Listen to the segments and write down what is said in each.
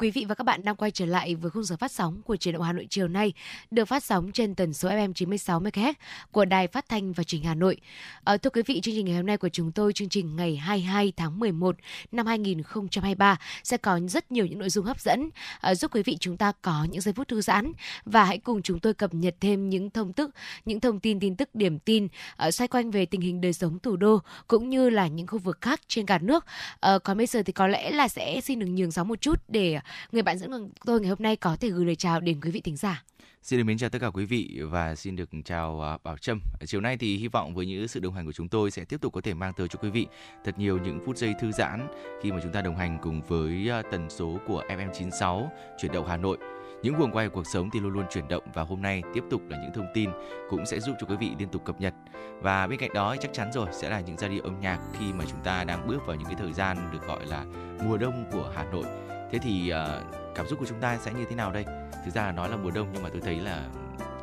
Quý vị và các bạn đang quay trở lại với khung giờ phát sóng của truyền động Hà Nội chiều nay, được phát sóng trên tần số FM 96 MHz của Đài Phát thanh và Truyền hình Hà Nội. À, thưa quý vị, chương trình ngày hôm nay của chúng tôi, chương trình ngày 22 tháng 11 năm 2023 sẽ có rất nhiều những nội dung hấp dẫn à, giúp quý vị chúng ta có những giây phút thư giãn và hãy cùng chúng tôi cập nhật thêm những thông tức, những thông tin tin tức điểm tin à, xoay quanh về tình hình đời sống thủ đô cũng như là những khu vực khác trên cả nước. À, còn bây giờ thì có lẽ là sẽ xin được nhường sóng một chút để người bạn dẫn đường tôi ngày hôm nay có thể gửi lời chào đến quý vị thính giả. Xin được mến chào tất cả quý vị và xin được chào à, Bảo Trâm. Chiều nay thì hy vọng với những sự đồng hành của chúng tôi sẽ tiếp tục có thể mang tới cho quý vị thật nhiều những phút giây thư giãn khi mà chúng ta đồng hành cùng với à, tần số của FM96 chuyển động Hà Nội. Những guồng quay của cuộc sống thì luôn luôn chuyển động và hôm nay tiếp tục là những thông tin cũng sẽ giúp cho quý vị liên tục cập nhật. Và bên cạnh đó, chắc chắn rồi, sẽ là những giai điệu âm nhạc khi mà chúng ta đang bước vào những cái thời gian được gọi là mùa đông của Hà Nội thế thì uh, cảm xúc của chúng ta sẽ như thế nào đây? Thực ra là nói là mùa đông nhưng mà tôi thấy là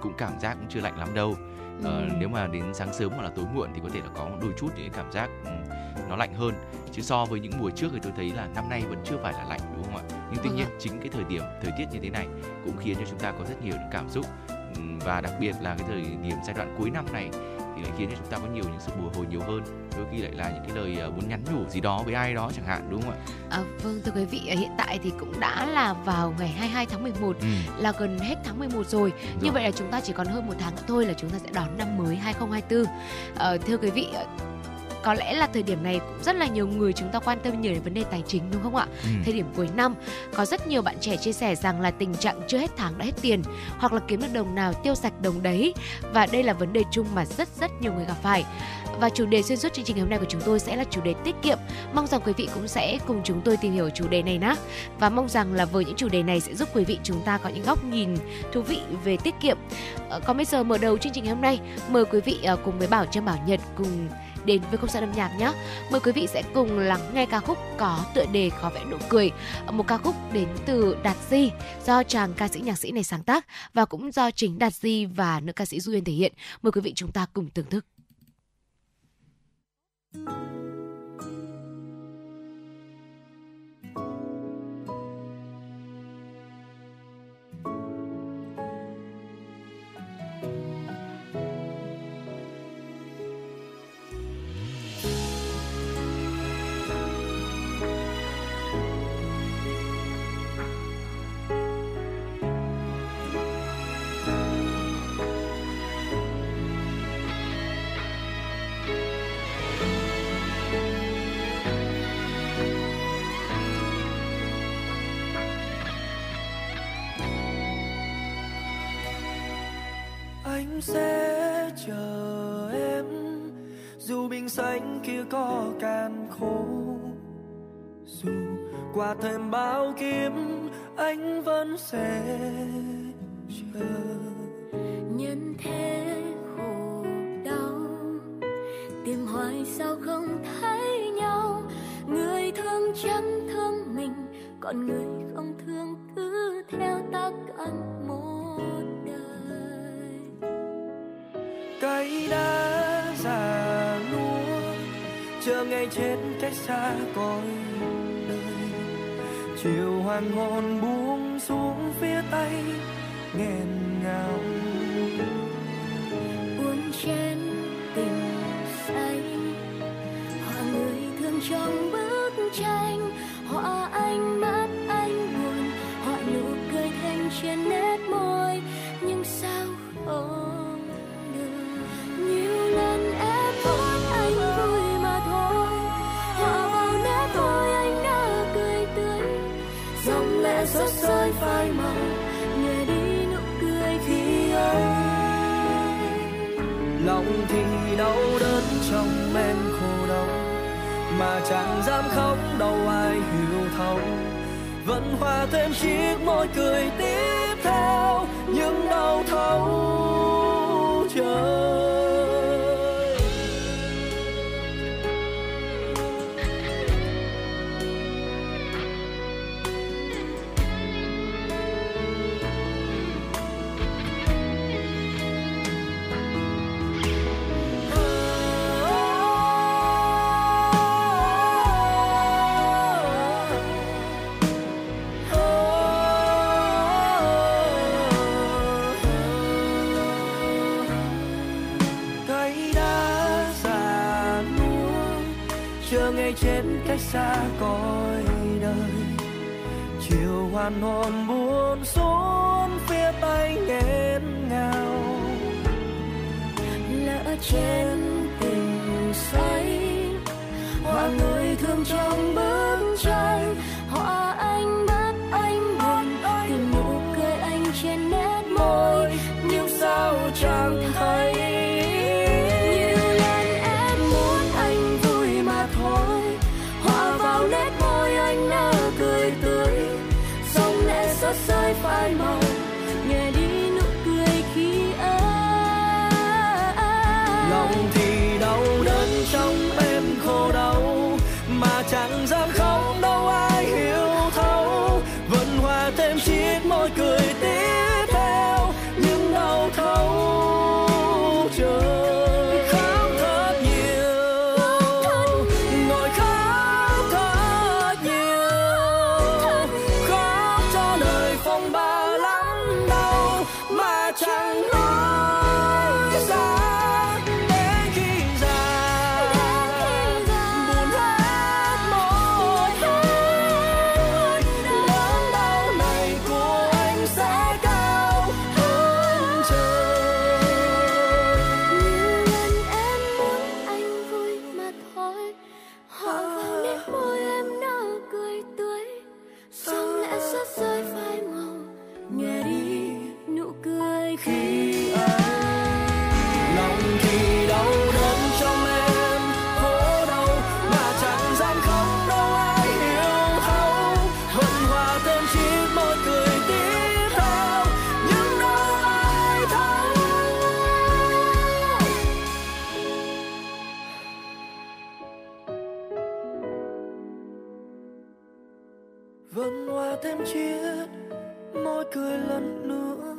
cũng cảm giác cũng chưa lạnh lắm đâu. Uh, nếu mà đến sáng sớm hoặc là tối muộn thì có thể là có đôi chút những cảm giác um, nó lạnh hơn. Chứ so với những mùa trước thì tôi thấy là năm nay vẫn chưa phải là lạnh đúng không ạ? Nhưng tuy vâng nhiên chính cái thời điểm thời tiết như thế này cũng khiến cho chúng ta có rất nhiều những cảm xúc. Và đặc biệt là cái thời điểm giai đoạn cuối năm này thì lại khiến cho chúng ta có nhiều những sự bồi hồi nhiều hơn đôi khi lại là những cái lời ờ, muốn nhắn nhủ gì đó với ai đó chẳng hạn đúng không ạ? À, vâng thưa quý vị hiện tại thì cũng đã là vào ngày 22 tháng 11 ừ. là gần hết tháng 11 rồi. rồi. Như vậy là chúng ta chỉ còn hơn một tháng nữa thôi là chúng ta sẽ đón năm mới 2024. À, ờ, thưa quý vị có lẽ là thời điểm này cũng rất là nhiều người chúng ta quan tâm nhiều đến vấn đề tài chính đúng không ạ? Ừ. Thời điểm cuối năm có rất nhiều bạn trẻ chia sẻ rằng là tình trạng chưa hết tháng đã hết tiền hoặc là kiếm được đồng nào tiêu sạch đồng đấy và đây là vấn đề chung mà rất rất nhiều người gặp phải. Và chủ đề xuyên suốt chương trình hôm nay của chúng tôi sẽ là chủ đề tiết kiệm. Mong rằng quý vị cũng sẽ cùng chúng tôi tìm hiểu chủ đề này nhé. Và mong rằng là với những chủ đề này sẽ giúp quý vị chúng ta có những góc nhìn thú vị về tiết kiệm. Ờ, còn bây giờ mở đầu chương trình hôm nay, mời quý vị ờ, cùng với Bảo Trâm Bảo Nhật cùng đến với không gian âm nhạc nhé. Mời quý vị sẽ cùng lắng nghe ca khúc có tựa đề có vẽ nụ cười, một ca khúc đến từ Đạt Di do chàng ca sĩ nhạc sĩ này sáng tác và cũng do chính Đạt Di và nữ ca sĩ duyên thể hiện. Mời quý vị chúng ta cùng thưởng thức. Anh sẽ chờ em. Dù bình xanh kia có càn khô, dù qua thêm bao kiếm anh vẫn sẽ chờ. Nhân thế khổ đau, tìm hoài sao không thấy nhau? Người thương chẳng thương mình, còn người không thương cứ theo ta cắn môi. Ngày chết cách xa cõi đời chiều hoàng hôn buông xuống phía tây, nghẹn ngào đau đớn trong men khổ đau, mà chẳng dám khóc đâu, ai hiểu thấu. Vẫn hòa thêm chiếc môi cười tiếp theo. Xa cõi đời. Chiều hoàn hồn buồn xuống phía tay nghẹn ngào. Lỡ trên Vâng, vẫn hòa thêm chiếc môi cười lần nữa.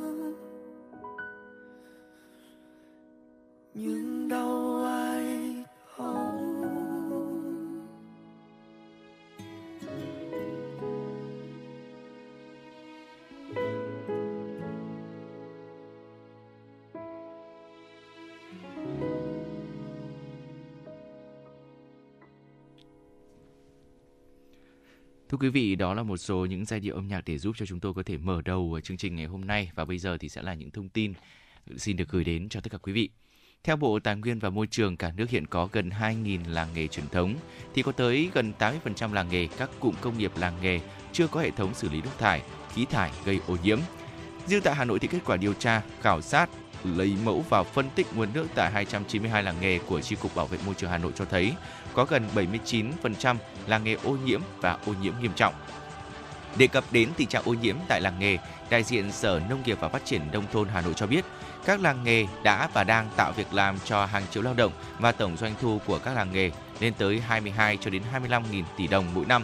Quý vị, đó là một số những giai điệu âm nhạc để giúp cho chúng tôi có thể mở đầu chương trình ngày hôm nay và bây giờ thì sẽ là những thông tin xin được gửi đến cho tất cả quý vị. Theo Bộ Tài nguyên và Môi trường, cả nước hiện có gần 2.000 làng nghề truyền thống, thì có tới gần 80% làng nghề các cụm công nghiệp làng nghề chưa có hệ thống xử lý nước thải, khí thải gây ô nhiễm. Riêng tại Hà Nội thì kết quả điều tra, khảo sát, lấy mẫu và phân tích nguồn nước tại 292 làng nghề của Chi cục Bảo vệ môi trường Hà Nội cho thấy có gần 79% làng nghề ô nhiễm và ô nhiễm nghiêm trọng. Đề cập đến tình trạng ô nhiễm tại làng nghề, đại diện Sở Nông nghiệp và Phát triển Nông thôn Hà Nội cho biết, các làng nghề đã và đang tạo việc làm cho hàng triệu lao động và tổng doanh thu của các làng nghề lên tới 22 cho đến 25 nghìn tỷ đồng mỗi năm.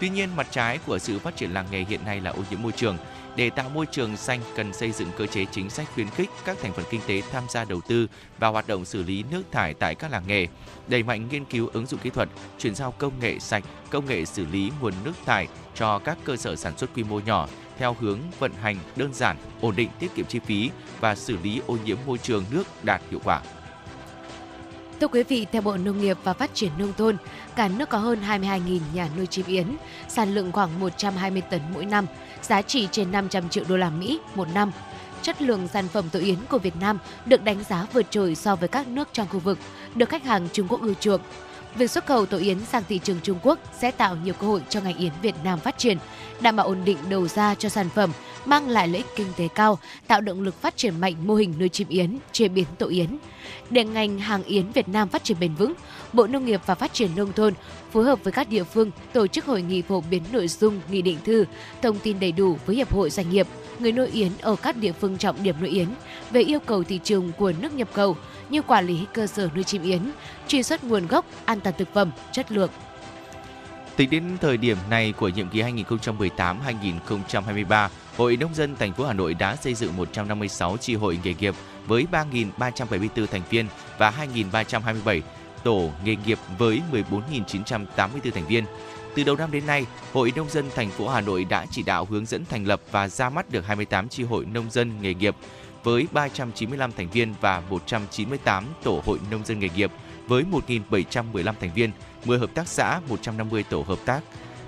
Tuy nhiên, mặt trái của sự phát triển làng nghề hiện nay là ô nhiễm môi trường. Để tạo môi trường xanh cần xây dựng cơ chế chính sách khuyến khích các thành phần kinh tế tham gia đầu tư và hoạt động xử lý nước thải tại các làng nghề, đẩy mạnh nghiên cứu ứng dụng kỹ thuật, chuyển giao công nghệ sạch, công nghệ xử lý nguồn nước thải cho các cơ sở sản xuất quy mô nhỏ theo hướng vận hành đơn giản, ổn định, tiết kiệm chi phí và xử lý ô nhiễm môi trường nước đạt hiệu quả. Thưa quý vị, theo Bộ Nông nghiệp và Phát triển Nông thôn, cả nước có hơn 22.000 nhà nuôi chim yến, sản lượng khoảng 120 tấn mỗi năm, giá trị trên 500 triệu đô la Mỹ một năm. Chất lượng sản phẩm tổ yến của Việt Nam được đánh giá vượt trội so với các nước trong khu vực, được khách hàng Trung Quốc ưa chuộng. Việc xuất khẩu tổ yến sang thị trường Trung Quốc sẽ tạo nhiều cơ hội cho ngành yến Việt Nam phát triển, đảm bảo ổn định đầu ra cho sản phẩm, mang lại lợi ích kinh tế cao, tạo động lực phát triển mạnh mô hình nuôi chim yến, chế biến tổ yến. Để ngành hàng yến Việt Nam phát triển bền vững, Bộ Nông nghiệp và Phát triển Nông thôn phối hợp với các địa phương tổ chức hội nghị phổ biến nội dung nghị định thư, thông tin đầy đủ với Hiệp hội Doanh nghiệp, người nuôi yến ở các địa phương trọng điểm nuôi yến về yêu cầu thị trường của nước nhập khẩu như quản lý cơ sở nuôi chim yến, truy xuất nguồn gốc, an toàn thực phẩm, chất lượng. Tính đến thời điểm này của nhiệm kỳ 2018-2023, Hội Nông dân thành phố Hà Nội đã xây dựng 156 chi hội nghề nghiệp với 3.374 thành viên và 2.327 tổ nghề nghiệp với 14.984 thành viên. Từ đầu năm đến nay, Hội Nông dân thành phố Hà Nội đã chỉ đạo hướng dẫn thành lập và ra mắt được 28 chi hội nông dân nghề nghiệp với 395 thành viên và 198 tổ hội nông dân nghề nghiệp, với 1.715 thành viên, 10 hợp tác xã, 150 tổ hợp tác.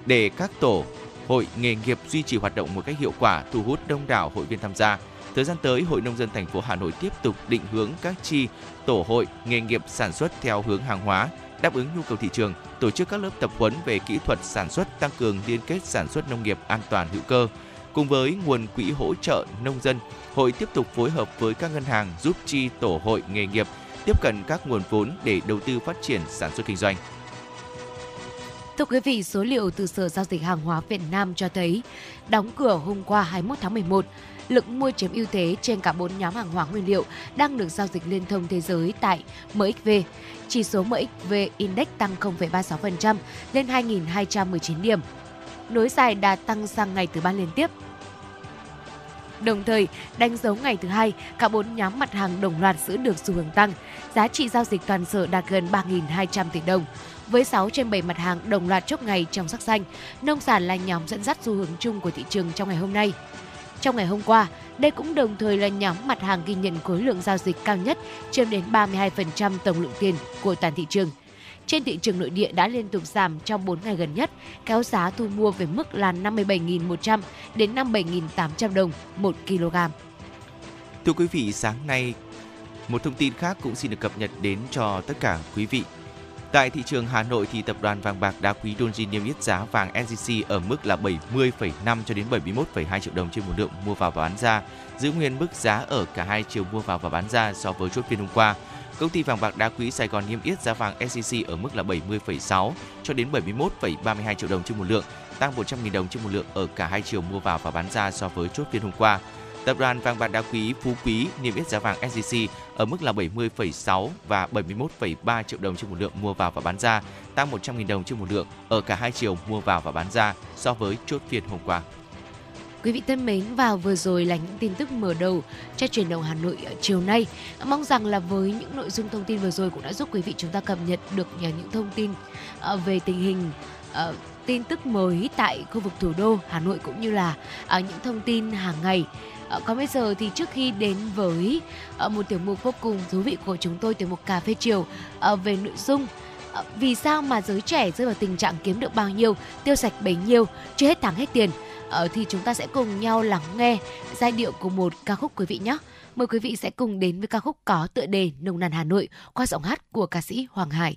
Để các tổ hội nghề nghiệp duy trì hoạt động một cách hiệu quả, thu hút đông đảo hội viên tham gia. Thời gian tới, Hội nông dân thành phố Hà Nội tiếp tục định hướng các chi tổ hội nghề nghiệp sản xuất theo hướng hàng hóa, đáp ứng nhu cầu thị trường, tổ chức các lớp tập huấn về kỹ thuật sản xuất, tăng cường liên kết sản xuất nông nghiệp an toàn hữu cơ. Cùng với nguồn quỹ hỗ trợ nông dân, hội tiếp tục phối hợp với các ngân hàng giúp chi tổ hội nghề nghiệp tiếp cận các nguồn vốn để đầu tư phát triển sản xuất kinh doanh. Thưa quý vị, số liệu từ Sở Giao dịch Hàng hóa Việt Nam cho thấy, đóng cửa hôm qua 21 tháng 11, lực mua chiếm ưu thế trên cả bốn nhóm hàng hóa nguyên liệu đang được giao dịch liên thông thế giới tại MXV. Chỉ số MXV Index tăng 0,36% lên 2.219 điểm. Nối dài đã tăng sang ngày thứ ba liên tiếp. Đồng thời, đánh dấu ngày thứ hai, cả bốn nhóm mặt hàng đồng loạt giữ được xu hướng tăng. Giá trị giao dịch toàn sở đạt gần 3.200 tỷ đồng với 6 trên 7 mặt hàng đồng loạt chốt ngày trong sắc xanh. Nông sản là nhóm dẫn dắt xu hướng chung của thị trường trong ngày hôm nay. Trong ngày hôm qua, đây cũng đồng thời là nhóm mặt hàng ghi nhận khối lượng giao dịch cao nhất, chiếm đến 32% tổng lượng tiền của toàn thị trường. Trên thị trường nội địa đã liên tục giảm trong 4 ngày gần nhất, kéo giá thu mua về mức là 57.100 đến 57.800 đồng 1 kg. Thưa quý vị, sáng nay một thông tin khác cũng xin được cập nhật đến cho tất cả quý vị Tại thị trường Hà Nội thì tập đoàn vàng bạc đá quý Doji niêm yết giá vàng SJC ở mức là 70,5 cho đến 71,2 triệu đồng trên một lượng mua vào và bán ra, giữ nguyên mức giá ở cả hai chiều mua vào và bán ra so với chốt phiên hôm qua. Công ty vàng bạc đá quý Sài Gòn niêm yết giá vàng SJC ở mức là 70,6 cho đến 71,32 triệu đồng trên một lượng, tăng 100.000 đồng trên một lượng ở cả hai chiều mua vào và bán ra so với chốt phiên hôm qua. Tập đoàn vàng bạc đá quý Phú Quý niêm yết giá vàng SJC ở mức là 70,6 và 71,3 triệu đồng trên một lượng mua vào và bán ra, tăng 100.000 đồng trên một lượng ở cả hai chiều mua vào và bán ra so với chốt phiên hôm qua. Quý vị thân mến, và vừa rồi là những tin tức mở đầu cho truyền động Hà Nội chiều nay. Mong rằng là với những nội dung thông tin vừa rồi cũng đã giúp quý vị chúng ta cập nhật được những thông tin ờ, về tình hình ờ, tin tức mới tại khu vực thủ đô Hà Nội cũng như là ờ, những thông tin hàng ngày Ờ, còn bây giờ thì trước khi đến với ờ, một tiểu mục vô cùng thú vị của chúng tôi tiểu mục cà phê chiều ờ, về nội dung ờ, vì sao mà giới trẻ rơi vào tình trạng kiếm được bao nhiêu tiêu sạch bấy nhiêu chưa hết tháng hết tiền thì chúng ta sẽ cùng nhau lắng nghe giai điệu của một ca khúc quý vị nhé mời quý vị sẽ cùng đến với ca khúc có tựa đề nồng nàn Hà Nội qua giọng hát của ca sĩ Hoàng Hải.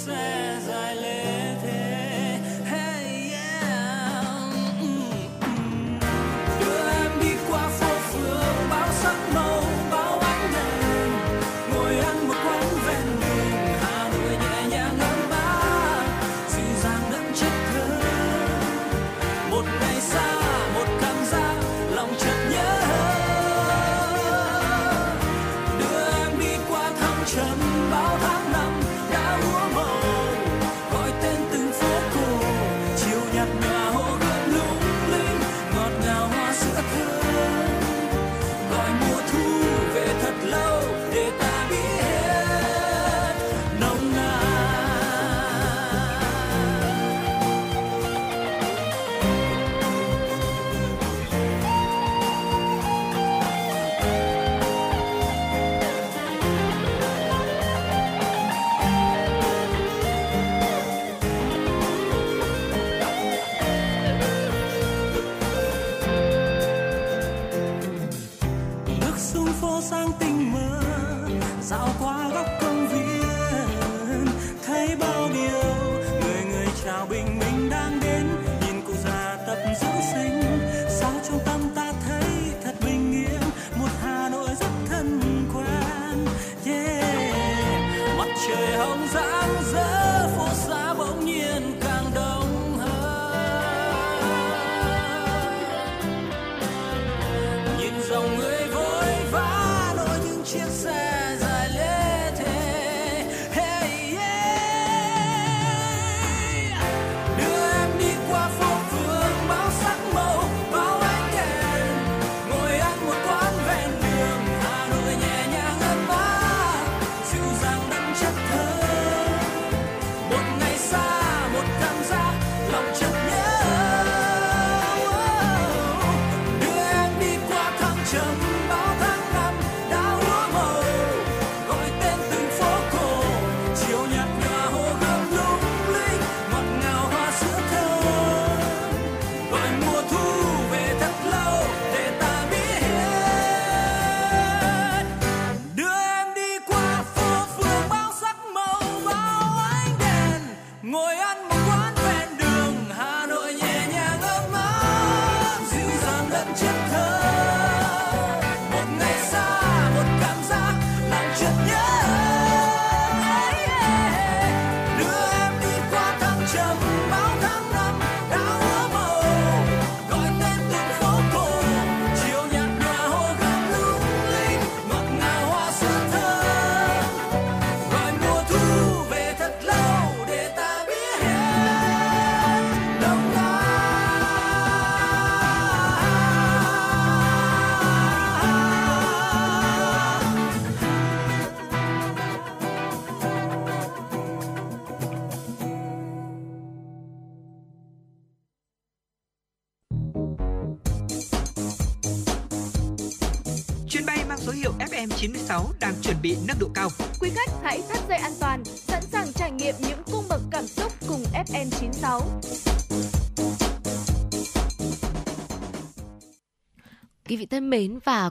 Say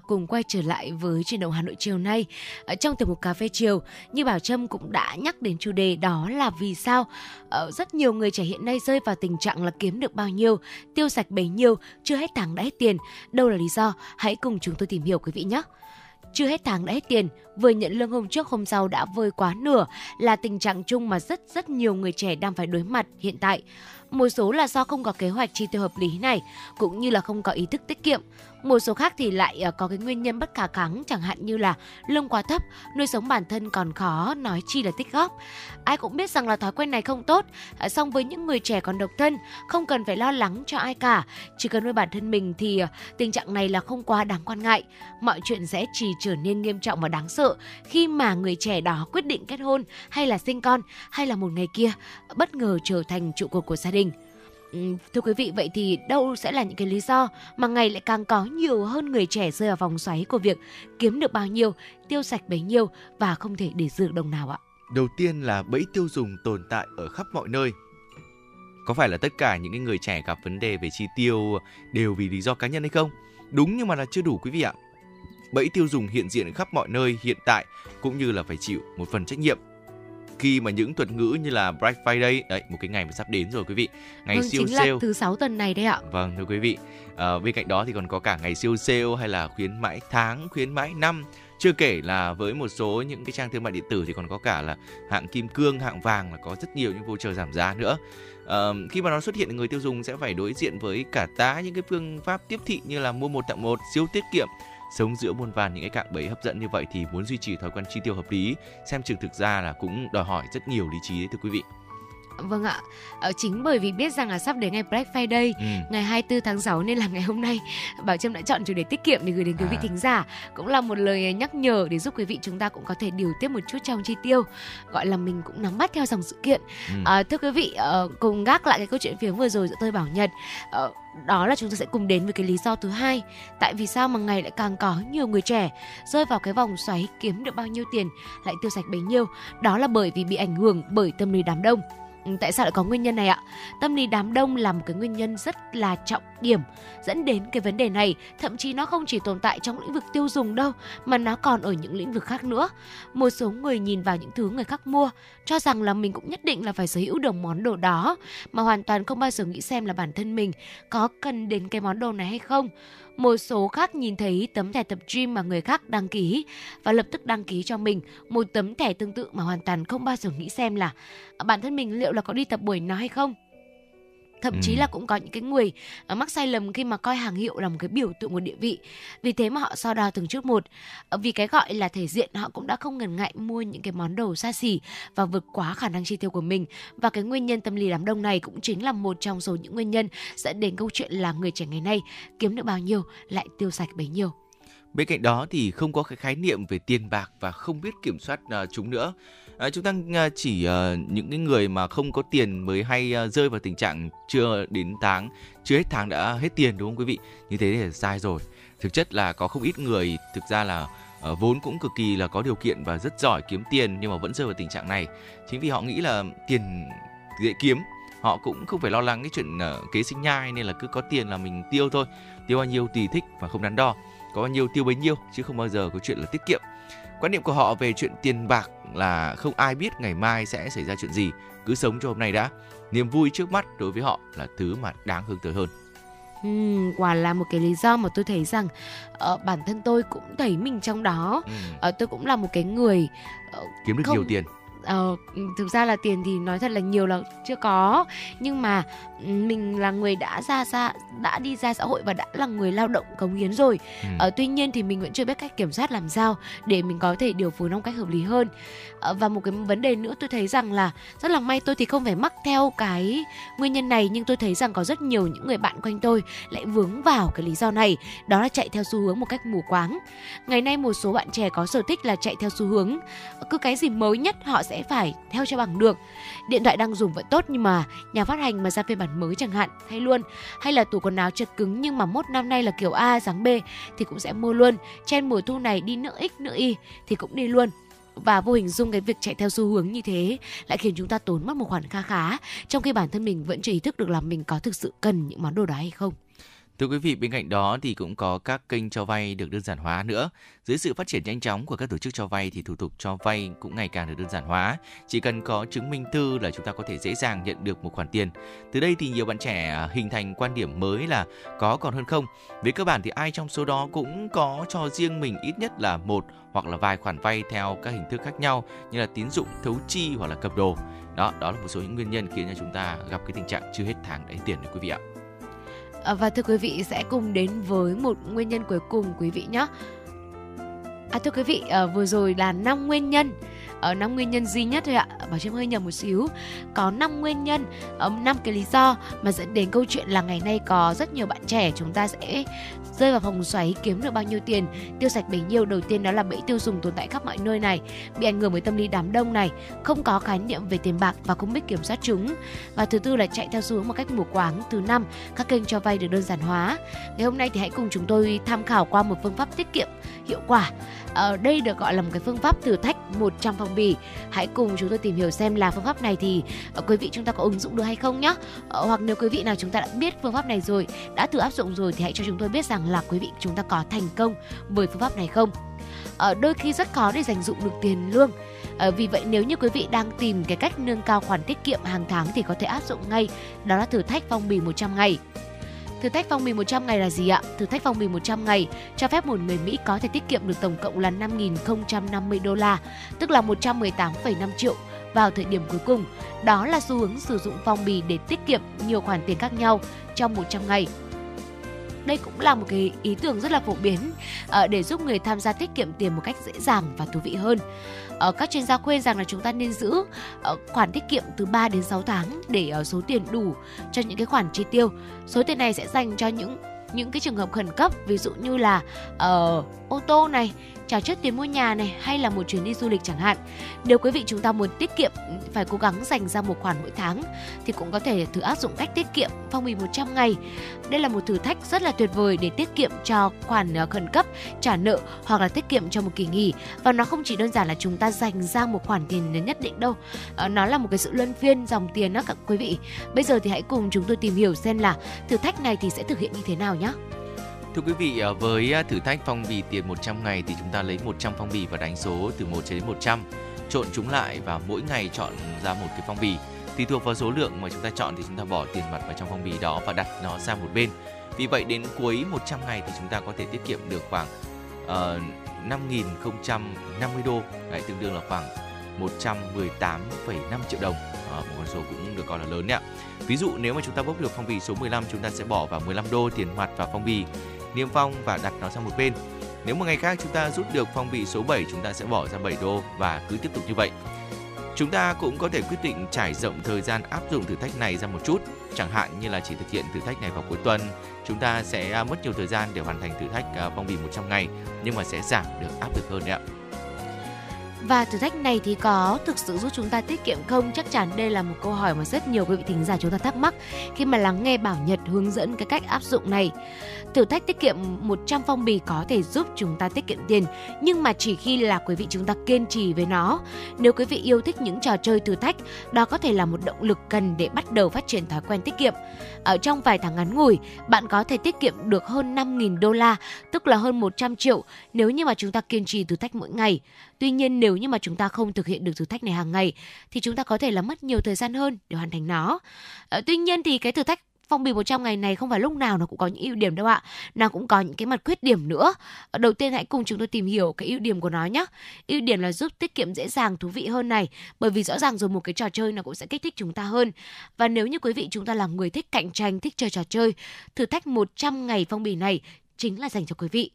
cùng quay trở lại với truyền động Hà Nội chiều nay. Ở trong tiểu mục cà phê chiều, như Bảo Trâm cũng đã nhắc đến chủ đề đó là vì sao ở rất nhiều người trẻ hiện nay rơi vào tình trạng là kiếm được bao nhiêu, tiêu sạch bấy nhiêu, chưa hết tháng đã hết tiền. Đâu là lý do? Hãy cùng chúng tôi tìm hiểu quý vị nhé. Chưa hết tháng đã hết tiền, vừa nhận lương hôm trước hôm sau đã vơi quá nửa là tình trạng chung mà rất rất nhiều người trẻ đang phải đối mặt hiện tại. Một số là do không có kế hoạch chi tiêu hợp lý này, cũng như là không có ý thức tiết kiệm. Một số khác thì lại ờ, có cái nguyên nhân bất khả kháng chẳng hạn như là lương quá thấp, nuôi sống bản thân còn khó, nói chi là tích góp. Ai cũng biết rằng là thói quen này không tốt, ờ, song với những người trẻ còn độc thân, không cần phải lo lắng cho ai cả, chỉ cần nuôi bản thân mình thì ờ, tình trạng này là không quá đáng quan ngại. Mọi chuyện sẽ chỉ trở nên nghiêm trọng và đáng sợ khi mà người trẻ đó quyết định kết hôn hay là sinh con hay là một ngày kia bất ngờ trở thành trụ cột của gia đình. Ừ, thưa quý vị, vậy thì đâu sẽ là những cái lý do mà ngày lại càng có nhiều hơn người trẻ rơi vào vòng xoáy của việc kiếm được bao nhiêu, tiêu sạch bấy nhiêu và không thể để dư đồng nào ạ? Đầu tiên là bẫy tiêu dùng tồn tại ở khắp mọi nơi. Có phải là tất cả những người trẻ gặp vấn đề về chi tiêu đều vì lý do cá nhân hay không? Đúng nhưng mà là chưa đủ quý vị ạ. Bẫy tiêu dùng hiện diện khắp mọi nơi hiện tại cũng như là phải chịu một phần trách nhiệm khi mà những thuật ngữ như là Black Friday đấy một cái ngày mà sắp đến rồi quý vị. Ngày vâng, siêu chính sale. là thứ sáu tuần này đấy ạ. Vâng thưa quý vị. À, bên cạnh đó thì còn có cả ngày siêu sale hay là khuyến mãi tháng khuyến mãi năm. Chưa kể là với một số những cái trang thương mại điện tử thì còn có cả là hạng kim cương hạng vàng là có rất nhiều những voucher giảm giá nữa. Uh, khi mà nó xuất hiện người tiêu dùng sẽ phải đối diện với cả tá những cái phương pháp tiếp thị như là mua một tặng một siêu tiết kiệm sống giữa muôn vàn những cái cạm bẫy hấp dẫn như vậy thì muốn duy trì thói quen chi tiêu hợp lý xem chừng thực ra là cũng đòi hỏi rất nhiều lý trí đấy thưa quý vị Vâng ạ, ờ, chính bởi vì biết rằng là sắp đến ngày Black Friday, ừ. ngày 24 tháng 6 nên là ngày hôm nay Bảo Trâm đã chọn chủ đề tiết kiệm để gửi đến quý vị à. thính giả. Cũng là một lời nhắc nhở để giúp quý vị chúng ta cũng có thể điều tiết một chút trong chi tiêu. Gọi là mình cũng nắm bắt theo dòng sự kiện. Ừ. À, thưa quý vị, uh, cùng gác lại cái câu chuyện phía vừa rồi giữa tôi Bảo Nhật. Uh, đó là chúng ta sẽ cùng đến với cái lý do thứ hai. Tại vì sao mà ngày lại càng có nhiều người trẻ rơi vào cái vòng xoáy kiếm được bao nhiêu tiền, lại tiêu sạch bấy nhiêu? Đó là bởi vì bị ảnh hưởng bởi tâm lý đám đông. Ừ, tại sao lại có nguyên nhân này ạ? Tâm lý đám đông là một cái nguyên nhân rất là trọng điểm dẫn đến cái vấn đề này, thậm chí nó không chỉ tồn tại trong lĩnh vực tiêu dùng đâu mà nó còn ở những lĩnh vực khác nữa. Một số người nhìn vào những thứ người khác mua cho rằng là mình cũng nhất định là phải sở hữu được món đồ đó mà hoàn toàn không bao giờ nghĩ xem là bản thân mình có cần đến cái món đồ này hay không một số khác nhìn thấy tấm thẻ tập gym mà người khác đăng ký và lập tức đăng ký cho mình. Một tấm thẻ tương tự mà hoàn toàn không bao giờ nghĩ xem là, bản thân mình liệu là có đi tập buổi nào hay không? Thậm ừ. chí là cũng có những cái người uh, mắc sai lầm khi mà coi hàng hiệu là một cái biểu tượng của địa vị. Vì thế mà họ so đo từng chút một. Uh, vì cái gọi là thể diện họ cũng đã không ngần ngại mua những cái món đồ xa xỉ và vượt quá khả năng chi tiêu của mình. Và cái nguyên nhân tâm lý đám đông này cũng chính là một trong số những nguyên nhân dẫn đến câu chuyện là người trẻ ngày nay kiếm được bao nhiêu lại tiêu sạch bấy nhiêu. Bên cạnh đó thì không có cái khái niệm về tiền bạc và không biết kiểm soát uh, chúng nữa à, chúng ta ờ, chỉ uh, những cái người mà không có tiền mới hay uh, rơi vào tình trạng chưa đến tháng chưa hết tháng đã hết tiền đúng không quý vị? Như thế thì sai rồi. Thực chất là có không ít người thực ra là uh, vốn cũng cực kỳ là có điều kiện và rất giỏi kiếm tiền nhưng mà vẫn rơi vào tình trạng này. Chính vì họ nghĩ là tiền dễ kiếm họ cũng không phải lo lắng cái chuyện uh, kế sinh nhai nên là cứ có tiền là mình tiêu thôi. Tiêu bao nhiêu tùy thích và không đắn đo. Có bao nhiêu tiêu bấy nhiêu chứ không bao giờ có chuyện là tiết kiệm. Quan niệm của họ về chuyện tiền bạc là không ai biết ngày mai sẽ xảy ra chuyện gì, cứ sống cho hôm nay đã. Niềm vui trước mắt đối với họ là thứ mà đáng hướng tới hơn. Ừ, quả là một cái lý do mà tôi thấy rằng uh, bản thân tôi cũng thấy mình trong đó. Ừ. Uh, tôi cũng là một cái người uh, kiếm được không... nhiều tiền Ờ, thực ra là tiền thì nói thật là nhiều là chưa có nhưng mà mình là người đã ra ra đã đi ra xã hội và đã là người lao động cống hiến rồi ừ. ờ, tuy nhiên thì mình vẫn chưa biết cách kiểm soát làm sao để mình có thể điều phối nó một cách hợp lý hơn ờ, và một cái vấn đề nữa tôi thấy rằng là rất là may tôi thì không phải mắc theo cái nguyên nhân này nhưng tôi thấy rằng có rất nhiều những người bạn quanh tôi lại vướng vào cái lý do này đó là chạy theo xu hướng một cách mù quáng ngày nay một số bạn trẻ có sở thích là chạy theo xu hướng cứ cái gì mới nhất họ sẽ phải theo cho bằng được. Điện thoại đang dùng vẫn tốt nhưng mà nhà phát hành mà ra phiên bản mới chẳng hạn, hay luôn. Hay là tủ quần áo chật cứng nhưng mà mốt năm nay là kiểu A dáng B, thì cũng sẽ mua luôn. Chen mùa thu này đi nữa X nữa Y, thì cũng đi luôn và vô hình dung cái việc chạy theo xu hướng như thế lại khiến chúng ta tốn mất một khoản kha khá, trong khi bản thân mình vẫn chưa ý thức được là mình có thực sự cần những món đồ đó hay không. Thưa quý vị, bên cạnh đó thì cũng có các kênh cho vay được đơn giản hóa nữa. Dưới sự phát triển nhanh chóng của các tổ chức cho vay thì thủ tục cho vay cũng ngày càng được đơn giản hóa. Chỉ cần có chứng minh thư là chúng ta có thể dễ dàng nhận được một khoản tiền. Từ đây thì nhiều bạn trẻ à, hình thành quan điểm mới là có còn hơn không. Về cơ bản thì ai trong số đó cũng có cho riêng mình ít nhất là một hoặc là vài khoản vay theo các hình thức khác nhau như là tín dụng, thấu chi hoặc là cầm đồ. Đó, đó là một số những nguyên nhân khiến cho chúng ta gặp cái tình trạng chưa hết tháng đấy tiền đấy quý vị ạ. Ờ, và thưa quý vị sẽ cùng đến với một nguyên nhân cuối cùng quý vị nhé. À thưa quý vị, à, vừa rồi là năm nguyên nhân ở năm nguyên nhân duy nhất thôi ạ. Bảo trâm hơi nhầm một xíu. Có năm nguyên nhân ờ, năm cái lý do mà dẫn đến câu chuyện là ngày nay có rất nhiều bạn trẻ chúng ta sẽ rơi vào vòng xoáy kiếm được bao nhiêu tiền, tiêu sạch bấy nhiêu. Đầu tiên đó là bẫy tiêu dùng tồn tại khắp mọi nơi này, bị ảnh hưởng bởi tâm lý đám đông này, không có khái niệm về tiền bạc và không biết kiểm soát chúng. Và thứ tư là chạy theo xu hướng một cách mù quáng. Thứ năm, các kênh cho vay được đơn giản hóa. Ngày hôm nay thì hãy cùng chúng tôi tham khảo qua một phương pháp tiết kiệm hiệu quả ở đây được gọi là một cái phương pháp thử thách 100 phong bì. Hãy cùng chúng tôi tìm hiểu xem là phương pháp này thì uh, quý vị chúng ta có ứng dụng được hay không nhé uh, ờ, hoặc nếu quý vị nào chúng ta đã biết phương pháp này rồi đã thử áp dụng rồi thì hãy cho chúng tôi biết rằng là quý vị chúng ta có thành công với phương pháp này không. Ở đôi khi rất khó để dành dụng được tiền lương. À, vì vậy nếu như quý vị đang tìm cái cách nâng cao khoản tiết kiệm hàng tháng thì có thể áp dụng ngay đó là thử thách phong bì 100 ngày. Thử thách phong bì 100 ngày là gì ạ? Thử thách phong bì 100 ngày cho phép một người Mỹ có thể tiết kiệm được tổng cộng là 5.050 đô la, tức là 118,5 triệu vào thời điểm cuối cùng. Đó là xu hướng sử dụng phong bì để tiết kiệm nhiều khoản tiền khác nhau trong 100 ngày đây cũng là một cái ý tưởng rất là phổ biến ờ, để giúp người tham gia tiết kiệm tiền một cách dễ dàng và thú vị hơn. Uh, các chuyên gia khuyên rằng là chúng ta nên giữ uh, khoản tiết kiệm từ 3 đến 6 tháng để uh, số tiền đủ cho những cái khoản chi tiêu. Số tiền này sẽ dành cho những những cái trường hợp khẩn cấp ví dụ như là uh, ô tô này trả trước tiền mua nhà này hay là một chuyến đi du lịch chẳng hạn. Nếu quý vị chúng ta muốn tiết kiệm phải cố gắng dành ra một khoản mỗi tháng thì cũng có thể thử áp dụng cách tiết kiệm phong bì 100 ngày. Đây là một thử thách rất là tuyệt vời để tiết kiệm cho khoản ờ, khẩn cấp, trả nợ hoặc là tiết kiệm cho một kỳ nghỉ. Và nó không chỉ đơn giản là chúng ta dành ra một khoản tiền nhất định đâu. Ờ, nó là một cái sự luân phiên dòng tiền đó các quý vị. Bây giờ thì hãy cùng chúng tôi tìm hiểu xem là thử thách này thì sẽ thực hiện như thế nào nhé. Thưa quý vị, à, với à, thử thách phong bì tiền 100 ngày thì chúng ta lấy 100 phong bì và đánh số từ 1 cho đến 100, trộn chúng lại và mỗi ngày chọn ra một cái phong bì. Tùy thuộc vào số lượng mà chúng ta chọn thì chúng ta bỏ tiền mặt vào trong phong bì đó và đặt nó sang một bên. Vì vậy đến cuối 100 ngày thì chúng ta có thể tiết kiệm được khoảng ờ, uh, 5.050 đô, đấy, tương đương là khoảng 118,5 triệu đồng. À, một con số cũng được coi là lớn đấy ạ. Ví dụ nếu mà chúng ta bốc được phong bì số 15 chúng ta sẽ bỏ vào 15 đô tiền mặt vào phong bì niêm phong và đặt nó sang một bên. Nếu một ngày khác chúng ta rút được phong bì số 7 chúng ta sẽ bỏ ra 7 đô và cứ tiếp tục như vậy. Chúng ta cũng có thể quyết định trải rộng thời gian áp dụng thử thách này ra một chút, chẳng hạn như là chỉ thực hiện thử thách này vào cuối tuần, chúng ta sẽ à, mất nhiều thời gian để hoàn thành thử thách à, phong bì 100 ngày nhưng mà sẽ giảm được áp lực hơn đấy ạ. Và thử thách này thì có thực sự giúp chúng ta tiết kiệm không? Chắc chắn đây là một câu hỏi mà rất nhiều quý vị thính giả chúng ta thắc mắc khi mà lắng nghe Bảo Nhật hướng dẫn cái cách áp dụng này. Thử thách tiết kiệm 100 phong bì có thể giúp chúng ta tiết kiệm tiền, nhưng mà chỉ khi là quý vị chúng ta kiên trì với nó. Nếu quý vị yêu thích những trò chơi thử thách, đó có thể là một động lực cần để bắt đầu phát triển thói quen tiết kiệm. Ở trong vài tháng ngắn ngủi, bạn có thể tiết kiệm được hơn 5.000 đô la, tức là hơn 100 triệu nếu như mà chúng ta kiên trì thử thách mỗi ngày. Tuy nhiên nếu như mà chúng ta không thực hiện được thử thách này hàng ngày thì chúng ta có thể là mất nhiều thời gian hơn để hoàn thành nó. À, tuy nhiên thì cái thử thách phong bì 100 ngày này không phải lúc nào nó cũng có những ưu điểm đâu ạ. Nó cũng có những cái mặt khuyết điểm nữa. Ờ, đầu tiên hãy cùng chúng tôi tìm hiểu cái ưu điểm của nó nhé. Ưu điểm là giúp tiết kiệm dễ dàng, thú vị hơn này. Bởi vì rõ ràng rồi một cái trò chơi nó cũng sẽ kích thích chúng ta hơn. Và nếu như quý vị chúng ta là người thích cạnh tranh, thích chơi trò chơi, thử thách 100 ngày phong bì này chính là dành cho quý vị.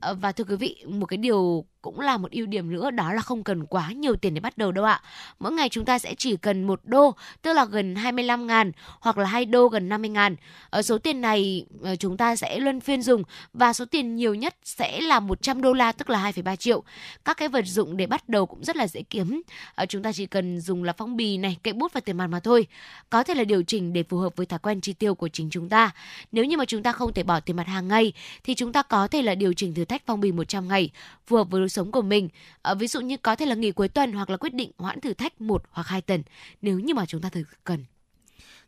Ờ, và thưa quý vị, một cái điều cũng là một ưu điểm nữa đó là không cần quá nhiều tiền để bắt đầu đâu ạ. Mỗi ngày chúng ta sẽ chỉ cần một đô, tức là gần 25 ngàn hoặc là hai đô gần 50 ngàn. Ở số tiền này ờ, chúng ta sẽ luân phiên dùng và số tiền nhiều nhất sẽ là 100 đô la tức là 2,3 triệu. Các cái vật dụng để bắt đầu cũng rất là dễ kiếm. Ở chúng ta chỉ cần dùng là phong bì này, cây bút và tiền mặt mà thôi. Có thể là điều chỉnh để phù hợp với thói quen chi tiêu của chính chúng ta. Nếu như mà chúng ta không thể bỏ tiền mặt hàng ngày thì chúng ta có thể là điều chỉnh thử thách phong bì 100 ngày phù hợp với lối sống của mình. À, ví dụ như có thể là nghỉ cuối tuần hoặc là quyết định hoãn thử thách một hoặc hai tuần nếu như mà chúng ta thực cần.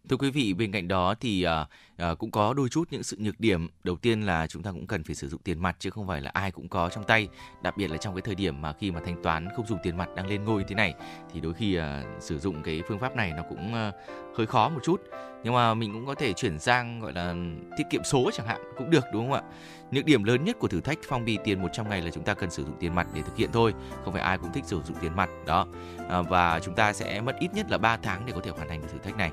Thưa quý vị, bên cạnh đó thì uh, uh, cũng có đôi chút những sự nhược điểm. Đầu tiên là chúng ta cũng cần phải sử dụng tiền mặt chứ không phải là ai cũng có trong tay. Đặc biệt là trong cái thời điểm mà khi mà thanh toán không dùng tiền mặt đang lên ngôi thế này thì đôi khi uh, sử dụng cái phương pháp này nó cũng uh, hơi khó một chút. Nhưng mà mình cũng có thể chuyển sang gọi là tiết kiệm số chẳng hạn cũng được đúng không ạ? Nhược điểm lớn nhất của thử thách phong bì tiền 100 ngày là chúng ta cần sử dụng tiền mặt để thực hiện thôi, không phải ai cũng thích sử dụng tiền mặt đó. À, và chúng ta sẽ mất ít nhất là 3 tháng để có thể hoàn thành được thử thách này.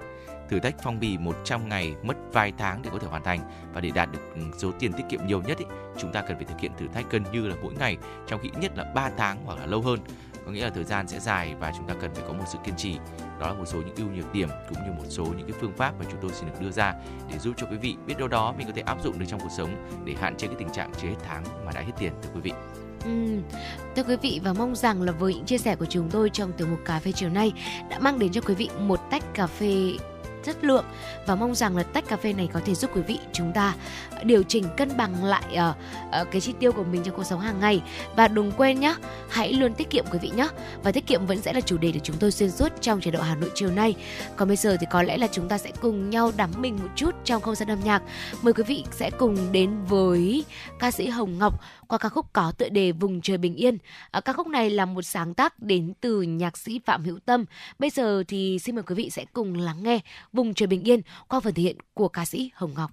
Thử thách phong bì 100 ngày mất vài tháng để có thể hoàn thành và để đạt được ừ, số tiền tiết kiệm nhiều nhất ý, chúng ta cần phải thực hiện thử thách gần như là mỗi ngày trong khi ít nhất là 3 tháng hoặc là lâu hơn. Có nghĩa là thời gian sẽ dài và chúng ta cần phải có một sự kiên trì. Đó là một số những ưu nhược điểm cũng như một số những cái phương pháp mà chúng tôi xin được đưa ra để giúp cho quý vị biết đâu đó mình có thể áp dụng được trong cuộc sống để hạn chế cái tình trạng chưa hết tháng mà đã hết tiền thưa quý vị. Ừ. Thưa quý vị và mong rằng là với những chia sẻ của chúng tôi trong tiểu mục cà phê chiều nay đã mang đến cho quý vị một tách cà phê chất lượng và mong rằng là tách cà phê này có thể giúp quý vị chúng ta điều chỉnh cân bằng lại uh, uh, cái chi tiêu của mình trong cuộc sống hàng ngày. Và đừng quên nhé hãy luôn tiết kiệm quý vị nhé và tiết kiệm vẫn sẽ là chủ đề để chúng tôi xuyên suốt trong chế độ Hà Nội chiều nay. Còn bây giờ thì có lẽ là chúng ta sẽ cùng nhau đắm mình một chút trong không gian âm nhạc. Mời quý vị sẽ cùng đến với ca sĩ Hồng Ngọc qua ca khúc có tựa đề Vùng trời bình yên. À, ca khúc này là một sáng tác đến từ nhạc sĩ Phạm Hữu Tâm. Bây giờ thì xin mời quý vị sẽ cùng lắng nghe Vùng trời bình yên qua phần thể hiện của ca sĩ Hồng Ngọc.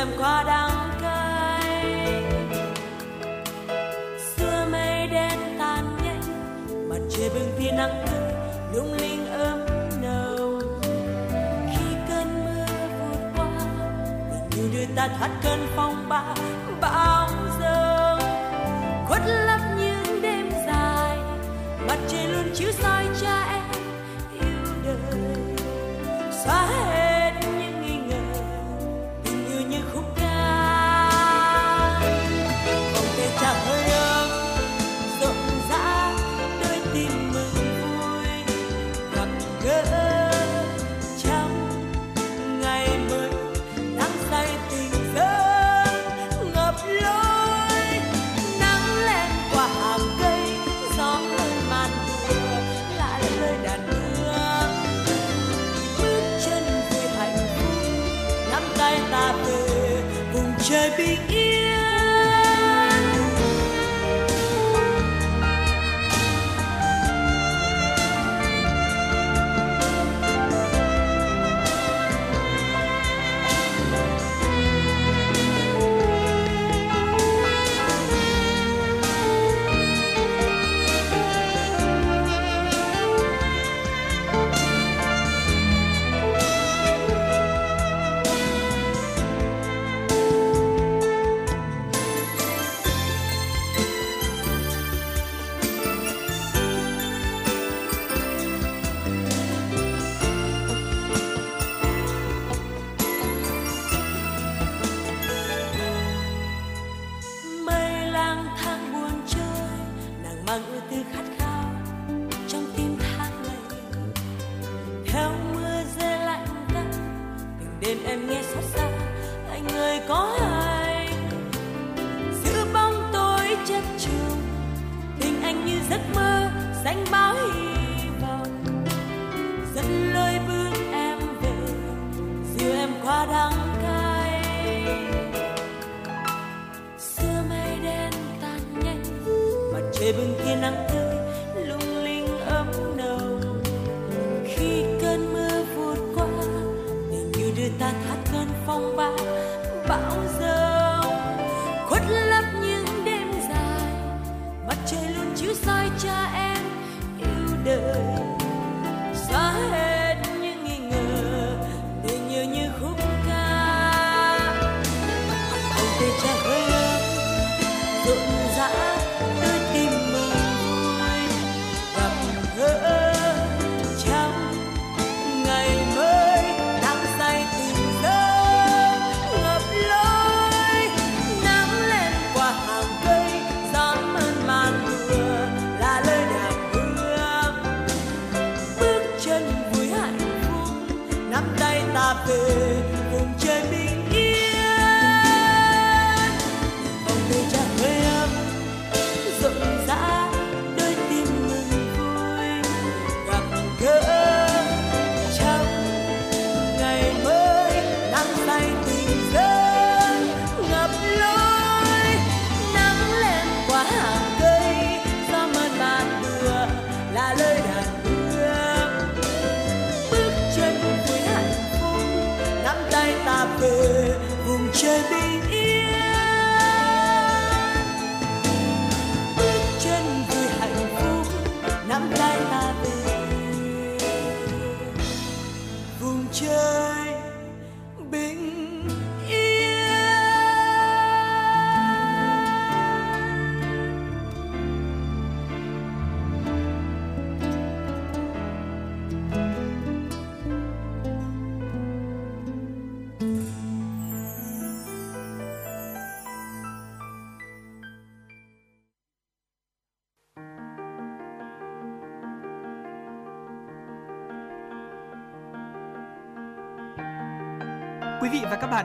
em qua đắng cay. Xưa mây đen tan nhanh, mặt trời bừng tia nắng tươi lung linh ấm nâu khi cơn mưa vượt qua, tình yêu đưa ta thoát cơn phong ba, bão giông khuất lấp những đêm dài, mặt trời luôn chiếu soi cha em.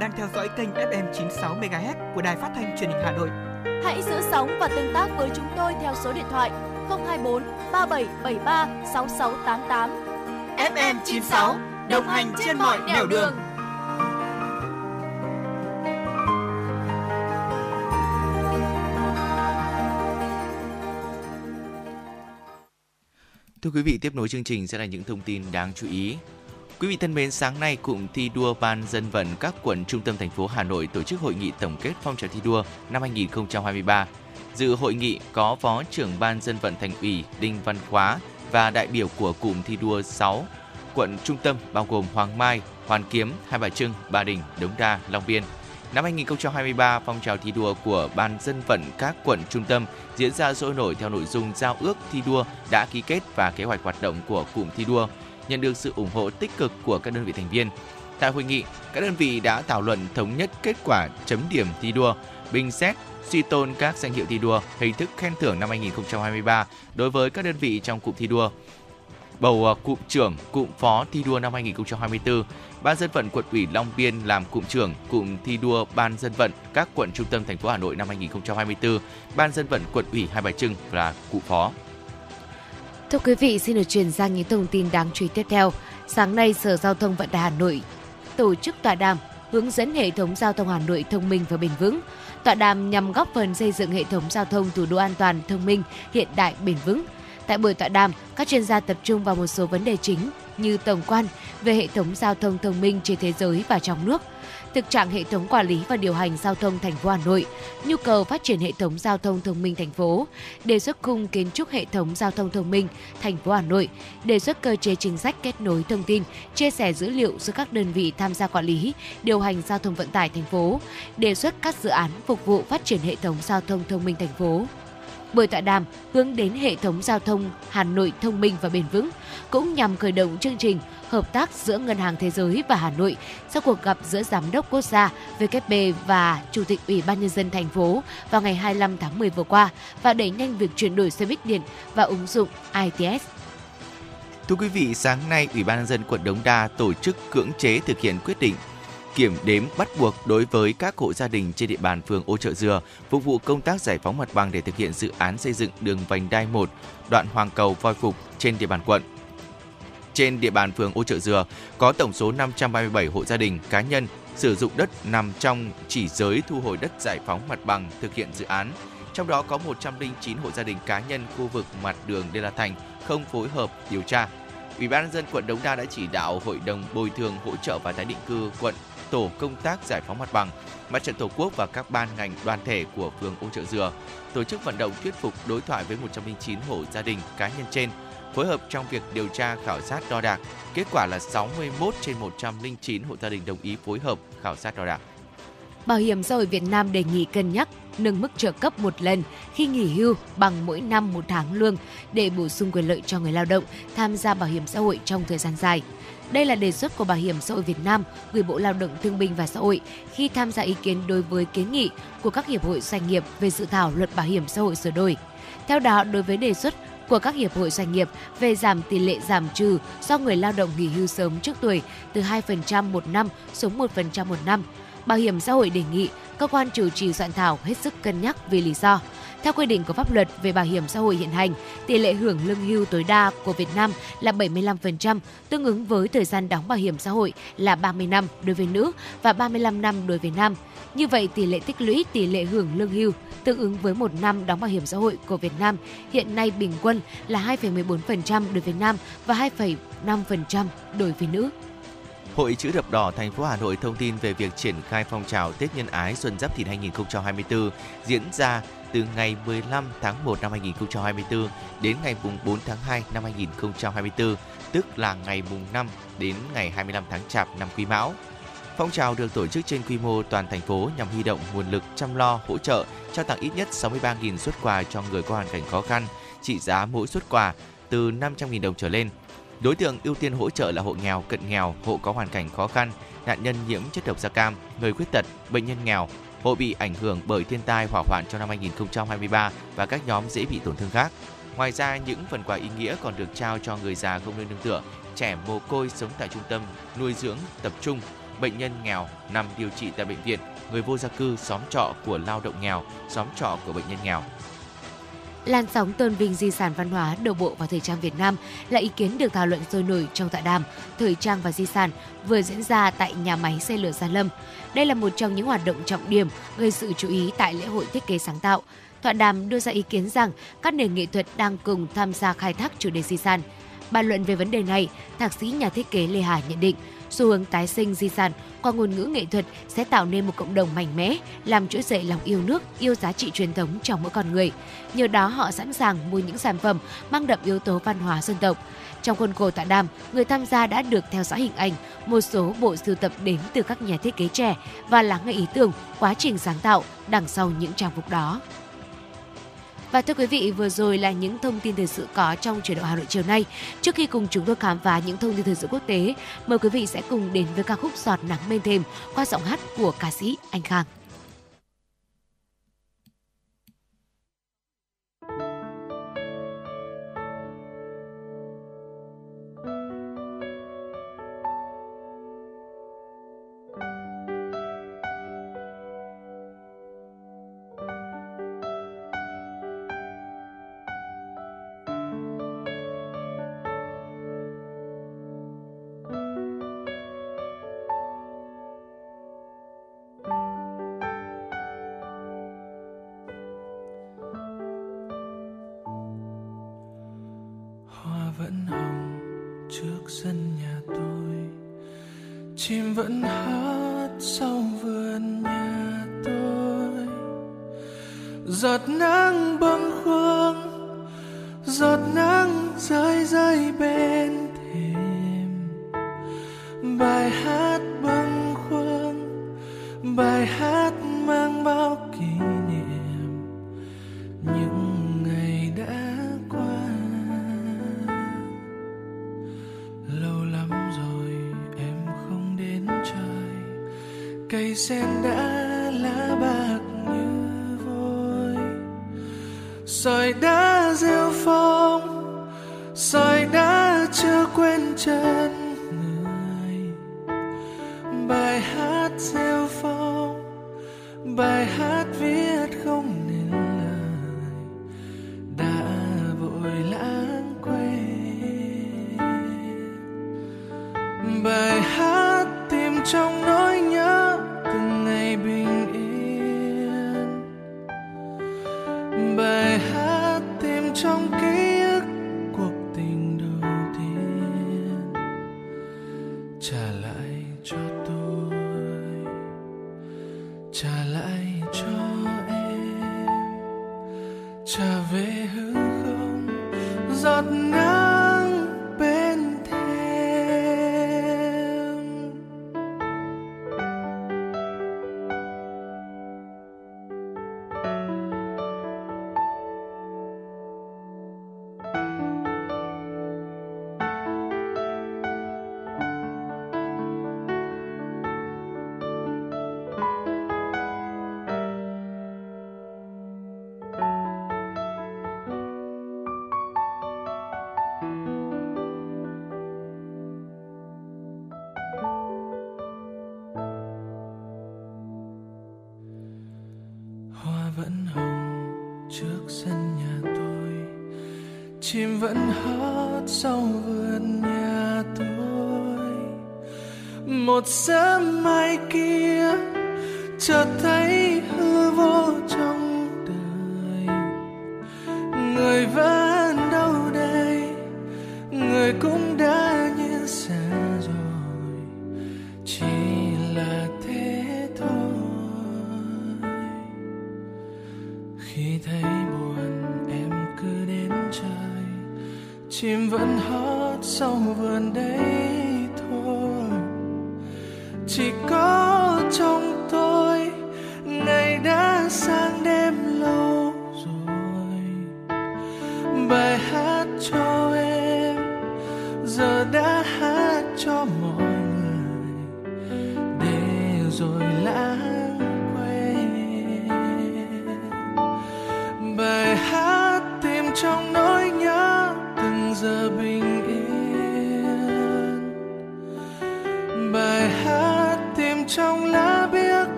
Đang theo dõi kênh FM 96 MHz của đài phát thanh truyền hình Hà Nội. Hãy giữ sóng và tương tác với chúng tôi theo số điện thoại 024 3773 6688. FM 96 đồng hành trên mọi nẻo đường. Thưa quý vị, tiếp nối chương trình sẽ là những thông tin đáng chú ý. Quý vị thân mến, sáng nay cụm thi đua ban dân vận các quận trung tâm thành phố Hà Nội tổ chức hội nghị tổng kết phong trào thi đua năm 2023. Dự hội nghị có Phó trưởng ban dân vận thành ủy Đinh Văn Khóa và đại biểu của cụm thi đua 6 quận trung tâm bao gồm Hoàng Mai, Hoàn Kiếm, Hai Bà Trưng, Ba Đình, Đống Đa, Long Biên. Năm 2023, phong trào thi đua của Ban dân vận các quận trung tâm diễn ra sôi nổi theo nội dung giao ước thi đua đã ký kết và kế hoạch hoạt động của cụm thi đua, nhận được sự ủng hộ tích cực của các đơn vị thành viên. Tại hội nghị, các đơn vị đã thảo luận thống nhất kết quả chấm điểm thi đua, bình xét, suy tôn các danh hiệu thi đua, hình thức khen thưởng năm 2023 đối với các đơn vị trong cụm thi đua. Bầu à, cụm trưởng, cụm phó thi đua năm 2024, Ban dân vận quận ủy Long Biên làm cụm trưởng cụm thi đua Ban dân vận các quận trung tâm thành phố Hà Nội năm 2024, Ban dân vận quận ủy Hai Bà Trưng là cụm phó. Thưa quý vị, xin được truyền sang những thông tin đáng chú ý tiếp theo. Sáng nay, Sở Giao thông Vận tải Hà Nội tổ chức tọa đàm hướng dẫn hệ thống giao thông Hà Nội thông minh và bền vững. Tọa đàm nhằm góp phần xây dựng hệ thống giao thông thủ đô an toàn, thông minh, hiện đại, bền vững. Tại buổi tọa đàm, các chuyên gia tập trung vào một số vấn đề chính như tổng quan về hệ thống giao thông thông minh trên thế giới và trong nước, thực trạng hệ thống quản lý và điều hành giao thông thành phố Hà Nội, nhu cầu phát triển hệ thống giao thông thông minh thành phố, đề xuất khung kiến trúc hệ thống giao thông thông minh thành phố Hà Nội, đề xuất cơ chế chính sách kết nối thông tin, chia sẻ dữ liệu giữa các đơn vị tham gia quản lý, điều hành giao thông vận tải thành phố, đề xuất các dự án phục vụ phát triển hệ thống giao thông thông minh thành phố. Buổi tọa đàm hướng đến hệ thống giao thông Hà Nội thông minh và bền vững cũng nhằm khởi động chương trình hợp tác giữa Ngân hàng Thế giới và Hà Nội sau cuộc gặp giữa Giám đốc Quốc gia WB và Chủ tịch Ủy ban Nhân dân thành phố vào ngày 25 tháng 10 vừa qua và đẩy nhanh việc chuyển đổi xe buýt điện và ứng dụng ITS. Thưa quý vị, sáng nay Ủy ban nhân dân quận Đống Đa tổ chức cưỡng chế thực hiện quyết định kiểm đếm, bắt buộc đối với các hộ gia đình trên địa bàn phường Ô Trợ Dừa phục vụ công tác giải phóng mặt bằng để thực hiện dự án xây dựng đường vành đai 1 đoạn Hoàng Cầu, Voi Phục trên địa bàn quận. Trên địa bàn phường Ô Trợ Dừa, có tổng số 537 hộ gia đình, cá nhân sử dụng đất nằm trong chỉ giới thu hồi đất giải phóng mặt bằng thực hiện dự án. Trong đó có 109 hộ gia đình cá nhân khu vực mặt đường Đê La Thành không phối hợp điều tra. Ủy ban nhân dân quận Đống Đa đã chỉ đạo Hội đồng bồi thường hỗ trợ và tái định cư quận tổ công tác giải phóng mặt bằng, mặt trận tổ quốc và các ban ngành đoàn thể của phường Ô Trợ Dừa tổ chức vận động thuyết phục đối thoại với 109 hộ gia đình cá nhân trên, phối hợp trong việc điều tra khảo sát đo đạc. Kết quả là 61 trên 109 hộ gia đình đồng ý phối hợp khảo sát đo đạc. Bảo hiểm xã hội Việt Nam đề nghị cân nhắc nâng mức trợ cấp một lần khi nghỉ hưu bằng mỗi năm một tháng lương để bổ sung quyền lợi cho người lao động tham gia bảo hiểm xã hội trong thời gian dài. Đây là đề xuất của Bảo hiểm xã hội Việt Nam gửi Bộ Lao động Thương binh và Xã hội khi tham gia ý kiến đối với kiến nghị của các hiệp hội doanh nghiệp về dự thảo luật bảo hiểm xã hội sửa đổi. Theo đó, đối với đề xuất của các hiệp hội doanh nghiệp về giảm tỷ lệ giảm trừ do người lao động nghỉ hưu sớm trước tuổi từ 2% một năm xuống 1% một năm, Bảo hiểm xã hội đề nghị cơ quan chủ trì soạn thảo hết sức cân nhắc vì lý do theo quy định của pháp luật về bảo hiểm xã hội hiện hành, tỷ lệ hưởng lương hưu tối đa của Việt Nam là 75%, tương ứng với thời gian đóng bảo hiểm xã hội là 30 năm đối với nữ và 35 năm đối với nam. Như vậy, tỷ lệ tích lũy tỷ lệ hưởng lương hưu tương ứng với một năm đóng bảo hiểm xã hội của Việt Nam hiện nay bình quân là 2,14% đối với nam và 2,5% đối với nữ. Hội chữ thập đỏ thành phố Hà Nội thông tin về việc triển khai phong trào Tết Nhân ái Xuân Giáp Thìn 2024 diễn ra từ ngày 15 tháng 1 năm 2024 đến ngày 4 tháng 2 năm 2024, tức là ngày mùng 5 đến ngày 25 tháng Chạp năm Quý Mão. Phong trào được tổ chức trên quy mô toàn thành phố nhằm huy động nguồn lực chăm lo, hỗ trợ, trao tặng ít nhất 63.000 xuất quà cho người có hoàn cảnh khó khăn, trị giá mỗi xuất quà từ 500.000 đồng trở lên. Đối tượng ưu tiên hỗ trợ là hộ nghèo, cận nghèo, hộ có hoàn cảnh khó khăn, nạn nhân nhiễm chất độc da cam, người khuyết tật, bệnh nhân nghèo, hộ bị ảnh hưởng bởi thiên tai hỏa hoạn trong năm 2023 và các nhóm dễ bị tổn thương khác. Ngoài ra, những phần quà ý nghĩa còn được trao cho người già không nơi nương tựa, trẻ mồ côi sống tại trung tâm nuôi dưỡng tập trung, bệnh nhân nghèo nằm điều trị tại bệnh viện, người vô gia cư, xóm trọ của lao động nghèo, xóm trọ của bệnh nhân nghèo. Làn sóng tôn vinh di sản văn hóa đổ bộ vào thời trang Việt Nam là ý kiến được thảo luận sôi nổi trong tọa đàm Thời trang và di sản vừa diễn ra tại nhà máy xe lửa Gia Lâm. Đây là một trong những hoạt động trọng điểm gây sự chú ý tại lễ hội thiết kế sáng tạo. Tọa đàm đưa ra ý kiến rằng các nền nghệ thuật đang cùng tham gia khai thác chủ đề di sản. Bàn luận về vấn đề này, thạc sĩ nhà thiết kế Lê Hà nhận định xu hướng tái sinh di sản qua ngôn ngữ nghệ thuật sẽ tạo nên một cộng đồng mạnh mẽ, làm trỗi dậy lòng yêu nước, yêu giá trị truyền thống trong mỗi con người. Nhờ đó họ sẵn sàng mua những sản phẩm mang đậm yếu tố văn hóa dân tộc. Trong khuôn khổ tọa đàm, người tham gia đã được theo dõi hình ảnh một số bộ sưu tập đến từ các nhà thiết kế trẻ và lắng nghe ý tưởng, quá trình sáng tạo đằng sau những trang phục đó. Và thưa quý vị, vừa rồi là những thông tin thời sự có trong chuyển động Hà Nội chiều nay. Trước khi cùng chúng tôi khám phá những thông tin thời sự quốc tế, mời quý vị sẽ cùng đến với ca khúc Giọt nắng bên thềm qua giọng hát của ca sĩ Anh Khang. Giọt nắng bâng khuâng, giọt nắng rơi rơi bên thềm. Bài hát bâng khuâng, bài hát mang bao kỷ niệm những ngày đã qua. Lâu lắm rồi em không đến trời cây sen đã sợi đã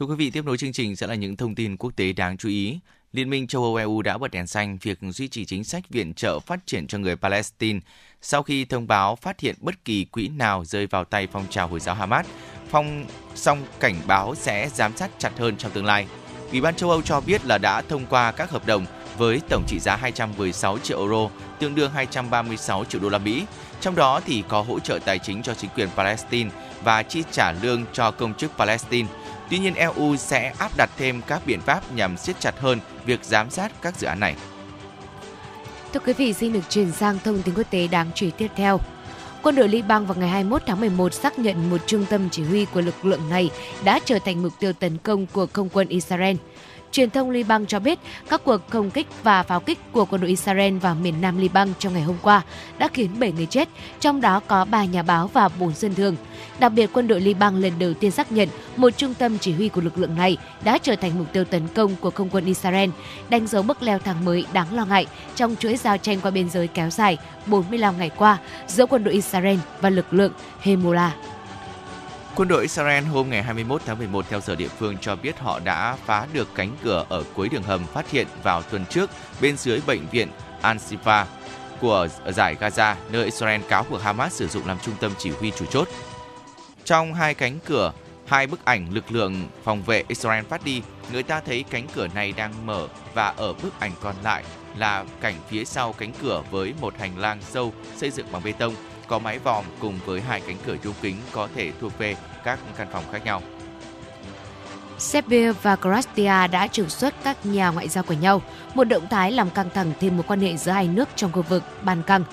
Thưa quý vị, tiếp nối chương trình sẽ là những thông tin quốc tế đáng chú ý. Liên minh châu Âu EU đã bật đèn xanh việc duy trì chính sách viện trợ phát triển cho người Palestine sau khi thông báo phát hiện bất kỳ quỹ nào rơi vào tay phong trào Hồi giáo Hamas. Phong song cảnh báo sẽ giám sát chặt hơn trong tương lai. Ủy ban châu Âu cho biết là đã thông qua các hợp đồng với tổng trị giá 216 triệu euro, tương đương 236 triệu đô la Mỹ. Trong đó thì có hỗ trợ tài chính cho chính quyền Palestine và chi trả lương cho công chức Palestine. Tuy nhiên EU sẽ áp đặt thêm các biện pháp nhằm siết chặt hơn việc giám sát các dự án này. Thưa quý vị, xin được chuyển sang thông tin quốc tế đáng chú ý tiếp theo. Quân đội Liban vào ngày 21 tháng 11 xác nhận một trung tâm chỉ huy của lực lượng này đã trở thành mục tiêu tấn công của không quân Israel. Truyền thông Liban cho biết các cuộc không kích và pháo kích của quân đội Israel vào miền nam Liban trong ngày hôm qua đã khiến 7 người chết, trong đó có 3 nhà báo và 4 dân thường. Đặc biệt, quân đội Liban lần đầu tiên xác nhận một trung tâm chỉ huy của lực lượng này đã trở thành mục tiêu tấn công của không quân Israel, đánh dấu bước leo thang mới đáng lo ngại trong chuỗi giao tranh qua biên giới kéo dài 45 ngày qua giữa quân đội Israel và lực lượng Hezbollah. Quân đội Israel hôm ngày 21 tháng 11 theo giờ địa phương cho biết họ đã phá được cánh cửa ở cuối đường hầm phát hiện vào tuần trước bên dưới bệnh viện Al-Shifa của giải Gaza, nơi Israel cáo buộc Hamas sử dụng làm trung tâm chỉ huy chủ chốt. Trong hai cánh cửa, hai bức ảnh lực lượng phòng vệ Israel phát đi, người ta thấy cánh cửa này đang mở và ở bức ảnh còn lại là cảnh phía sau cánh cửa với một hành lang sâu xây dựng bằng bê tông có mái vòm cùng với hai cánh cửa trung kính có thể thuộc về các căn phòng khác nhau. Serbia và Croatia đã trục xuất các nhà ngoại giao của nhau, một động thái làm căng thẳng thêm mối quan hệ giữa hai nước trong khu vực Ban Căng.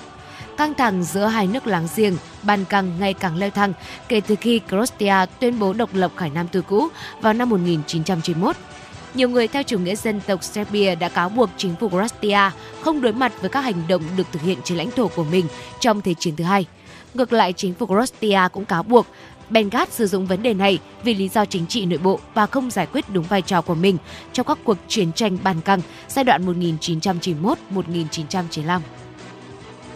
Căng thẳng giữa hai nước láng giềng Ban Căng ngày càng leo thang kể từ khi Croatia tuyên bố độc lập khỏi Nam Tư cũ vào năm 1991. Nhiều người theo chủ nghĩa dân tộc Serbia đã cáo buộc chính phủ Croatia không đối mặt với các hành động được thực hiện trên lãnh thổ của mình trong Thế chiến thứ hai. Ngược lại, chính phủ Croatia cũng cáo buộc Belgrade sử dụng vấn đề này vì lý do chính trị nội bộ và không giải quyết đúng vai trò của mình trong các cuộc chiến tranh bàn Căng giai đoạn 1991-1995.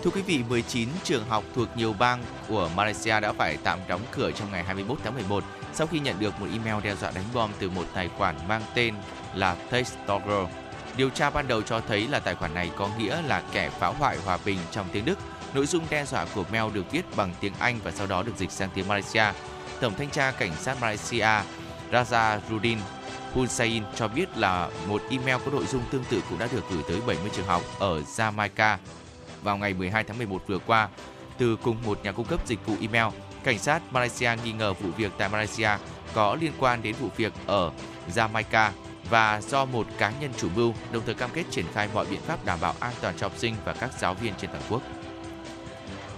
Thưa quý vị, 19 trường học thuộc nhiều bang của Malaysia đã phải tạm đóng cửa trong ngày 21 tháng 11 sau khi nhận được một email đe dọa đánh bom từ một tài khoản mang tên là Testogger. Điều tra ban đầu cho thấy là tài khoản này có nghĩa là kẻ phá hoại hòa bình trong tiếng Đức. Nội dung đe dọa của mail được viết bằng tiếng Anh và sau đó được dịch sang tiếng Malaysia. Tổng thanh tra cảnh sát Malaysia Raja Rudin Hussein cho biết là một email có nội dung tương tự cũng đã được gửi tới 70 trường học ở Jamaica vào ngày 12 tháng 11 vừa qua từ cùng một nhà cung cấp dịch vụ email. Cảnh sát Malaysia nghi ngờ vụ việc tại Malaysia có liên quan đến vụ việc ở Jamaica và do một cá nhân chủ mưu, đồng thời cam kết triển khai mọi biện pháp đảm bảo an toàn cho học sinh và các giáo viên trên toàn quốc.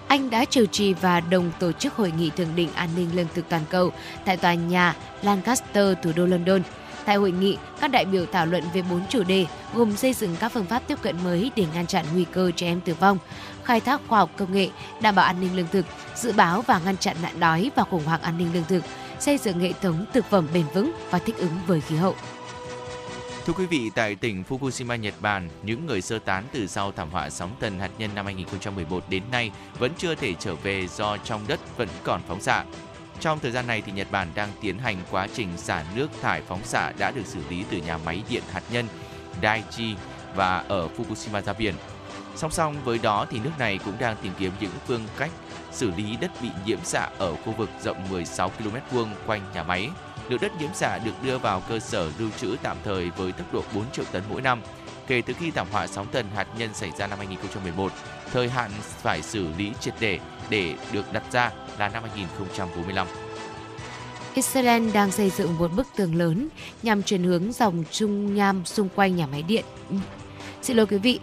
Anh đã chủ trì và đồng tổ chức hội nghị thượng đỉnh an ninh lương thực toàn cầu tại tòa nhà Lancaster, thủ đô London. Tại hội nghị, các đại biểu thảo luận về bốn chủ đề gồm xây dựng các phương pháp tiếp cận mới để ngăn chặn nguy cơ trẻ em tử vong, khai thác khoa học công nghệ, đảm bảo an ninh lương thực, dự báo và ngăn chặn nạn đói và khủng hoảng an ninh lương thực, xây dựng hệ thống thực phẩm bền vững và thích ứng với khí hậu. Thưa quý vị, tại tỉnh Fukushima, Nhật Bản, những người sơ tán từ sau thảm họa sóng thần hạt nhân năm 2011 đến nay vẫn chưa thể trở về do trong đất vẫn còn phóng xạ. Trong thời gian này thì Nhật Bản đang tiến hành quá trình xả nước thải phóng xạ đã được xử lý từ nhà máy điện hạt nhân Daiichi và ở Fukushima ra biển. Song song với đó thì nước này cũng đang tìm kiếm những phương cách xử lý đất bị nhiễm xạ ở khu vực rộng 16 km vuông quanh nhà máy. Lượng đất nhiễm xạ được đưa vào cơ sở lưu trữ tạm thời với tốc độ 4 triệu tấn mỗi năm. Kể từ khi thảm họa sóng thần hạt nhân xảy ra năm 2011, thời hạn phải xử lý triệt để để được đặt ra là năm 2045. Israel đang xây dựng một bức tường lớn nhằm chuyển hướng dòng trung nham xung quanh nhà máy điện. Xin lỗi quý vị,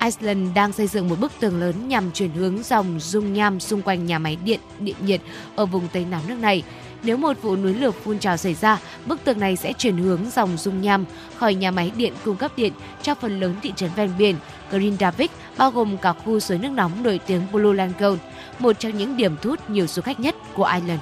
Iceland đang xây dựng một bức tường lớn nhằm chuyển hướng dòng dung nham xung quanh nhà máy điện điện nhiệt ở vùng Tây Nam nước này. Nếu một vụ núi lửa phun trào xảy ra, bức tường này sẽ chuyển hướng dòng dung nham khỏi nhà máy điện cung cấp điện cho phần lớn thị trấn ven biển Grindavik, bao gồm cả khu suối nước nóng nổi tiếng Blue Lagoon, một trong những điểm thu hút nhiều du khách nhất của Ireland.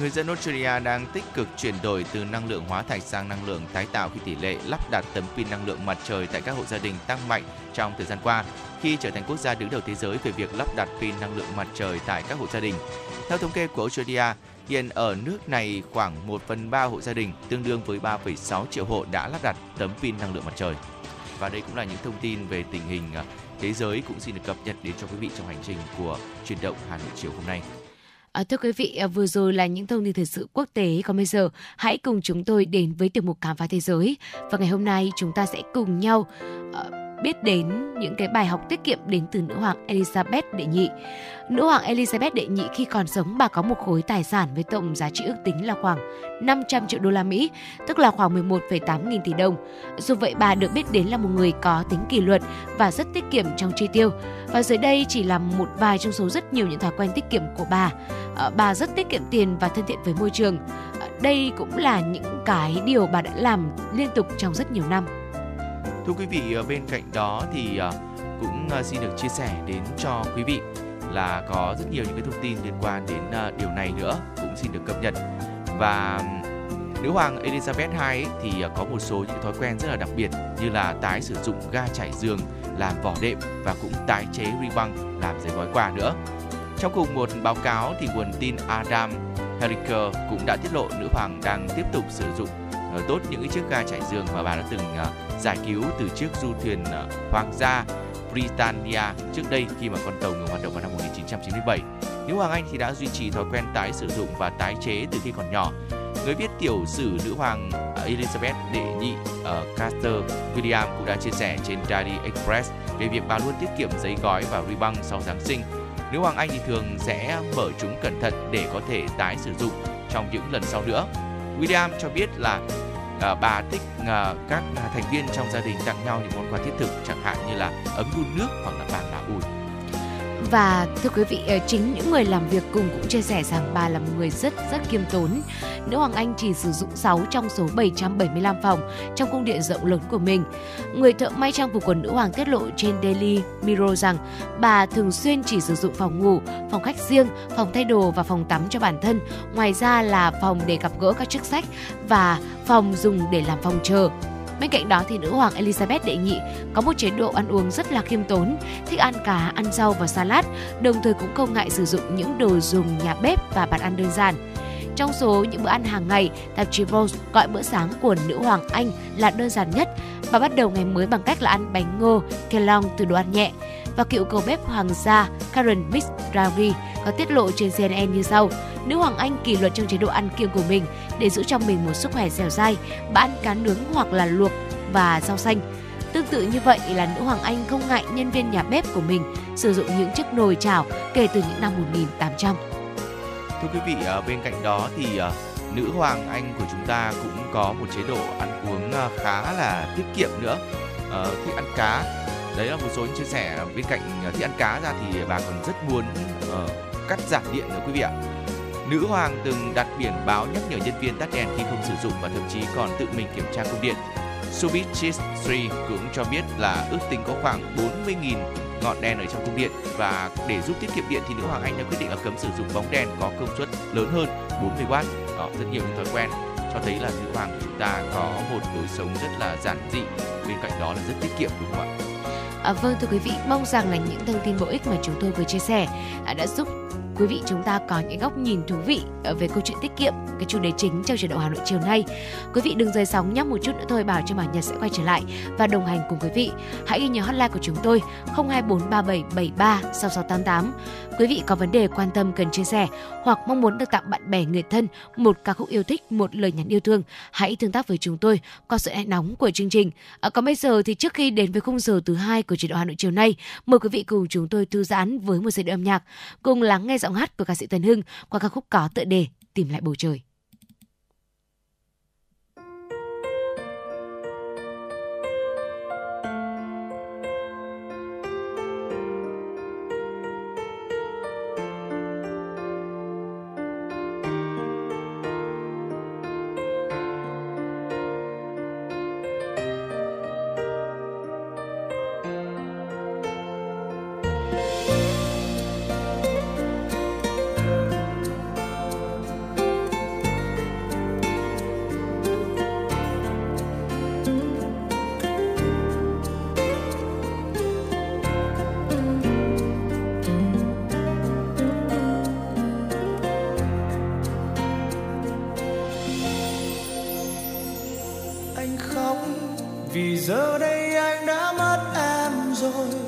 Người dân Australia đang tích cực chuyển đổi từ năng lượng hóa thạch sang năng lượng tái tạo khi tỷ lệ lắp đặt tấm pin năng lượng mặt trời tại các hộ gia đình tăng mạnh trong thời gian qua, khi trở thành quốc gia đứng đầu thế giới về việc lắp đặt pin năng lượng mặt trời tại các hộ gia đình. Theo thống kê của Australia, hiện ở nước này khoảng 1 phần 3 hộ gia đình, tương đương với 3,6 triệu hộ đã lắp đặt tấm pin năng lượng mặt trời. Và đây cũng là những thông tin về tình hình à, thế giới cũng xin được cập nhật đến cho quý vị trong hành trình của chuyển động Hà Nội chiều hôm nay. À, thưa quý vị, à, vừa rồi là những thông tin thời sự quốc tế. Còn bây giờ, hãy cùng chúng tôi đến với tiểu mục khám phá thế giới. Và ngày hôm nay chúng ta sẽ cùng nhau uh, biết đến những cái bài học tiết kiệm đến từ nữ hoàng Elizabeth đệ nhị. Nữ hoàng Elizabeth đệ nhị khi còn sống bà có một khối tài sản với tổng giá trị ước tính là khoảng 500 triệu đô la Mỹ, tức là khoảng 11,8 nghìn tỷ đồng. Dù vậy bà được biết đến là một người có tính kỷ luật và rất tiết kiệm trong chi tiêu. Và dưới đây chỉ là một vài trong số rất nhiều những thói quen tiết kiệm của bà. Ờ, bà rất tiết kiệm tiền và thân thiện với môi trường. Ờ, đây cũng là những cái điều bà đã làm liên tục trong rất nhiều năm. Thưa quý vị, ờ, bên cạnh đó thì ờ, cũng ờ, xin được chia sẻ đến cho quý vị là có rất nhiều những cái thông tin liên quan đến điều này nữa cũng xin được cập nhật và nữ hoàng Elizabeth II thì có một số những thói quen rất là đặc biệt như là tái sử dụng ga trải giường làm vỏ đệm và cũng tái chế ri băng làm giấy gói quà nữa. Trong cùng một báo cáo thì nguồn tin Adam Heriker cũng đã tiết lộ nữ hoàng đang tiếp tục sử dụng tốt những cái chiếc ga trải giường mà bà đã từng giải cứu từ chiếc du thuyền ờ, hoàng gia Britannia trước đây khi mà con tàu ngừng hoạt động vào năm 1997. Nữ hoàng Anh thì đã duy trì thói quen tái sử dụng và tái chế từ khi còn nhỏ. Người viết tiểu sử nữ hoàng ờ, Elizabeth đệ nhị ở Carter William cũng đã chia sẻ trên Daily Express về việc bà luôn tiết kiệm giấy gói và ri băng sau Giáng sinh. Nữ hoàng Anh thì thường sẽ mở chúng cẩn thận để có thể tái sử dụng trong những lần sau nữa. William cho biết là à, bà thích ờ, à, các thành viên trong gia đình tặng nhau những món quà thiết thực chẳng hạn như là ấm đun nước hoặc là bàn lá ủi và thưa quý vị ờ, chính những người làm việc cùng cũng chia sẻ rằng bà là một người rất rất kiêm tốn. Nữ hoàng anh chỉ sử dụng 6 trong số 775 phòng trong cung điện rộng lớn của mình. Người thợ may trang phục của nữ hoàng tiết lộ trên Daily Mirror rằng bà thường xuyên chỉ sử dụng phòng ngủ, phòng khách riêng, phòng thay đồ và phòng tắm cho bản thân, ngoài ra là phòng để gặp gỡ các chức sách và phòng dùng để làm phòng chờ. Bên cạnh đó thì nữ hoàng Elizabeth đệ nhị có một chế độ ăn uống rất là khiêm tốn, thích ăn cá, ăn rau và salad, đồng thời cũng không ngại sử dụng những đồ dùng nhà bếp và bàn ăn đơn giản. Trong số những bữa ăn hàng ngày, tạp chí Vogue gọi bữa sáng của nữ hoàng Anh là đơn giản nhất và bắt đầu ngày mới bằng cách là ăn bánh ngô Kellogg từ đồ ăn nhẹ. Và cựu cầu bếp hoàng gia Karen McDowry có tiết lộ trên CNN như sau: Nữ hoàng Anh kỷ luật trong chế độ ăn kiêng của mình để giữ cho mình một sức khỏe dẻo dai, bà ăn cá nướng hoặc là luộc và rau xanh. Tương tự như vậy là nữ hoàng Anh không ngại nhân viên nhà bếp của mình sử dụng những chiếc nồi chảo kể từ những năm 1800. Thưa quý vị, à, bên cạnh đó thì à, nữ hoàng Anh của chúng ta cũng có một chế độ ăn uống à, khá là tiết kiệm nữa. Ờ, thích ăn cá. Đấy là một số những chia sẻ bên cạnh ờ, thích ăn cá ra thì bà còn rất muốn uh, cắt giảm điện nữa quý vị ạ. Nữ hoàng từng đặt biển báo nhắc nhở nhân viên tắt đèn khi không sử dụng và thậm chí còn tự mình kiểm tra cung điện. Soviet History cũng cho biết là ước tính có khoảng 40.000 ngọn đèn ở trong cung điện và để giúp tiết kiệm điện thì nữ hoàng Anh đã quyết định là cấm sử dụng bóng đèn có công suất lớn hơn 40W. Đó, rất nhiều những thói quen cho thấy là nữ hoàng của chúng ta có một lối sống rất là giản dị bên cạnh đó là rất tiết kiệm đúng không ạ? À, vâng thưa quý vị, mong rằng là những thông tin bổ ích mà chúng tôi vừa chia sẻ à, đã giúp quý vị chúng ta có những góc nhìn thú vị ờ, về câu chuyện tiết kiệm cái chủ đề chính trong chuyển động Hà Nội chiều nay. Quý vị đừng rời sóng nhắc một chút nữa thôi bảo cho Bảo Nhật sẽ quay trở lại và đồng hành cùng quý vị. Hãy ghi nhớ hotline của chúng tôi 02437736688. Quý vị có vấn đề quan tâm cần chia sẻ hoặc mong muốn được tặng bạn bè người thân một ca khúc yêu thích, một lời nhắn yêu thương, hãy tương tác với chúng tôi qua sự hẹn nóng của chương trình. À, còn bây giờ thì trước khi đến với khung giờ thứ hai của chuyển động Hà Nội chiều nay, mời quý vị cùng chúng tôi thư giãn với một giai điệu âm nhạc, cùng lắng nghe giọng hát của ca sĩ Tuấn Hưng qua ca khúc có tựa đề Tìm lại bầu trời. Giờ đây anh đã mất em rồi.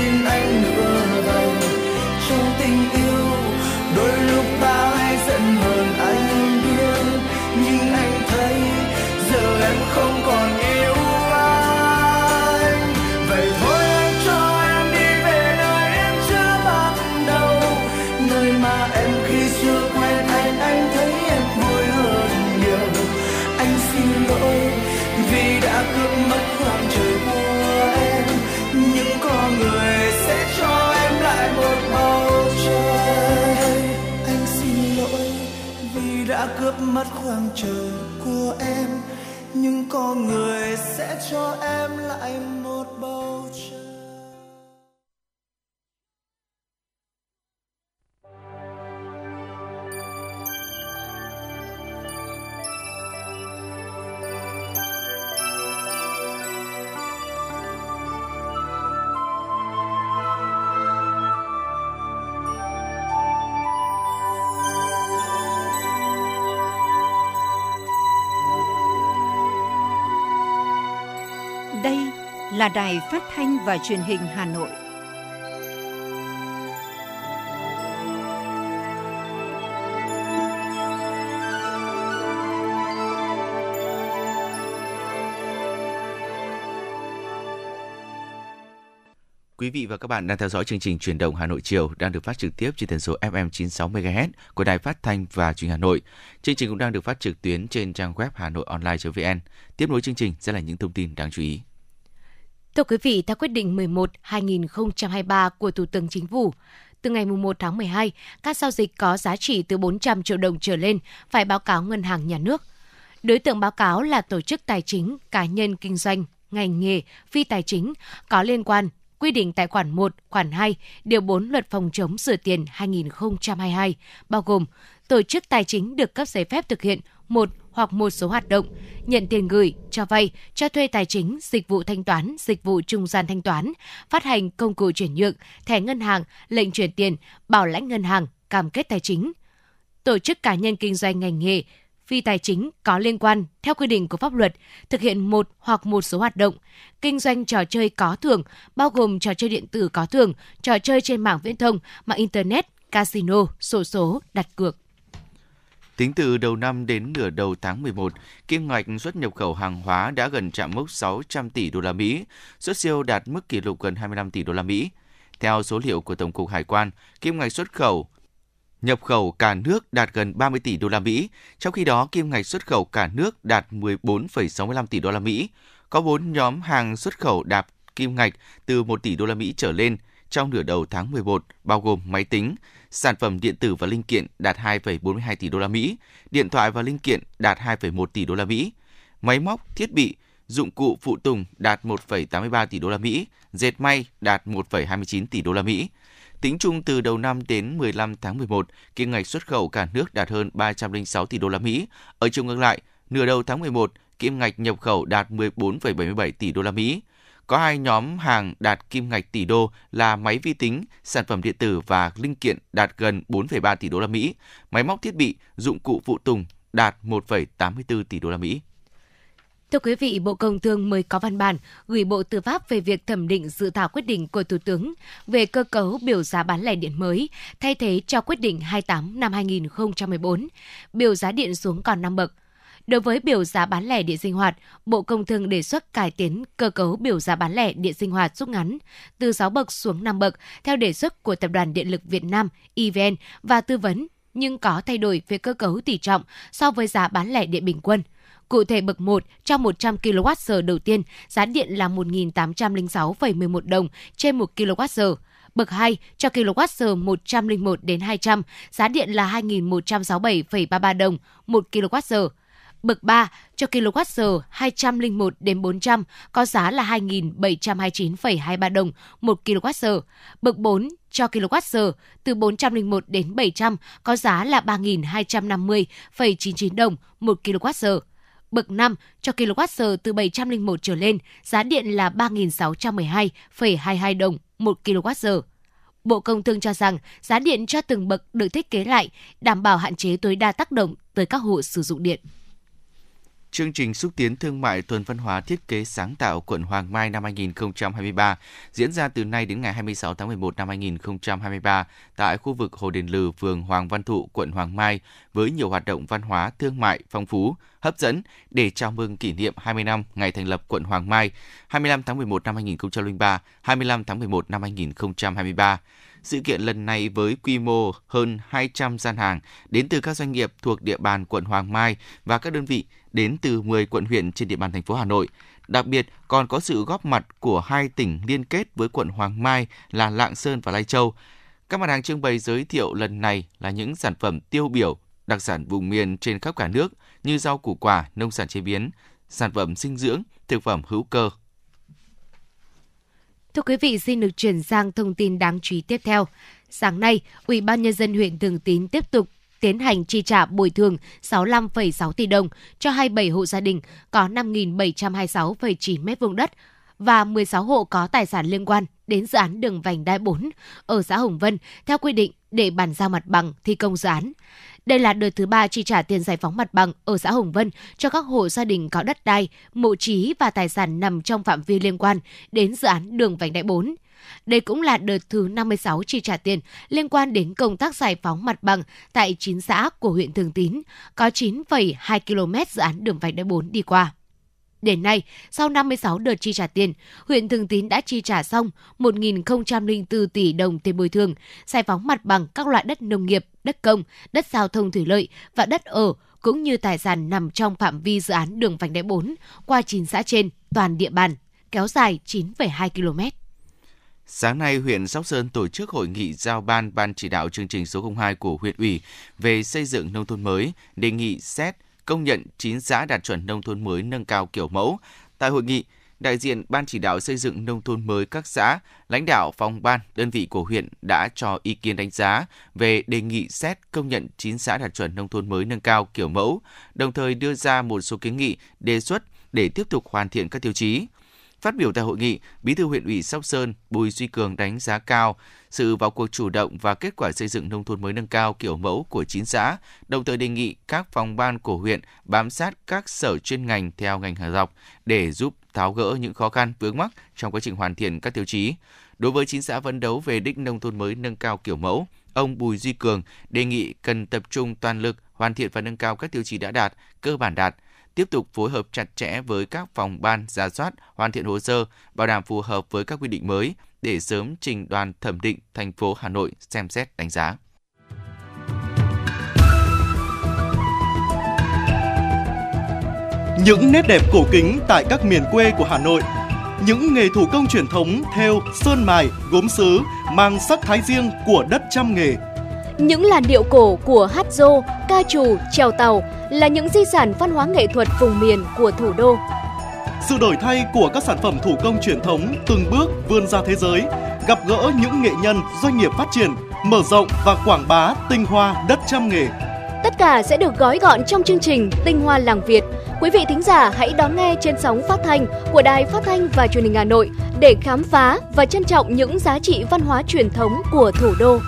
in sang trời của em nhưng có người sẽ cho em lại Đài Phát thanh và Truyền hình Hà Nội. Quý vị và các bạn đang theo dõi chương trình Truyền động Hà Nội chiều đang được phát trực tiếp trên tần số FM 96 MHz của Đài Phát thanh và Truyền hình Hà Nội. Chương trình cũng đang được phát trực tuyến trên trang web hanoionline.vn. Tiếp nối chương trình sẽ là những thông tin đáng chú ý. Thưa quý vị, theo quyết định 11-2023 của Thủ tướng Chính phủ, từ ngày 1 tháng 12, các giao dịch có giá trị từ 400 triệu đồng trở lên phải báo cáo ngân hàng nhà nước. Đối tượng báo cáo là tổ chức tài chính, cá nhân kinh doanh, ngành nghề, phi tài chính có liên quan quy định tại khoản 1, khoản 2, điều 4 Luật phòng chống rửa tiền 2022, bao gồm tổ chức tài chính được cấp giấy phép thực hiện một hoặc một số hoạt động, nhận tiền gửi, cho vay, cho thuê tài chính, dịch vụ thanh toán, dịch vụ trung gian thanh toán, phát hành công cụ chuyển nhượng, thẻ ngân hàng, lệnh chuyển tiền, bảo lãnh ngân hàng, cam kết tài chính. Tổ chức cá nhân kinh doanh ngành nghề, phi tài chính có liên quan theo quy định của pháp luật thực hiện một hoặc một số hoạt động kinh doanh trò chơi có thưởng bao gồm trò chơi điện tử có thưởng, trò chơi trên mạng viễn thông, mạng internet, casino, sổ số, đặt cược. Tính từ đầu năm đến nửa đầu tháng 11, kim ngạch xuất nhập khẩu hàng hóa đã gần chạm mốc 600 tỷ đô la Mỹ, xuất siêu đạt mức kỷ lục gần 25 tỷ đô la Mỹ. Theo số liệu của Tổng cục Hải quan, kim ngạch xuất khẩu nhập khẩu cả nước đạt gần 30 tỷ đô la Mỹ, trong khi đó kim ngạch xuất khẩu cả nước đạt 14,65 tỷ đô la Mỹ. Có 4 nhóm hàng xuất khẩu đạt kim ngạch từ 1 tỷ đô la Mỹ trở lên trong nửa đầu tháng 11, bao gồm máy tính, sản phẩm điện tử và linh kiện đạt 2,42 tỷ đô la Mỹ, điện thoại và linh kiện đạt 2,1 tỷ đô la Mỹ, máy móc, thiết bị, dụng cụ phụ tùng đạt 1,83 tỷ đô la Mỹ, dệt may đạt 1,29 tỷ đô la Mỹ. Tính chung từ đầu năm đến 15 tháng 11, kim ngạch xuất khẩu cả nước đạt hơn 306 tỷ đô la Mỹ. Ở chiều ngược lại, nửa đầu tháng 11, kim ngạch nhập khẩu đạt 14,77 tỷ đô la Mỹ. Có hai nhóm hàng đạt kim ngạch tỷ đô là máy vi tính, sản phẩm điện tử và linh kiện đạt gần 4,3 tỷ đô la Mỹ, máy móc thiết bị, dụng cụ phụ tùng đạt 1,84 tỷ đô la Mỹ. Thưa quý vị, Bộ Công Thương mới có văn bản gửi Bộ Tư pháp về việc thẩm định dự thảo quyết định của Thủ tướng về cơ cấu biểu giá bán lẻ điện mới, thay thế cho quyết định 28 năm 2014, biểu giá điện xuống còn 5 bậc. Đối với biểu giá bán lẻ điện sinh hoạt, Bộ Công Thương đề xuất cải tiến cơ cấu biểu giá bán lẻ điện sinh hoạt rút ngắn từ 6 bậc xuống 5 bậc theo đề xuất của Tập đoàn Điện lực Việt Nam EVN và tư vấn nhưng có thay đổi về cơ cấu tỷ trọng so với giá bán lẻ điện bình quân. Cụ thể bậc 1 cho 100 kWh đầu tiên, giá điện là 1.806,11 đồng trên 1 kWh. Bậc 2 cho kWh 101 đến 200, giá điện là 2.167,33 đồng 1 kWh. Bậc 3 cho kWh 201 đến 400 có giá là 2.729,23 đồng 1 kWh. Bậc 4 cho kWh từ 401 đến 700 có giá là 3.250,99 đồng 1 kWh. Bậc 5 cho kWh từ 701 trở lên, giá điện là 3.612,22 đồng 1 kWh. Bộ Công Thương cho rằng giá điện cho từng bậc được thiết kế lại, đảm bảo hạn chế tối đa tác động tới các hộ sử dụng điện. Chương trình xúc tiến thương mại tuần văn hóa thiết kế sáng tạo quận Hoàng Mai năm 2023 diễn ra từ nay đến ngày 26 tháng 11 năm 2023 tại khu vực Hồ Đền Lừ, phường Hoàng Văn Thụ, quận Hoàng Mai với nhiều hoạt động văn hóa thương mại phong phú, hấp dẫn để chào mừng kỷ niệm 20 năm ngày thành lập quận Hoàng Mai 25 tháng 11 năm 2003, 25 tháng 11 năm 2023. Sự kiện lần này với quy mô hơn 200 gian hàng đến từ các doanh nghiệp thuộc địa bàn quận Hoàng Mai và các đơn vị đến từ 10 quận huyện trên địa bàn thành phố Hà Nội. Đặc biệt còn có sự góp mặt của hai tỉnh liên kết với quận Hoàng Mai là Lạng Sơn và Lai Châu. Các mặt hàng trưng bày giới thiệu lần này là những sản phẩm tiêu biểu, đặc sản vùng miền trên khắp cả nước như rau củ quả, nông sản chế biến, sản phẩm dinh dưỡng, thực phẩm hữu cơ, Thưa quý vị, xin được chuyển sang thông tin đáng chú ý tiếp theo. Sáng nay, Ủy ban nhân dân huyện Thường Tín tiếp tục tiến hành chi trả bồi thường 65,6 tỷ đồng cho 27 hộ gia đình có 5.726,9 m2 đất và 16 hộ có tài sản liên quan đến dự án đường vành đai 4 ở xã Hồng Vân theo quy định để bàn giao mặt bằng thi công dự án. Đây là đợt thứ ba chi trả tiền giải phóng mặt bằng ở xã Hồng Vân cho các hộ gia đình có đất đai, mộ trí và tài sản nằm trong phạm vi liên quan đến dự án đường vành đai 4. Đây cũng là đợt thứ 56 chi trả tiền liên quan đến công tác giải phóng mặt bằng tại 9 xã của huyện Thường Tín, có 9,2 km dự án đường vành đai 4 đi qua. Đến nay, sau 56 đợt chi trả tiền, huyện Thường Tín đã chi trả xong 1.004 tỷ đồng tiền bồi thường, giải phóng mặt bằng các loại đất nông nghiệp, đất công, đất giao thông thủy lợi và đất ở, cũng như tài sản nằm trong phạm vi dự án đường vành đai 4 qua 9 xã trên toàn địa bàn kéo dài 9,2 km. Sáng nay, huyện Sóc Sơn tổ chức hội nghị giao ban Ban chỉ đạo chương trình số 02 của huyện ủy về xây dựng nông thôn mới, đề nghị xét công nhận 9 xã đạt chuẩn nông thôn mới nâng cao kiểu mẫu. Tại hội nghị, đại diện Ban chỉ đạo xây dựng nông thôn mới các xã, lãnh đạo phòng ban, đơn vị của huyện đã cho ý kiến đánh giá về đề nghị xét công nhận 9 xã đạt chuẩn nông thôn mới nâng cao kiểu mẫu, đồng thời đưa ra một số kiến nghị, đề xuất để tiếp tục hoàn thiện các tiêu chí. Phát biểu tại hội nghị, Bí thư huyện ủy Sóc Sơn Bùi Duy Cường đánh giá cao sự vào cuộc chủ động và kết quả xây dựng nông thôn mới nâng cao kiểu mẫu của 9 xã, đồng thời đề nghị các phòng ban của huyện bám sát các sở chuyên ngành theo ngành hàng dọc để giúp tháo gỡ những khó khăn vướng mắc trong quá trình hoàn thiện các tiêu chí. Đối với 9 xã phấn đấu về đích nông thôn mới nâng cao kiểu mẫu, ông Bùi Duy Cường đề nghị cần tập trung toàn lực hoàn thiện và nâng cao các tiêu chí đã đạt, cơ bản đạt, tiếp tục phối hợp chặt chẽ với các phòng ban ra soát, hoàn thiện hồ sơ, bảo đảm phù hợp với các quy định mới để sớm trình đoàn thẩm định thành phố Hà Nội xem xét đánh giá. Những nét đẹp cổ kính tại các miền quê của Hà Nội những nghề thủ công truyền thống theo sơn mài, gốm sứ mang sắc thái riêng của đất trăm nghề. Những làn điệu cổ của hát dô, ca trù, trèo tàu là những di sản văn hóa nghệ thuật vùng miền của thủ đô. Sự đổi thay của các sản phẩm thủ công truyền thống từng bước vươn ra thế giới, gặp gỡ những nghệ nhân, doanh nghiệp phát triển, mở rộng và quảng bá tinh hoa đất trăm nghề. Tất cả sẽ được gói gọn trong chương trình Tinh Hoa Làng Việt. Quý vị thính giả hãy đón nghe trên sóng phát thanh của Đài Phát thanh và Truyền hình Hà Nội để khám phá và trân trọng những giá trị văn hóa truyền thống của thủ đô.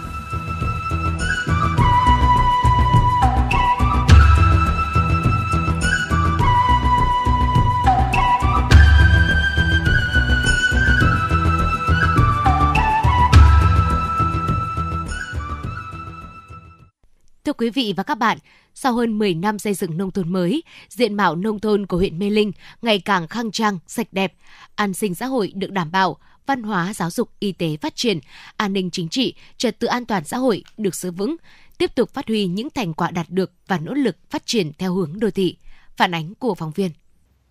Thưa quý vị và các bạn, sau hơn 10 năm xây dựng nông thôn mới, diện mạo nông thôn của huyện Mê Linh ngày càng khang trang, sạch đẹp, an sinh xã hội được đảm bảo, văn hóa, giáo dục, y tế phát triển, an ninh chính trị, trật tự an toàn xã hội được giữ vững, tiếp tục phát huy những thành quả đạt được và nỗ lực phát triển theo hướng đô thị. Phản ánh của phóng viên.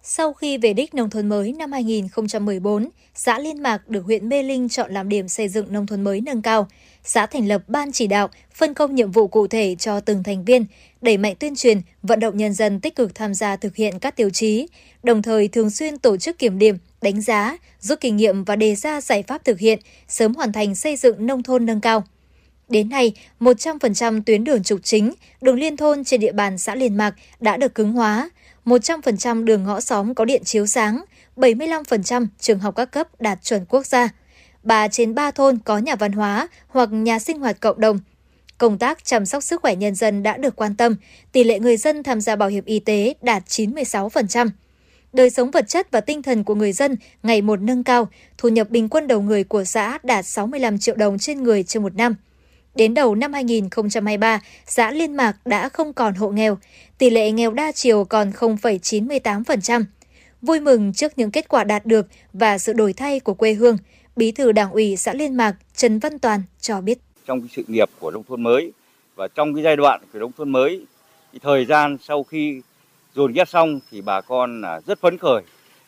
Sau khi về đích nông thôn mới năm 2014, xã Liên Mạc được huyện Mê Linh chọn làm điểm xây dựng nông thôn mới nâng cao. Xã thành lập ban chỉ đạo, phân công nhiệm vụ cụ thể cho từng thành viên, đẩy mạnh tuyên truyền, vận động nhân dân tích cực tham gia thực hiện các tiêu chí, đồng thời thường xuyên tổ chức kiểm điểm, đánh giá, rút kinh nghiệm và đề ra giải pháp thực hiện, sớm hoàn thành xây dựng nông thôn nâng cao. Đến nay, 100% tuyến đường trục chính, đường liên thôn trên địa bàn xã Liên Mạc đã được cứng hóa, 100% đường ngõ xóm có điện chiếu sáng, 75% trường học các cấp đạt chuẩn quốc gia. 3 trên 3 thôn có nhà văn hóa hoặc nhà sinh hoạt cộng đồng. Công tác chăm sóc sức khỏe nhân dân đã được quan tâm, tỷ lệ người dân tham gia bảo hiểm y tế đạt 96%. Đời sống vật chất và tinh thần của người dân ngày một nâng cao, thu nhập bình quân đầu người của xã đạt 65 triệu đồng trên người trên một năm. Đến đầu năm 2023, xã Liên Mạc đã không còn hộ nghèo, tỷ lệ nghèo đa chiều còn 0,98%. Vui mừng trước những kết quả đạt được và sự đổi thay của quê hương, Bí thư Đảng ủy xã Liên Mạc Trần Văn Toàn cho biết. Trong cái sự nghiệp của nông thôn mới và trong cái giai đoạn của nông thôn mới, thì thời gian sau khi dồn ghép xong thì bà con rất phấn khởi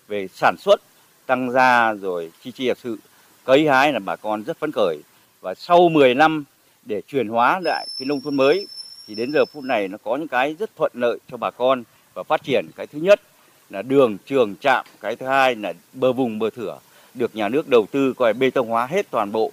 về sản xuất tăng gia rồi chi chi sự cấy hái là bà con rất phấn khởi và sau 10 năm để chuyển hóa lại cái nông thôn mới thì đến giờ phút này nó có những cái rất thuận lợi cho bà con và phát triển. Cái thứ nhất là đường trường trạm cái thứ hai là bờ vùng bờ thửa được nhà nước đầu tư coi bê tông hóa hết toàn bộ.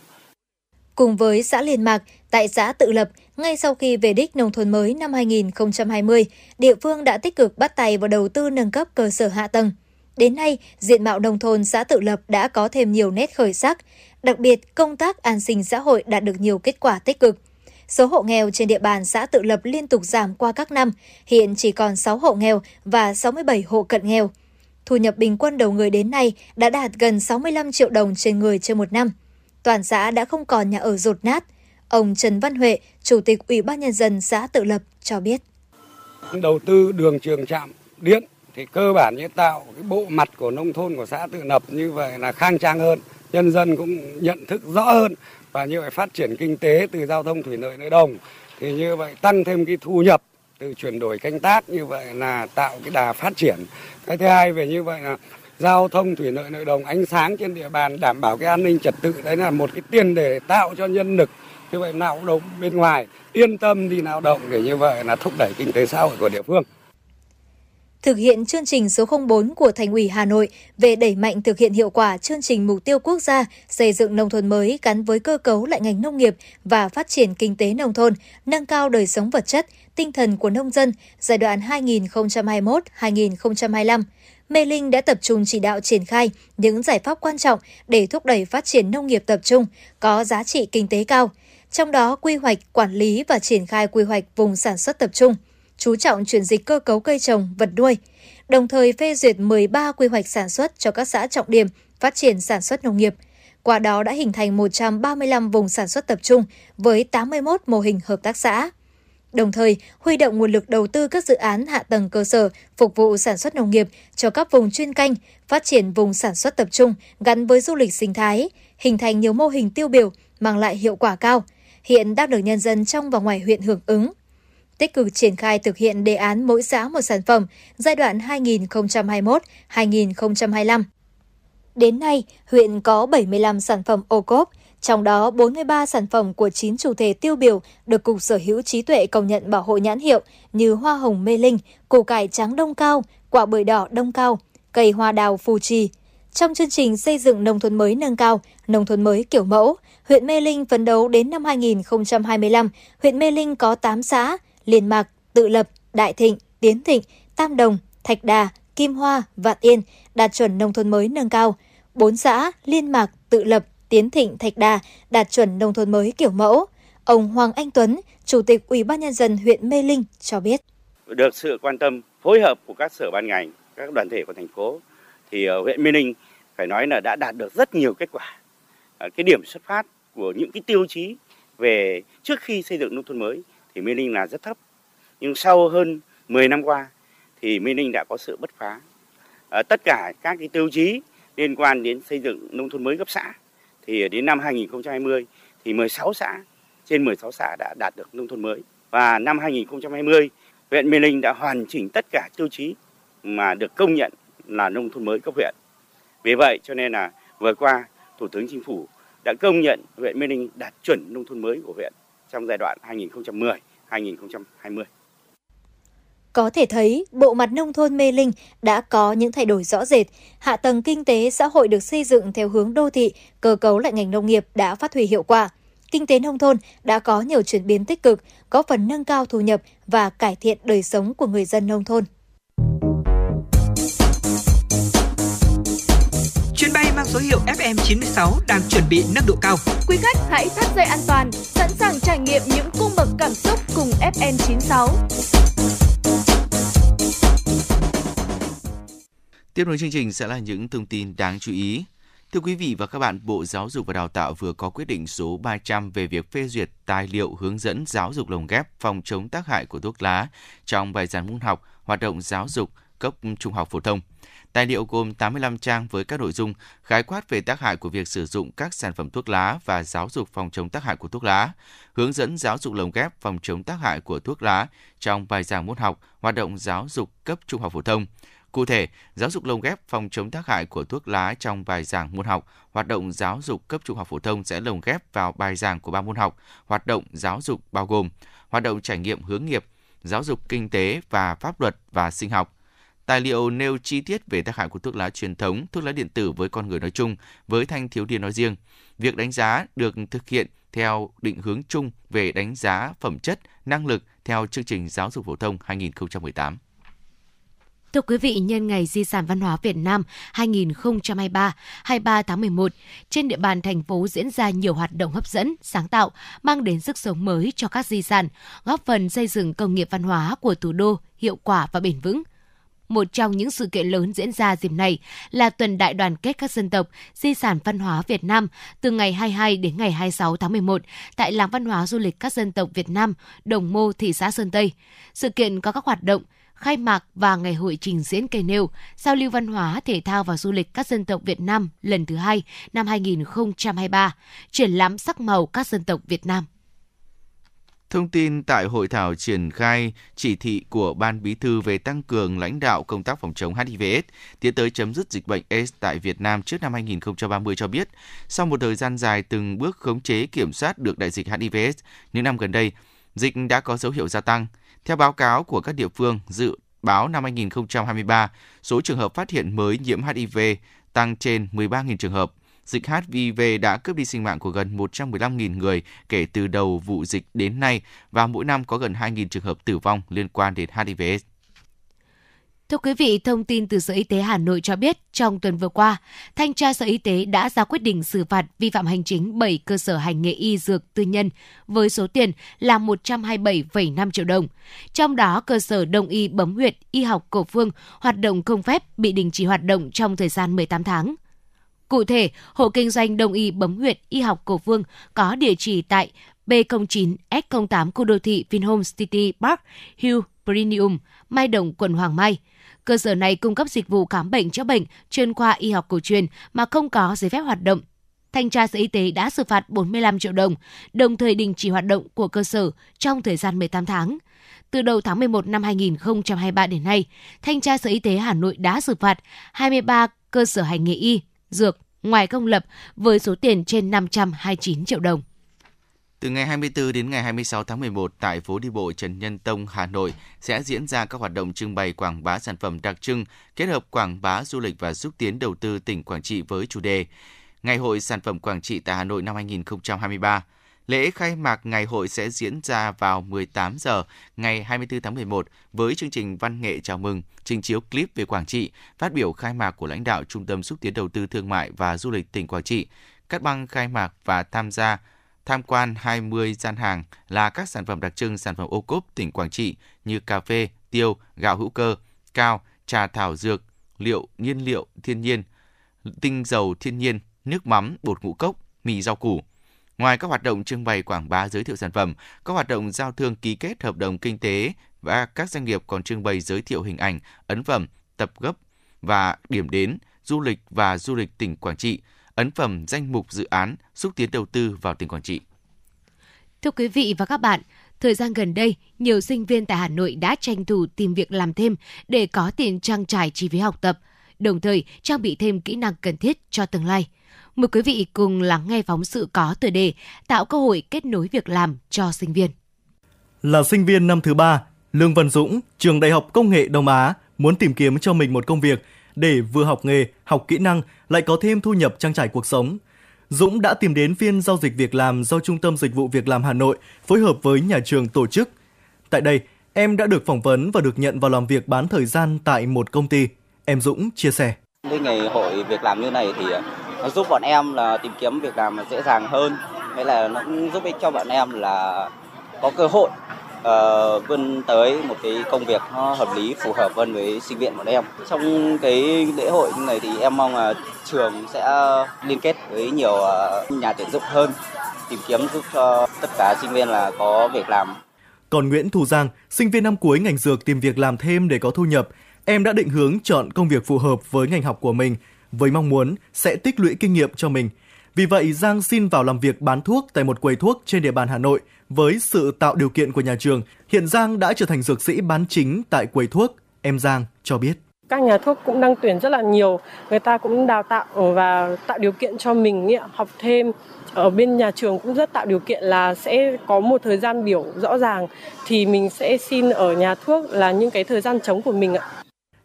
Cùng với xã Liên Mạc, tại xã Tự Lập, ngay sau khi về đích nông thôn mới năm 2020, địa phương đã tích cực bắt tay vào đầu tư nâng cấp cơ sở hạ tầng. Đến nay, diện mạo nông thôn xã Tự Lập đã có thêm nhiều nét khởi sắc, đặc biệt công tác an sinh xã hội đạt được nhiều kết quả tích cực. Số hộ nghèo trên địa bàn xã Tự Lập liên tục giảm qua các năm, hiện chỉ còn 6 hộ nghèo và 67 hộ cận nghèo. Thu nhập bình quân đầu người đến nay đã đạt gần 65 triệu đồng trên người trên một năm. Toàn xã đã không còn nhà ở rột nát. Ông Trần Văn Huệ, Chủ tịch Ủy ban Nhân dân xã Tự Lập cho biết. Đầu tư đường trường trạm điện thì cơ bản như tạo cái bộ mặt của nông thôn của xã Tự Lập như vậy là khang trang hơn. Nhân dân cũng nhận thức rõ hơn và như vậy phát triển kinh tế từ giao thông thủy lợi nội đồng thì như vậy tăng thêm cái thu nhập từ chuyển đổi canh tác như vậy là tạo cái đà phát triển. Cái thứ hai về như vậy là giao thông thủy lợi nội đồng ánh sáng trên địa bàn đảm bảo cái an ninh trật tự, đấy là một cái tiền để tạo cho nhân lực. Như vậy lao động bên ngoài, yên tâm đi lao động để như vậy là thúc đẩy kinh tế xã hội của địa phương thực hiện chương trình số 04 của Thành ủy Hà Nội về đẩy mạnh thực hiện hiệu quả chương trình mục tiêu quốc gia xây dựng nông thôn mới gắn với cơ cấu lại ngành nông nghiệp và phát triển kinh tế nông thôn, nâng cao đời sống vật chất, tinh thần của nông dân giai đoạn 2021-2025. Mê Linh đã tập trung chỉ đạo triển khai những giải pháp quan trọng để thúc đẩy phát triển nông nghiệp tập trung, có giá trị kinh tế cao, trong đó quy hoạch, quản lý và triển khai quy hoạch vùng sản xuất tập trung – chú trọng chuyển dịch cơ cấu cây trồng, vật nuôi, đồng thời phê duyệt 13 quy hoạch sản xuất cho các xã trọng điểm phát triển sản xuất nông nghiệp. Qua đó đã hình thành 135 vùng sản xuất tập trung với 81 mô hình hợp tác xã. Đồng thời, huy động nguồn lực đầu tư các dự án hạ tầng cơ sở phục vụ sản xuất nông nghiệp cho các vùng chuyên canh, phát triển vùng sản xuất tập trung gắn với du lịch sinh thái, hình thành nhiều mô hình tiêu biểu mang lại hiệu quả cao, hiện đang được nhân dân trong và ngoài huyện hưởng ứng tích cực triển khai thực hiện đề án mỗi xã một sản phẩm giai đoạn 2021-2025. Đến nay, huyện có 75 sản phẩm ô cốp, trong đó 43 sản phẩm của 9 chủ thể tiêu biểu được Cục Sở hữu trí tuệ công nhận bảo hộ nhãn hiệu như hoa hồng mê linh, củ cải trắng đông cao, quả bưởi đỏ đông cao, cây hoa đào phù trì. Trong chương trình xây dựng nông thôn mới nâng cao, nông thôn mới kiểu mẫu, huyện Mê Linh phấn đấu đến năm 2025, huyện Mê Linh có 8 xã, Liên Mạc, Tự Lập, Đại Thịnh, Tiến Thịnh, Tam Đồng, Thạch Đà, Kim Hoa, Vạn Yên đạt chuẩn nông thôn mới nâng cao. Bốn xã Liên Mạc, Tự Lập, Tiến Thịnh, Thạch Đà đạt chuẩn nông thôn mới kiểu mẫu. Ông Hoàng Anh Tuấn, Chủ tịch Ủy ban nhân dân huyện Mê Linh cho biết. Được sự quan tâm, phối hợp của các sở ban ngành, các đoàn thể của thành phố thì ờ, huyện Mê Linh phải nói là đã đạt được rất nhiều kết quả. Ờ, cái điểm xuất phát của những cái tiêu chí về trước khi xây dựng nông thôn mới thì Mê Linh là rất thấp. Nhưng sau hơn 10 năm qua thì Mê Linh đã có sự bứt phá. À, tất cả các cái tiêu chí liên quan đến xây dựng nông thôn mới cấp xã thì đến năm 2020 thì 16 xã trên 16 xã đã đạt được nông thôn mới và năm 2020 huyện Mê Linh đã hoàn chỉnh tất cả tiêu chí mà được công nhận là nông thôn mới cấp huyện. Vì vậy cho nên là vừa qua Thủ tướng Chính phủ đã công nhận huyện Mê Linh đạt chuẩn nông thôn mới của huyện trong giai đoạn 2010-2020. Có thể thấy, bộ mặt nông thôn Mê Linh đã có những thay đổi rõ rệt. Hạ tầng kinh tế xã hội được xây dựng theo hướng đô thị, cơ cấu lại ngành nông nghiệp đã phát huy hiệu quả. Kinh tế nông thôn đã có nhiều chuyển biến tích cực, có phần nâng cao thu nhập và cải thiện đời sống của người dân nông thôn. Mang số hiệu FM96 đang chuẩn bị nâng độ cao. Quý khách hãy thắt dây an toàn, sẵn sàng trải nghiệm những cung bậc cảm xúc cùng FN96. Tiếp nối chương trình sẽ là những thông tin đáng chú ý. Thưa quý vị và các bạn, Bộ Giáo dục và Đào tạo vừa có quyết định số 300 về việc phê duyệt tài liệu hướng dẫn giáo dục lồng ghép phòng chống tác hại của thuốc lá trong bài giảng môn học, hoạt động giáo dục cấp trung học phổ thông. Tài liệu gồm 85 trang với các nội dung khái quát về tác hại của việc sử dụng các sản phẩm thuốc lá và giáo dục phòng chống tác hại của thuốc lá, hướng dẫn giáo dục lồng ghép phòng chống tác hại của thuốc lá trong bài giảng môn học, hoạt động giáo dục cấp trung học phổ thông. Cụ thể, giáo dục lồng ghép phòng chống tác hại của thuốc lá trong bài giảng môn học, hoạt động giáo dục cấp trung học phổ thông sẽ lồng ghép vào bài giảng của ba môn học, hoạt động giáo dục bao gồm hoạt động trải nghiệm hướng nghiệp, giáo dục kinh tế và pháp luật và sinh học, Tài liệu nêu chi tiết về tác hại của thuốc lá truyền thống, thuốc lá điện tử với con người nói chung, với thanh thiếu niên nói riêng. Việc đánh giá được thực hiện theo định hướng chung về đánh giá phẩm chất, năng lực theo chương trình giáo dục phổ thông 2018. Thưa quý vị, nhân ngày Di sản Văn hóa Việt Nam 2023, 23 tháng 11, trên địa bàn thành phố diễn ra nhiều hoạt động hấp dẫn, sáng tạo, mang đến sức sống mới cho các di sản, góp phần xây dựng công nghiệp văn hóa của thủ đô hiệu quả và bền vững – một trong những sự kiện lớn diễn ra dịp này là tuần đại đoàn kết các dân tộc, di sản văn hóa Việt Nam từ ngày 22 đến ngày 26 tháng 11 tại Làng Văn hóa Du lịch các dân tộc Việt Nam, Đồng Mô, thị xã Sơn Tây. Sự kiện có các hoạt động khai mạc và ngày hội trình diễn cây nêu, giao lưu văn hóa, thể thao và du lịch các dân tộc Việt Nam lần thứ hai năm 2023, triển lãm sắc màu các dân tộc Việt Nam. Thông tin tại hội thảo triển khai chỉ thị của Ban Bí thư về tăng cường lãnh đạo công tác phòng chống HIVS tiến tới chấm dứt dịch bệnh AIDS tại Việt Nam trước năm 2030 cho biết, sau một thời gian dài từng bước khống chế kiểm soát được đại dịch HIVS, những năm gần đây, dịch đã có dấu hiệu gia tăng. Theo báo cáo của các địa phương, dự báo năm 2023, số trường hợp phát hiện mới nhiễm HIV tăng trên 13.000 trường hợp, dịch HPV đã cướp đi sinh mạng của gần 115.000 người kể từ đầu vụ dịch đến nay và mỗi năm có gần 2.000 trường hợp tử vong liên quan đến HIVS. Thưa quý vị, thông tin từ Sở Y tế Hà Nội cho biết, trong tuần vừa qua, Thanh tra Sở Y tế đã ra quyết định xử phạt vi phạm hành chính 7 cơ sở hành nghề y dược tư nhân với số tiền là 127,5 triệu đồng. Trong đó, cơ sở Đông y Bấm Huyệt, Y học Cổ Phương hoạt động không phép bị đình chỉ hoạt động trong thời gian 18 tháng. Cụ thể, hộ kinh doanh Đông y Bấm Huyệt Y học Cổ Phương có địa chỉ tại B09 S08 khu đô thị vinhomes City Park, Hill Premium, Mai Đồng, quận Hoàng Mai. Cơ sở này cung cấp dịch vụ khám bệnh chữa bệnh chuyên khoa y học cổ truyền mà không có giấy phép hoạt động. Thanh tra Sở Y tế đã xử phạt 45 triệu đồng, đồng thời đình chỉ hoạt động của cơ sở trong thời gian 18 tháng. Từ đầu tháng 11 năm 2023 đến nay, Thanh tra Sở Y tế Hà Nội đã xử phạt 23 cơ sở hành nghề y, dược ngoài công lập với số tiền trên 529 triệu đồng. Từ ngày 24 đến ngày 26 tháng 11 tại phố đi bộ Trần Nhân Tông, Hà Nội sẽ diễn ra các hoạt động trưng bày quảng bá sản phẩm đặc trưng, kết hợp quảng bá du lịch và xúc tiến đầu tư tỉnh Quảng Trị với chủ đề Ngày hội sản phẩm Quảng Trị tại Hà Nội năm 2023. Lễ khai mạc ngày hội sẽ diễn ra vào 18 giờ ngày 24 tháng 11 với chương trình văn nghệ chào mừng, trình chiếu clip về Quảng Trị, phát biểu khai mạc của lãnh đạo Trung tâm xúc tiến đầu tư thương mại và du lịch tỉnh Quảng Trị, cắt băng khai mạc và tham gia tham quan 20 gian hàng là các sản phẩm đặc trưng sản phẩm ô cốp tỉnh Quảng Trị như cà phê, tiêu, gạo hữu cơ, cao, trà thảo dược, liệu nhiên liệu thiên nhiên, tinh dầu thiên nhiên, nước mắm, bột ngũ cốc, mì rau củ. Ngoài các hoạt động trưng bày quảng bá giới thiệu sản phẩm, các hoạt động giao thương ký kết hợp đồng kinh tế và các doanh nghiệp còn trưng bày giới thiệu hình ảnh, ấn phẩm, tập gấp và điểm đến, du lịch và du lịch tỉnh Quảng Trị, ấn phẩm danh mục dự án xúc tiến đầu tư vào tỉnh Quảng Trị. Thưa quý vị và các bạn, thời gian gần đây, nhiều sinh viên tại Hà Nội đã tranh thủ tìm việc làm thêm để có tiền trang trải chi phí học tập, đồng thời trang bị thêm kỹ năng cần thiết cho tương lai. Mời quý vị cùng lắng nghe phóng sự có tựa đề Tạo cơ hội kết nối việc làm cho sinh viên. Là sinh viên năm thứ ba, Lương Văn Dũng, trường Đại học Công nghệ Đông Á muốn tìm kiếm cho mình một công việc để vừa học nghề, học kỹ năng, lại có thêm thu nhập trang trải cuộc sống. Dũng đã tìm đến phiên giao dịch việc làm do Trung tâm Dịch vụ Việc làm Hà Nội phối hợp với nhà trường tổ chức. Tại đây, em đã được phỏng vấn và được nhận vào làm việc bán thời gian tại một công ty. Em Dũng chia sẻ. Cái ngày hội việc làm như này thì nó giúp bọn em là tìm kiếm việc làm dễ dàng hơn. Hay là nó cũng giúp ích cho bọn em là có cơ hội uh, vươn tới một cái công việc nó hợp lý phù hợp hơn với sinh viên của em. Trong cái lễ hội này thì em mong là trường sẽ liên kết với nhiều uh, nhà tuyển dụng hơn tìm kiếm giúp cho tất cả sinh viên là có việc làm. Còn Nguyễn Thu Giang, sinh viên năm cuối ngành dược tìm việc làm thêm để có thu nhập, em đã định hướng chọn công việc phù hợp với ngành học của mình, với mong muốn sẽ tích lũy kinh nghiệm cho mình. Vì vậy, Giang xin vào làm việc bán thuốc tại một quầy thuốc trên địa bàn Hà Nội với sự tạo điều kiện của nhà trường, hiện Giang đã trở thành dược sĩ bán chính tại quầy thuốc. Em Giang cho biết. Các nhà thuốc cũng đang tuyển rất là nhiều, người ta cũng đào tạo và tạo điều kiện cho mình học thêm. Ở bên nhà trường cũng rất tạo điều kiện là sẽ có một thời gian biểu rõ ràng thì mình sẽ xin ở nhà thuốc là những cái thời gian trống của mình ạ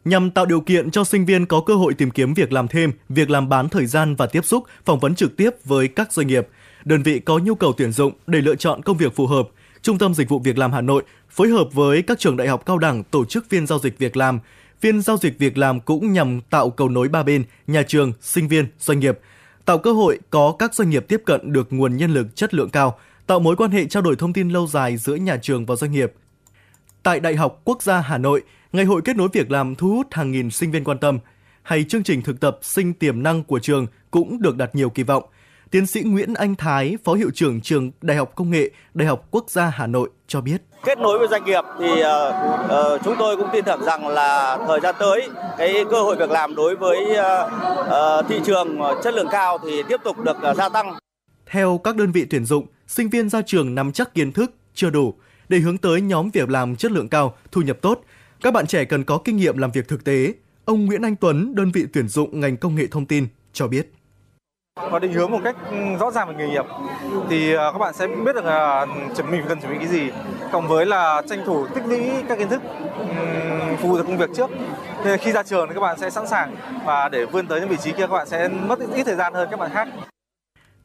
nhằm tạo điều kiện cho sinh viên có cơ hội tìm kiếm việc làm thêm, việc làm bán thời gian và tiếp xúc, phỏng vấn trực tiếp với các doanh nghiệp đơn vị có nhu cầu tuyển dụng để lựa chọn công việc phù hợp, Trung tâm Dịch vụ Việc làm Hà Nội phối hợp với các trường đại học cao đẳng tổ chức phiên giao dịch việc làm. Phiên giao dịch việc làm cũng nhằm tạo cầu nối ba bên, nhà trường, sinh viên, doanh nghiệp, tạo cơ hội có các doanh nghiệp tiếp cận được nguồn nhân lực chất lượng cao, tạo mối quan hệ trao đổi thông tin lâu dài giữa nhà trường và doanh nghiệp. Tại Đại học Quốc gia Hà Nội, Ngày hội kết nối việc làm thu hút hàng nghìn sinh viên quan tâm, hay chương trình thực tập sinh tiềm năng của trường cũng được đặt nhiều kỳ vọng. Tiến sĩ Nguyễn Anh Thái, Phó Hiệu trưởng trường Đại học Công nghệ Đại học Quốc gia Hà Nội cho biết. Kết nối với doanh nghiệp thì uh, uh, chúng tôi cũng tin tưởng rằng là thời gian tới cái cơ hội việc làm đối với uh, uh, thị trường chất lượng cao thì tiếp tục được uh, gia tăng. Theo các đơn vị tuyển dụng, sinh viên ra trường nắm chắc kiến thức, chưa đủ. Để hướng tới nhóm việc làm chất lượng cao, thu nhập tốt, các bạn trẻ cần có kinh nghiệm làm việc thực tế. Ông Nguyễn Anh Tuấn, đơn vị tuyển dụng ngành công nghệ thông tin, cho biết. Có định hướng một cách rõ ràng về nghề nghiệp thì à, các bạn sẽ biết được là chuẩn mình cần chuẩn bị cái gì cộng với là tranh thủ tích lũy các kiến thức phục vụ công việc trước. Thì khi ra trường thì các bạn sẽ sẵn sàng và để vươn tới những vị trí kia các bạn sẽ mất ít thời gian hơn các bạn khác.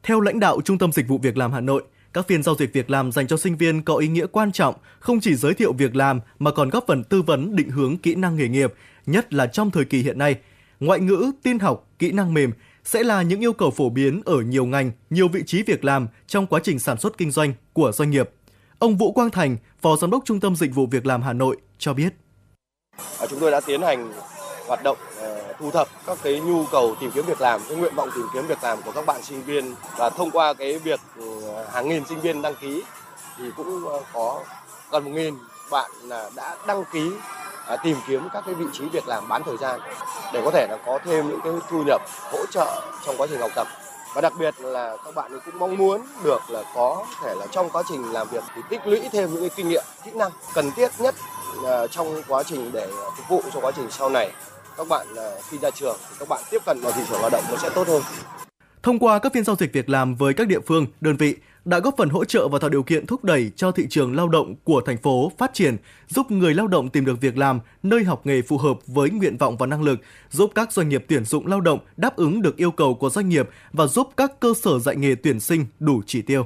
Theo lãnh đạo Trung tâm Dịch vụ Việc làm Hà Nội, các phiên giao dịch việc làm dành cho sinh viên có ý nghĩa quan trọng, không chỉ giới thiệu việc làm mà còn góp phần tư vấn định hướng kỹ năng nghề nghiệp, nhất là trong thời kỳ hiện nay. Ngoại ngữ, tin học, kỹ năng mềm sẽ là những yêu cầu phổ biến ở nhiều ngành, nhiều vị trí việc làm trong quá trình sản xuất kinh doanh của doanh nghiệp. Ông Vũ Quang Thành, Phó Giám đốc Trung tâm Dịch vụ Việc làm Hà Nội cho biết. À, chúng tôi đã tiến hành hoạt động ờ, thu thập các cái nhu cầu tìm kiếm việc làm, cái nguyện vọng tìm kiếm việc làm của các bạn sinh viên và thông qua cái việc ừ, hàng nghìn sinh viên đăng ký thì cũng ờ, có gần một nghìn bạn là đã đăng ký à, tìm kiếm các cái vị trí việc làm bán thời gian để có thể là có thêm những cái thu nhập hỗ trợ trong quá trình học tập. Và đặc biệt là các bạn cũng mong muốn được là có thể là trong quá trình làm việc thì tích lũy thêm những cái kinh nghiệm kỹ năng cần thiết nhất ờ, trong quá trình để phục vụ cho quá trình sau này các bạn ờ, khi ra trường thì các bạn tiếp cận vào thị trường lao động nó sẽ tốt hơn Thông qua các phiên giao dịch việc làm với các địa phương, đơn vị đã góp phần hỗ trợ và tạo điều kiện thúc đẩy cho thị trường lao động của thành phố phát triển, giúp người lao động tìm được việc làm, nơi học nghề phù hợp với nguyện vọng và năng lực, giúp các doanh nghiệp tuyển dụng lao động đáp ứng được yêu cầu của doanh nghiệp và giúp các cơ sở dạy nghề tuyển sinh đủ chỉ tiêu.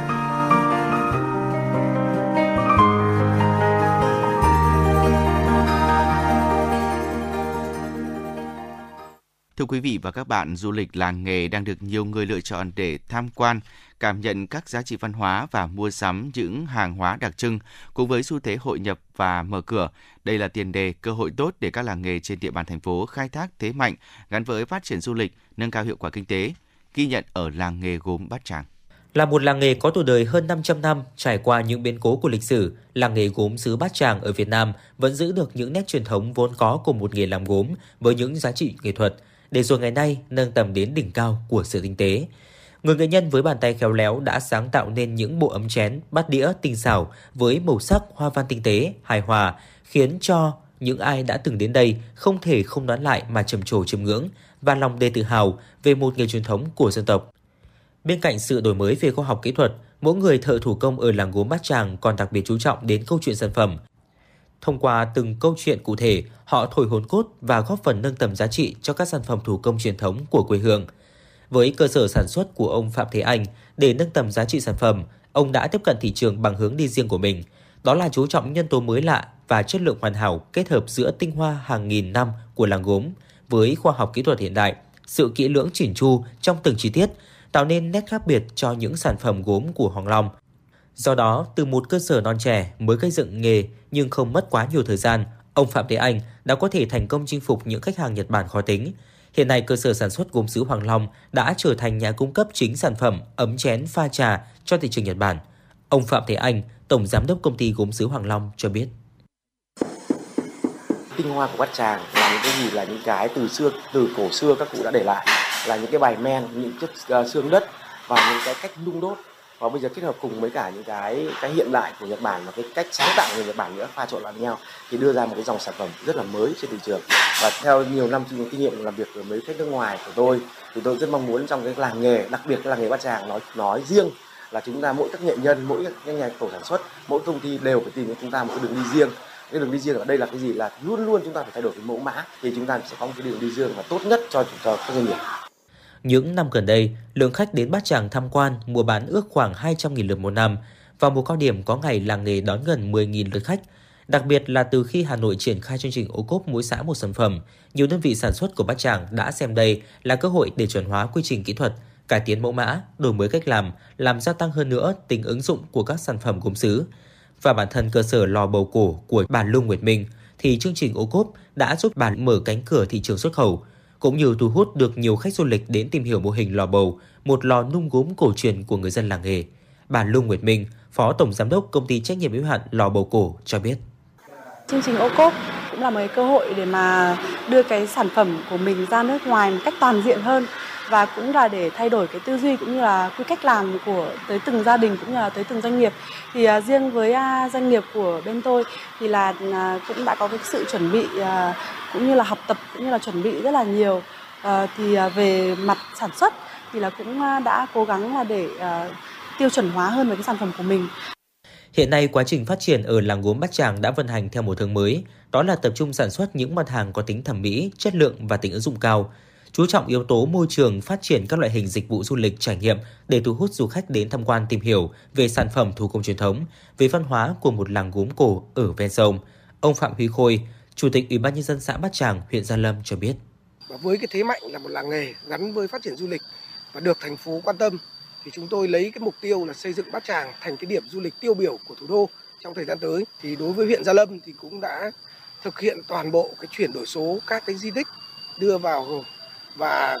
Thưa quý vị và các bạn, du lịch làng nghề đang được nhiều người lựa chọn để tham quan, cảm nhận các giá trị văn hóa và mua sắm những hàng hóa đặc trưng cùng với xu thế hội nhập và mở cửa. Đây là tiền đề, cơ hội tốt để các làng nghề trên địa bàn thành phố khai thác thế mạnh gắn với phát triển du lịch, nâng cao hiệu quả kinh tế. Ghi nhận ở làng nghề gốm Bát Tràng. Là một làng nghề có tuổi đời hơn 500 năm, trải qua những biến cố của lịch sử, làng nghề gốm xứ Bát Tràng ở Việt Nam vẫn giữ được những nét truyền thống vốn có của một nghề làm gốm với những giá trị nghệ thuật, để rồi ngày nay nâng tầm đến đỉnh cao của sự tinh tế. Người nghệ nhân với bàn tay khéo léo đã sáng tạo nên những bộ ấm chén, bát đĩa tinh xảo với màu sắc hoa văn tinh tế, hài hòa, khiến cho những ai đã từng đến đây không thể không đoán lại mà trầm trồ chiêm ngưỡng và lòng đầy tự hào về một nghề truyền thống của dân tộc. Bên cạnh sự đổi mới về khoa học kỹ thuật, mỗi người thợ thủ công ở làng gốm Bát Tràng còn đặc biệt chú trọng đến câu chuyện sản phẩm. Thông qua từng câu chuyện cụ thể, họ thổi hồn cốt và góp phần nâng tầm giá trị cho các sản phẩm thủ công truyền thống của quê hương – với cơ sở sản xuất của ông Phạm Thế Anh để nâng tầm giá trị sản phẩm, ông đã tiếp cận thị trường bằng hướng đi riêng của mình. Đó là chú trọng nhân tố mới lạ và chất lượng hoàn hảo kết hợp giữa tinh hoa hàng nghìn năm của làng gốm với khoa học kỹ thuật hiện đại, sự kỹ lưỡng chỉn chu trong từng chi tiết, tạo nên nét khác biệt cho những sản phẩm gốm của Hoàng Long. Do đó, từ một cơ sở non trẻ mới gây dựng nghề nhưng không mất quá nhiều thời gian, ông Phạm Thế Anh đã có thể thành công chinh phục những khách hàng Nhật Bản khó tính. Hiện nay, cơ sở sản xuất gốm sứ Hoàng Long đã trở thành nhà cung cấp chính sản phẩm ấm chén pha trà cho thị trường Nhật Bản. Ông Phạm Thế Anh, Tổng Giám đốc Công ty Gốm sứ Hoàng Long cho biết. Tinh hoa của Bát Tràng là những cái gì là những cái từ xưa, từ cổ xưa các cụ đã để lại là những cái bài men, những chất uh, xương đất và những cái cách nung đốt và bây giờ kết hợp cùng với cả những cái cái hiện đại của Nhật Bản và cái cách sáng tạo của Nhật Bản nữa, pha trộn lại với nhau, thì đưa ra một cái dòng sản phẩm rất là mới trên thị trường. Và theo nhiều năm kinh nghiệm làm việc với mấy khách nước ngoài của tôi, thì tôi rất mong muốn trong cái làng nghề, đặc biệt là nghề bát tràng nói nói riêng là chúng ta mỗi các nghệ nhân, mỗi các nhà tổ sản xuất, mỗi công ty đều phải tìm cho chúng ta một cái đường đi riêng. Cái đường đi riêng ở đây là cái gì? Là luôn luôn chúng ta phải thay đổi cái mẫu mã thì chúng ta sẽ có một cái đường đi riêng và tốt nhất cho cho các doanh nghiệp những năm gần đây, lượng khách đến Bát Tràng tham quan, mua bán ước khoảng 200.000 lượt một năm. Vào mùa cao điểm có ngày làng nghề đón gần 10.000 lượt khách. Đặc biệt là từ khi Hà Nội triển khai chương trình ô cốp mỗi xã một sản phẩm, nhiều đơn vị sản xuất của Bát Tràng đã xem đây là cơ hội để chuẩn hóa quy trình kỹ thuật, cải tiến mẫu mã, đổi mới cách làm, làm gia tăng hơn nữa tính ứng dụng của các sản phẩm gốm sứ. Và bản thân cơ sở lò bầu cổ của bà Lung Nguyệt Minh thì chương trình ô cốp đã giúp bà mở cánh cửa thị trường xuất khẩu, cũng như thu hút được nhiều khách du lịch đến tìm hiểu mô hình lò bầu, một lò nung gốm cổ truyền của người dân làng nghề. Bà lưu Nguyệt Minh, Phó Tổng Giám đốc Công ty Trách nhiệm hữu hạn Lò Bầu Cổ cho biết. Chương trình ô cốp cũng là một cái cơ hội để mà đưa cái sản phẩm của mình ra nước ngoài một cách toàn diện hơn và cũng là để thay đổi cái tư duy cũng như là quy cách làm của tới từng gia đình cũng như là tới từng doanh nghiệp. Thì uh, riêng với uh, doanh nghiệp của bên tôi thì là uh, cũng đã có cái sự chuẩn bị uh, cũng như là học tập cũng như là chuẩn bị rất là nhiều. Uh, thì uh, về mặt sản xuất thì là cũng uh, đã cố gắng là để uh, tiêu chuẩn hóa hơn về cái sản phẩm của mình. Hiện nay, quá trình phát triển ở làng gốm Bát Tràng đã vận hành theo một hướng mới, đó là tập trung sản xuất những mặt hàng có tính thẩm mỹ, chất lượng và tính ứng dụng cao. Chú trọng yếu tố môi trường, phát triển các loại hình dịch vụ du lịch trải nghiệm để thu hút du khách đến tham quan tìm hiểu về sản phẩm thủ công truyền thống, về văn hóa của một làng gốm cổ ở ven sông. Ông Phạm Huy Khôi, Chủ tịch Ủy ban nhân dân xã Bát Tràng, huyện Gia Lâm cho biết. Và với cái thế mạnh là một làng nghề gắn với phát triển du lịch và được thành phố quan tâm thì chúng tôi lấy cái mục tiêu là xây dựng Bát Tràng thành cái điểm du lịch tiêu biểu của thủ đô trong thời gian tới. Thì đối với huyện Gia Lâm thì cũng đã thực hiện toàn bộ cái chuyển đổi số các cái di tích đưa vào và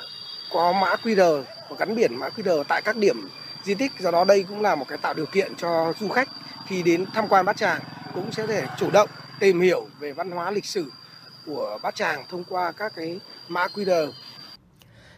có mã QR và gắn biển mã QR tại các điểm di tích. Do đó đây cũng là một cái tạo điều kiện cho du khách khi đến tham quan Bát Tràng cũng sẽ thể chủ động tìm hiểu về văn hóa lịch sử của Bát Tràng thông qua các cái mã QR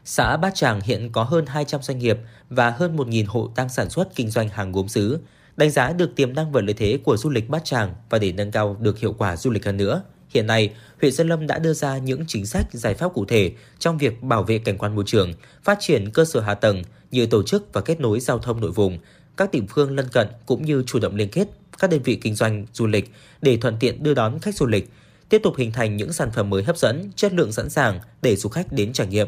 Xã Bát Tràng hiện có hơn 200 doanh nghiệp và hơn 1.000 hộ đang sản xuất kinh doanh hàng gốm sứ. Đánh giá được tiềm năng và lợi thế của du lịch Bát Tràng và để nâng cao được hiệu quả du lịch hơn nữa, hiện nay huyện Sơn Lâm đã đưa ra những chính sách giải pháp cụ thể trong việc bảo vệ cảnh quan môi trường, phát triển cơ sở hạ tầng như tổ chức và kết nối giao thông nội vùng, các địa phương lân cận cũng như chủ động liên kết các đơn vị kinh doanh du lịch để thuận tiện đưa đón khách du lịch, tiếp tục hình thành những sản phẩm mới hấp dẫn, chất lượng sẵn sàng để du khách đến trải nghiệm.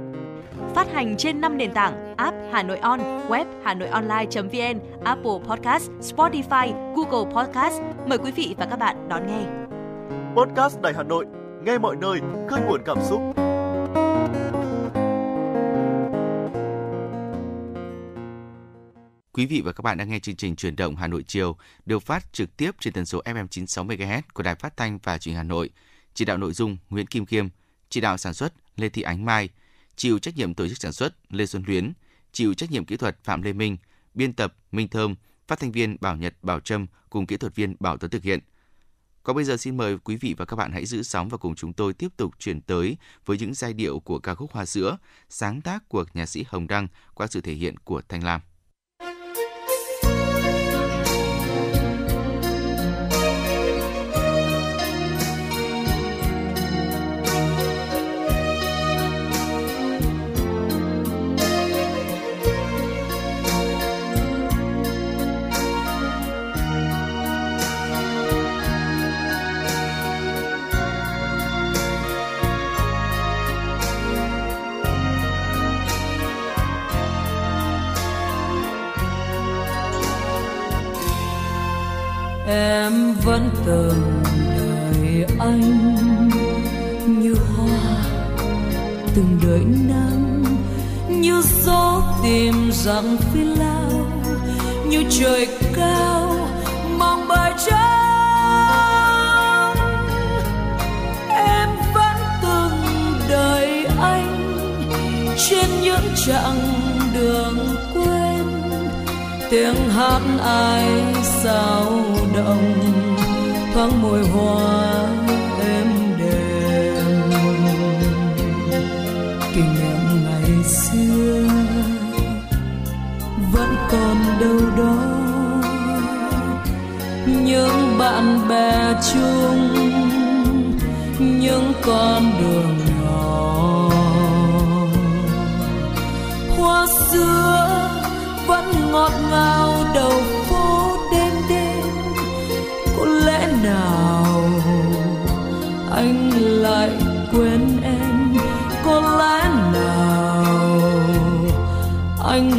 phát hành trên 5 nền tảng app Hà Nội On, web Hà Nội Online.vn, Apple Podcast, Spotify, Google Podcast. Mời quý vị và các bạn đón nghe. Podcast Đài Hà Nội, nghe mọi nơi, khơi nguồn cảm xúc. Quý vị và các bạn đang nghe chương trình truyền động Hà Nội chiều được phát trực tiếp trên tần số FM 96 MHz của Đài Phát thanh và Truyền hình Hà Nội. Chỉ đạo nội dung Nguyễn Kim Khiêm, chỉ đạo sản xuất Lê Thị Ánh Mai, chịu trách nhiệm tổ chức sản xuất Lê Xuân Luyến, chịu trách nhiệm kỹ thuật Phạm Lê Minh, biên tập Minh Thơm, phát thanh viên Bảo Nhật Bảo Trâm cùng kỹ thuật viên Bảo Tuấn thực hiện. Còn bây giờ xin mời quý vị và các bạn hãy giữ sóng và cùng chúng tôi tiếp tục chuyển tới với những giai điệu của ca khúc Hoa Sữa, sáng tác của nhạc sĩ Hồng Đăng qua sự thể hiện của Thanh Lam. Rằng phi lao như trời cao mong bài trắng. Em vẫn từng đợi anh trên những chặng đường quên. Tiếng hát ai sao động, thoáng mùi hoa đâu đó. Những bạn bè chung, những con đường nhỏ. Hoa xưa vẫn ngọt ngào đầu phố đêm đêm. Có lẽ nào anh lại quên em? Có lẽ nào anh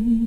quên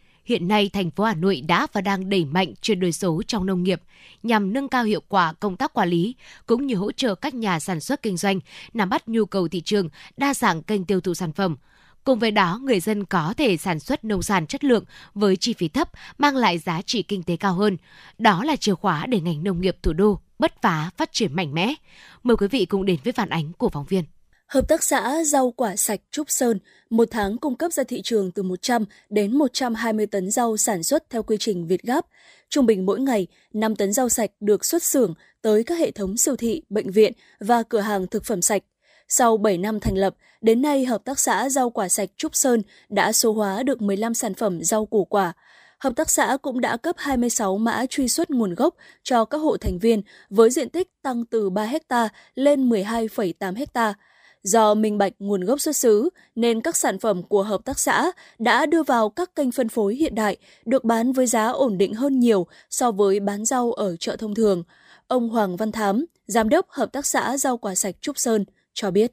hiện nay thành phố Hà Nội đã và đang đẩy mạnh chuyển đổi số trong nông nghiệp nhằm nâng cao hiệu quả công tác quản lý cũng như hỗ trợ các nhà sản xuất kinh doanh nắm bắt nhu cầu thị trường, đa dạng kênh tiêu thụ sản phẩm. Cùng với đó, người dân có thể sản xuất nông sản chất lượng với chi phí thấp, mang lại giá trị kinh tế cao hơn. Đó là chìa khóa để ngành nông nghiệp thủ đô bứt phá phát triển mạnh mẽ. Mời quý vị cùng đến với phản ánh của phóng viên. Hợp tác xã rau quả sạch Trúc Sơn một tháng cung cấp ra thị trường từ 100 đến 120 tấn rau sản xuất theo quy trình Việt Gáp. Trung bình mỗi ngày, 5 tấn rau sạch được xuất xưởng tới các hệ thống siêu thị, bệnh viện và cửa hàng thực phẩm sạch. Sau 7 năm thành lập, đến nay Hợp tác xã rau quả sạch Trúc Sơn đã số hóa được 15 sản phẩm rau củ quả. Hợp tác xã cũng đã cấp 26 mã truy xuất nguồn gốc cho các hộ thành viên với diện tích tăng từ 3 ha lên 12,8 hectare Do minh bạch nguồn gốc xuất xứ nên các sản phẩm của hợp tác xã đã đưa vào các kênh phân phối hiện đại, được bán với giá ổn định hơn nhiều so với bán rau ở chợ thông thường. Ông Hoàng Văn Thám, giám đốc hợp tác xã rau quả sạch Trúc Sơn cho biết.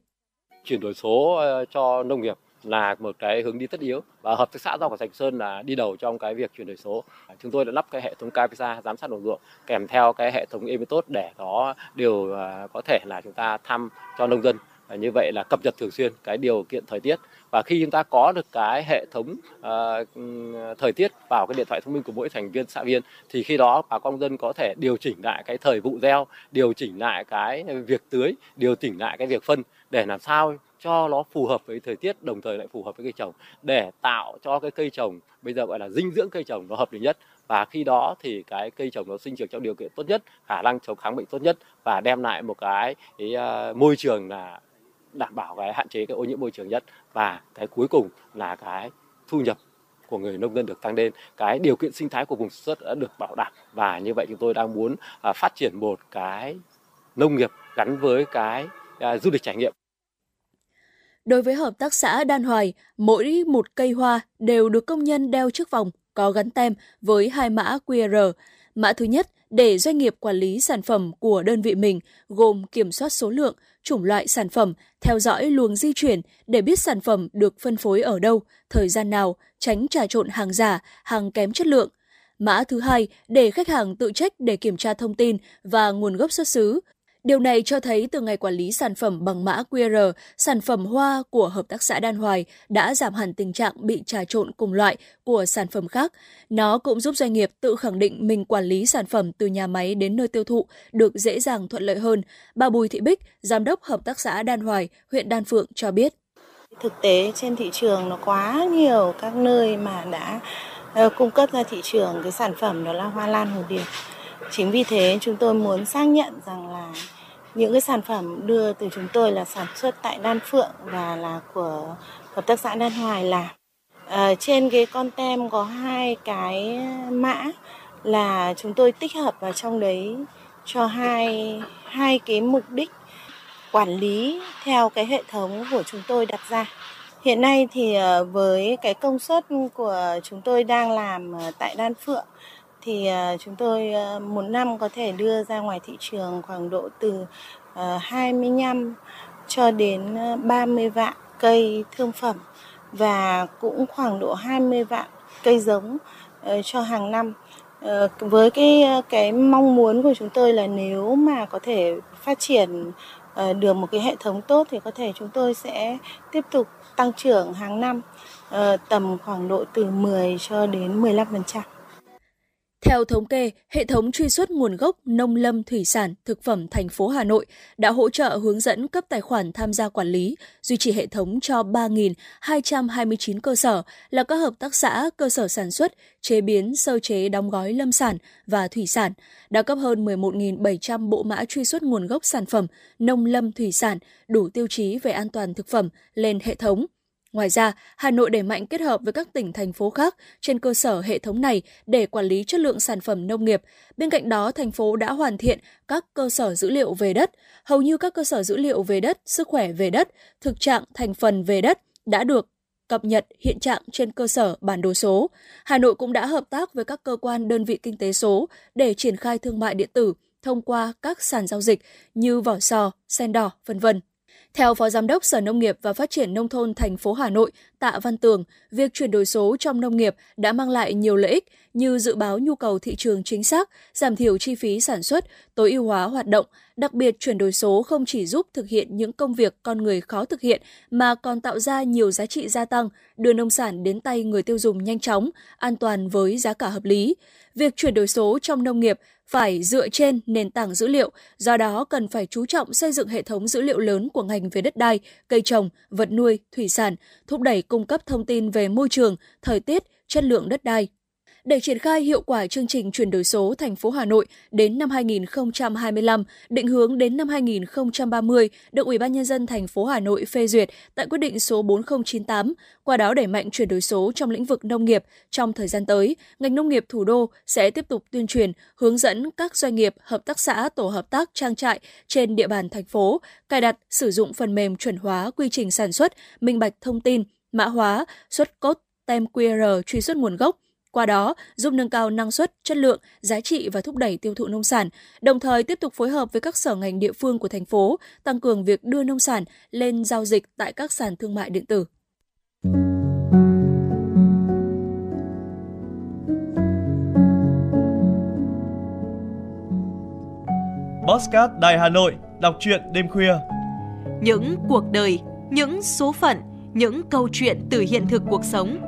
Chuyển đổi số ờ, cho nông nghiệp là một cái hướng đi tất yếu và hợp tác xã rau quả sạch Sơn là đi đầu trong cái việc chuyển đổi số. Chúng tôi đã lắp cái hệ thống camera giám sát đồng ruộng kèm theo cái hệ thống Emitot để có điều ờ, có thể là chúng ta thăm cho nông dân À, như vậy là cập nhật thường xuyên cái điều kiện thời tiết. Và khi chúng ta có được cái hệ thống uh, thời tiết vào cái điện thoại thông minh của mỗi thành viên xã viên thì khi đó bà con dân có thể điều chỉnh lại cái thời vụ gieo điều chỉnh lại cái việc tưới điều chỉnh lại cái việc phân để làm sao cho nó phù hợp với thời tiết đồng thời lại phù hợp với cây trồng để tạo cho cái cây trồng bây giờ gọi là dinh dưỡng cây trồng nó hợp lý nhất. Và khi đó thì cái cây trồng nó sinh trưởng trong điều kiện tốt nhất khả năng chống kháng bệnh tốt nhất và đem lại một cái, cái uh, à, môi trường là đảm bảo cái hạn chế cái ô nhiễm môi trường nhất và cái cuối cùng là cái thu nhập của người nông dân được tăng lên, cái điều kiện sinh thái của vùng sản xuất đã được bảo đảm và như vậy chúng tôi đang muốn à, phát triển một cái nông nghiệp gắn với cái à, du lịch trải nghiệm. Đối với hợp tác xã Đan Hoài, mỗi một cây hoa đều được công nhân đeo trước vòng có gắn tem với hai mã QR. Mã thứ nhất để doanh nghiệp quản lý sản phẩm của đơn vị mình gồm kiểm soát số lượng, chủng loại sản phẩm, theo dõi luồng di chuyển để biết sản phẩm được phân phối ở đâu, thời gian nào, tránh trà trộn hàng giả, hàng kém chất lượng. Mã thứ hai để khách hàng tự trách để kiểm tra thông tin và nguồn gốc xuất xứ, Điều này cho thấy từ ngày quản lý sản phẩm bằng mã QR, sản phẩm hoa của Hợp tác xã Đan Hoài đã giảm hẳn tình trạng bị trà trộn cùng loại của sản phẩm khác. Nó cũng giúp doanh nghiệp tự khẳng định mình quản lý sản phẩm từ nhà máy đến nơi tiêu thụ được dễ dàng thuận lợi hơn. Bà Bùi Thị Bích, Giám đốc Hợp tác xã Đan Hoài, huyện Đan Phượng cho biết. Thực tế trên thị trường nó quá nhiều các nơi mà đã ờ, cung cấp ra thị trường cái sản phẩm đó là hoa lan hồ điệp. Chính vì thế chúng tôi muốn xác nhận rằng là những cái sản phẩm đưa từ chúng tôi là sản xuất tại Đan Phượng và là của hợp tác xã Đan Hoài làm. À, ờ, trên cái con tem có hai cái mã là chúng tôi tích hợp vào trong đấy cho hai hai cái mục đích quản lý theo cái hệ thống của chúng tôi đặt ra. Hiện nay thì ờ, với cái công suất của chúng tôi đang làm ờ, tại Đan Phượng thì à, chúng tôi à, một năm có thể đưa ra ngoài thị trường khoảng độ từ à, 25 cho đến 30 vạn cây thương phẩm và cũng khoảng độ 20 vạn cây giống ờ, cho hàng năm. Ờ, với cái cái mong muốn của chúng tôi là nếu mà có thể phát triển ờ, được một cái hệ thống tốt thì có thể chúng tôi sẽ tiếp tục tăng trưởng hàng năm tầm khoảng độ từ 10 cho đến 15%. Theo thống kê, hệ thống truy xuất nguồn gốc nông lâm thủy sản thực phẩm thành phố Hà Nội đã hỗ trợ hướng dẫn cấp tài khoản tham gia quản lý, duy trì hệ thống cho 3.229 cơ sở là các hợp tác xã, cơ sở sản xuất, chế biến, sơ chế đóng gói lâm sản và thủy sản, đã cấp hơn 11.700 bộ mã truy xuất nguồn gốc sản phẩm nông lâm thủy sản đủ tiêu chí về an toàn thực phẩm lên hệ thống – Ngoài ra, Hà Nội đẩy mạnh kết hợp với các tỉnh thành phố khác trên cơ sở hệ thống này để quản lý chất lượng sản phẩm nông nghiệp. Bên cạnh đó, thành phố đã hoàn thiện các cơ sở dữ liệu về đất. Hầu như các cơ sở dữ liệu về đất, sức khỏe về đất, thực trạng thành phần về đất đã được cập nhật hiện trạng trên cơ sở bản đồ số. Hà Nội cũng đã hợp tác với các cơ quan đơn vị kinh tế số để triển khai thương mại điện tử thông qua các sàn giao dịch như vỏ sò, sen đỏ, vân vân. Theo Phó Giám đốc Sở Nông nghiệp và Phát triển Nông thôn thành phố Hà Nội, Tạ Văn Tường, việc chuyển đổi số trong nông nghiệp đã mang lại nhiều lợi ích như dự báo nhu cầu thị trường chính xác, giảm thiểu chi phí sản xuất, tối ưu hóa hoạt động. Đặc biệt, chuyển đổi số không chỉ giúp thực hiện những công việc con người khó thực hiện mà còn tạo ra nhiều giá trị gia tăng, đưa nông sản đến tay người tiêu dùng nhanh chóng, an toàn với giá cả hợp lý. Việc chuyển đổi số trong nông nghiệp phải dựa trên nền tảng dữ liệu, do đó cần phải chú trọng xây dựng hệ thống dữ liệu lớn của ngành về đất đai, cây trồng, vật nuôi, thủy sản, thúc đẩy cung cấp thông tin về môi trường, thời tiết, chất lượng đất đai, để triển khai hiệu quả chương trình chuyển đổi số thành phố Hà Nội đến năm 2025, định hướng đến năm 2030 được Ủy ban nhân dân thành phố Hà Nội phê duyệt tại quyết định số 4098, qua đó đẩy mạnh chuyển đổi số trong lĩnh vực nông nghiệp. Trong thời gian tới, ngành nông nghiệp thủ đô sẽ tiếp tục tuyên truyền, hướng dẫn các doanh nghiệp, hợp tác xã, tổ hợp tác trang trại trên địa bàn thành phố cài đặt sử dụng phần mềm chuẩn hóa quy trình sản xuất, minh bạch thông tin, mã hóa, xuất cốt tem QR truy xuất nguồn gốc, qua đó giúp nâng cao năng suất, chất lượng, giá trị và thúc đẩy tiêu thụ nông sản, đồng thời tiếp tục phối hợp với các sở ngành địa phương của thành phố, tăng cường việc đưa nông sản lên giao dịch tại các sàn thương mại điện tử. Postcard Đài Hà Nội, đọc truyện đêm khuya. những cuộc đời, những số phận, những câu chuyện từ hiện thực cuộc sống,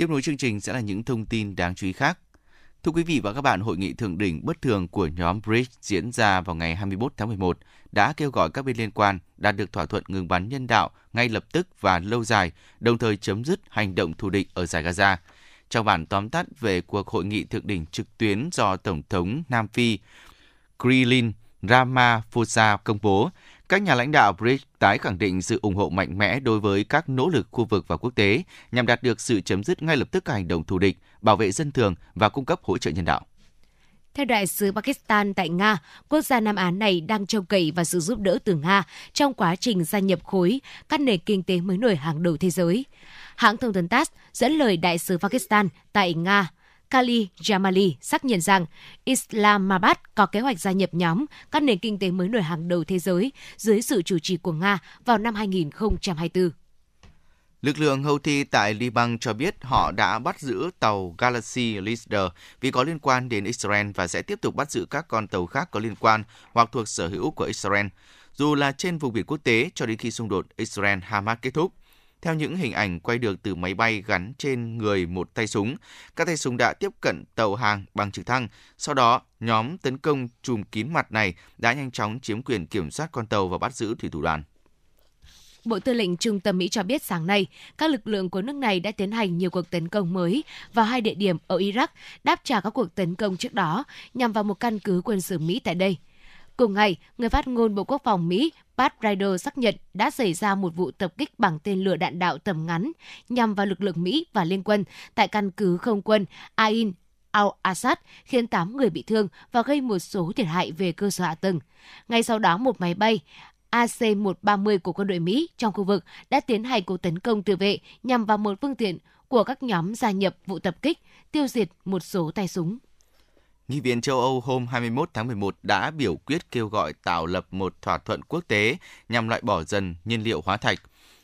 Tiếp nối chương trình sẽ là những thông tin đáng chú ý khác. Thưa quý vị và các bạn, hội nghị thượng đỉnh bất thường của nhóm BRICS diễn ra vào ngày 21 tháng 11 đã kêu gọi các bên liên quan đạt được thỏa thuận ngừng bắn nhân đạo ngay lập tức và lâu dài, đồng thời chấm dứt hành động thù địch ở giải Gaza. Trong bản tóm tắt về cuộc hội nghị thượng đỉnh trực tuyến do Tổng thống Nam Phi Krilin Ramaphosa công bố, các nhà lãnh đạo BRICS tái khẳng định sự ủng hộ mạnh mẽ đối với các nỗ lực khu vực và quốc tế nhằm đạt được sự chấm dứt ngay lập tức các hành động thù địch, bảo vệ dân thường và cung cấp hỗ trợ nhân đạo. Theo đại sứ Pakistan tại Nga, quốc gia Nam Á này đang trông cậy vào sự giúp đỡ từ Nga trong quá trình gia nhập khối các nền kinh tế mới nổi hàng đầu thế giới. Hãng thông tấn TASS dẫn lời đại sứ Pakistan tại Nga Kali Jamali xác nhận rằng Islamabad có kế hoạch gia nhập nhóm các nền kinh tế mới nổi hàng đầu thế giới dưới sự chủ trì của Nga vào năm 2024. Lực lượng Houthi tại Liban cho biết họ đã bắt giữ tàu Galaxy Leader vì có liên quan đến Israel và sẽ tiếp tục bắt giữ các con tàu khác có liên quan hoặc thuộc sở hữu của Israel, dù là trên vùng biển quốc tế cho đến khi xung đột Israel-Hamas kết thúc. Theo những hình ảnh quay được từ máy bay gắn trên người một tay súng, các tay súng đã tiếp cận tàu hàng bằng trực thăng. Sau đó, nhóm tấn công chùm kín mặt này đã nhanh chóng chiếm quyền kiểm soát con tàu và bắt giữ thủy thủ đoàn. Bộ Tư lệnh Trung tâm Mỹ cho biết sáng nay, các lực lượng của nước này đã tiến hành nhiều cuộc tấn công mới vào hai địa điểm ở Iraq, đáp trả các cuộc tấn công trước đó nhằm vào một căn cứ quân sự Mỹ tại đây. Cùng ngày, người phát ngôn Bộ Quốc phòng Mỹ Pat Ryder xác nhận đã xảy ra một vụ tập kích bằng tên lửa đạn đạo tầm ngắn nhằm vào lực lượng Mỹ và liên quân tại căn cứ không quân Ain al-Assad khiến 8 người bị thương và gây một số thiệt hại về cơ sở hạ tầng. Ngay sau đó, một máy bay AC-130 của quân đội Mỹ trong khu vực đã tiến hành cuộc tấn công tự vệ nhằm vào một phương tiện của các nhóm gia nhập vụ tập kích, tiêu diệt một số tay súng. Nghị viện châu Âu hôm 21 tháng 11 đã biểu quyết kêu gọi tạo lập một thỏa thuận quốc tế nhằm loại bỏ dần nhiên liệu hóa thạch.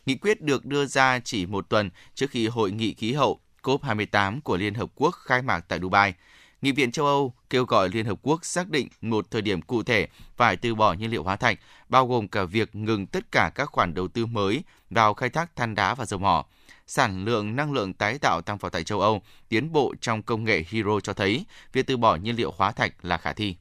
Nghị quyết được đưa ra chỉ một tuần trước khi hội nghị khí hậu COP28 của Liên Hợp Quốc khai mạc tại Dubai. Nghị viện châu Âu kêu gọi Liên Hợp Quốc xác định một thời điểm cụ thể phải từ bỏ nhiên liệu hóa thạch, bao gồm cả việc ngừng tất cả các khoản đầu tư mới vào khai thác than đá và dầu mỏ sản lượng năng lượng tái tạo tăng vào tại châu Âu, tiến bộ trong công nghệ Hydro cho thấy việc từ bỏ nhiên liệu hóa thạch là khả thi.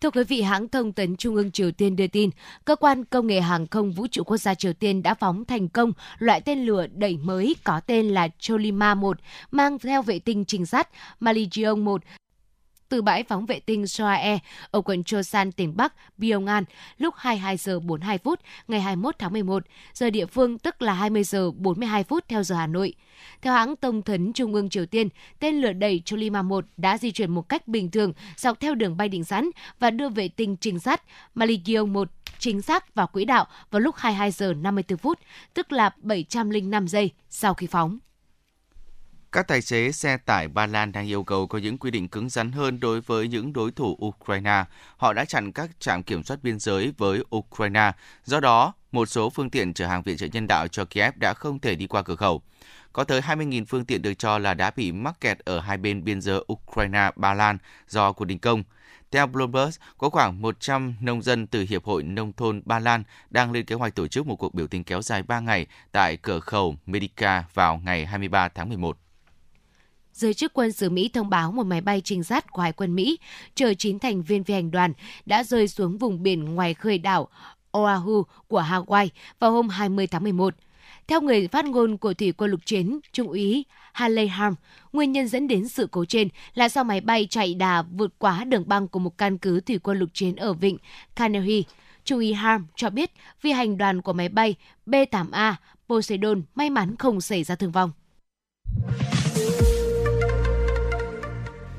Thưa quý vị, hãng thông tấn Trung ương Triều Tiên đưa tin, cơ quan công nghệ hàng không vũ trụ quốc gia Triều Tiên đã phóng thành công loại tên lửa đẩy mới có tên là Cholima 1, mang theo vệ tinh trinh sát Malijeong 1 từ bãi phóng vệ tinh Soae ở quận Chosan, tỉnh Bắc, Pyongan lúc 22 giờ 42 phút ngày 21 tháng 11, giờ địa phương tức là 20 giờ 42 phút theo giờ Hà Nội. Theo hãng thông tấn Trung ương Triều Tiên, tên lửa đẩy Cholima 1 đã di chuyển một cách bình thường dọc theo đường bay định sẵn và đưa vệ tinh trinh sát Malikyong 1 chính xác vào quỹ đạo vào lúc 22 giờ 54 phút, tức là 705 giây sau khi phóng. Các tài xế xe tải Ba Lan đang yêu cầu có những quy định cứng rắn hơn đối với những đối thủ Ukraine. Họ đã chặn các trạm kiểm soát biên giới với Ukraine. Do đó, một số phương tiện chở hàng viện trợ nhân đạo cho Kiev đã không thể đi qua cửa khẩu. Có tới 20.000 phương tiện được cho là đã bị mắc kẹt ở hai bên biên giới Ukraine-Ba Lan do cuộc đình công. Theo Bloomberg, có khoảng 100 nông dân từ Hiệp hội Nông thôn Ba Lan đang lên kế hoạch tổ chức một cuộc biểu tình kéo dài 3 ngày tại cửa khẩu Medica vào ngày 23 tháng 11 giới chức quân sự Mỹ thông báo một máy bay trinh sát của Hải quân Mỹ chở 9 thành viên phi hành đoàn đã rơi xuống vùng biển ngoài khơi đảo Oahu của Hawaii vào hôm 20 tháng 11. Theo người phát ngôn của Thủy quân lục chiến, Trung úy Haley Harm, nguyên nhân dẫn đến sự cố trên là do máy bay chạy đà vượt quá đường băng của một căn cứ thủy quân lục chiến ở vịnh Canary. Trung úy Harm cho biết phi hành đoàn của máy bay B-8A Poseidon may mắn không xảy ra thương vong.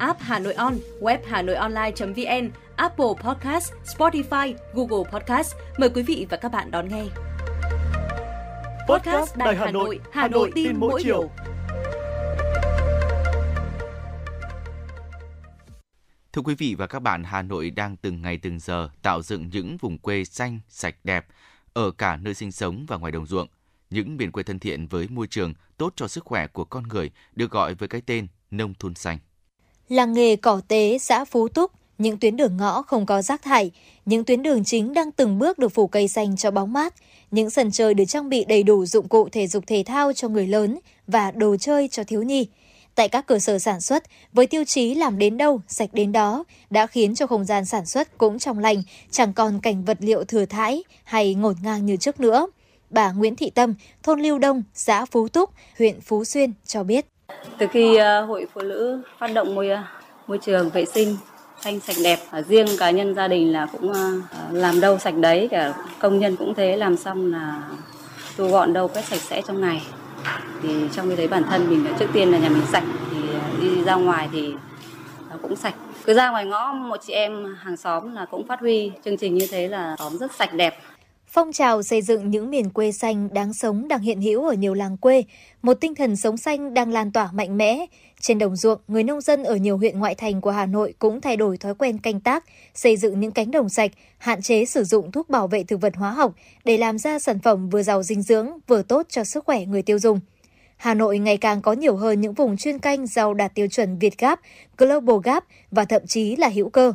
app Hà Nội On, web Hà Nội Online.vn, Apple Podcast, Spotify, Google Podcast. Mời quý vị và các bạn đón nghe. Podcast Đài Hà Nội, Hà Nội tin mỗi chiều. Thưa quý vị và các bạn, Hà Nội đang từng ngày từng giờ tạo dựng những vùng quê xanh, sạch đẹp ở cả nơi sinh sống và ngoài đồng ruộng. Những miền quê thân thiện với môi trường, tốt cho sức khỏe của con người được gọi với cái tên nông thôn xanh. Làng nghề cỏ tế xã Phú Túc, những tuyến đường ngõ không có rác thải, những tuyến đường chính đang từng bước được phủ cây xanh cho bóng mát, những sân chơi được trang bị đầy đủ dụng cụ thể dục thể thao cho người lớn và đồ chơi cho thiếu nhi. Tại các cơ sở sản xuất, với tiêu chí làm đến đâu, sạch đến đó, đã khiến cho không gian sản xuất cũng trong lành, chẳng còn cảnh vật liệu thừa thãi hay ngổn ngang như trước nữa. Bà Nguyễn Thị Tâm, thôn Lưu Đông, xã Phú Túc, huyện Phú Xuyên cho biết. Từ khi ờ, Hội Phụ Nữ phát động môi ờ, môi trường vệ sinh xanh sạch đẹp, riêng cá nhân gia đình là cũng ờ, làm đâu sạch đấy, cả công nhân cũng thế làm xong là thu gọn đâu quét sạch sẽ trong ngày. Thì trong khi thấy bản thân mình trước tiên là nhà mình sạch thì đi ra ngoài thì nó cũng sạch. Cứ ra ngoài ngõ một chị em hàng xóm là cũng phát huy chương trình như thế là xóm rất sạch đẹp. Phong trào xây dựng những miền quê xanh đáng sống đang hiện hữu ở nhiều làng quê, một tinh thần sống xanh đang lan tỏa mạnh mẽ. Trên đồng ruộng, người nông dân ở nhiều huyện ngoại thành của Hà Nội cũng thay đổi thói quen canh tác, xây dựng những cánh đồng sạch, hạn chế sử dụng thuốc bảo vệ thực vật hóa học để làm ra sản phẩm vừa giàu dinh dưỡng, vừa tốt cho sức khỏe người tiêu dùng. Hà Nội ngày càng có nhiều hơn những vùng chuyên canh rau đạt tiêu chuẩn Việt Gap, Global Gap và thậm chí là hữu cơ.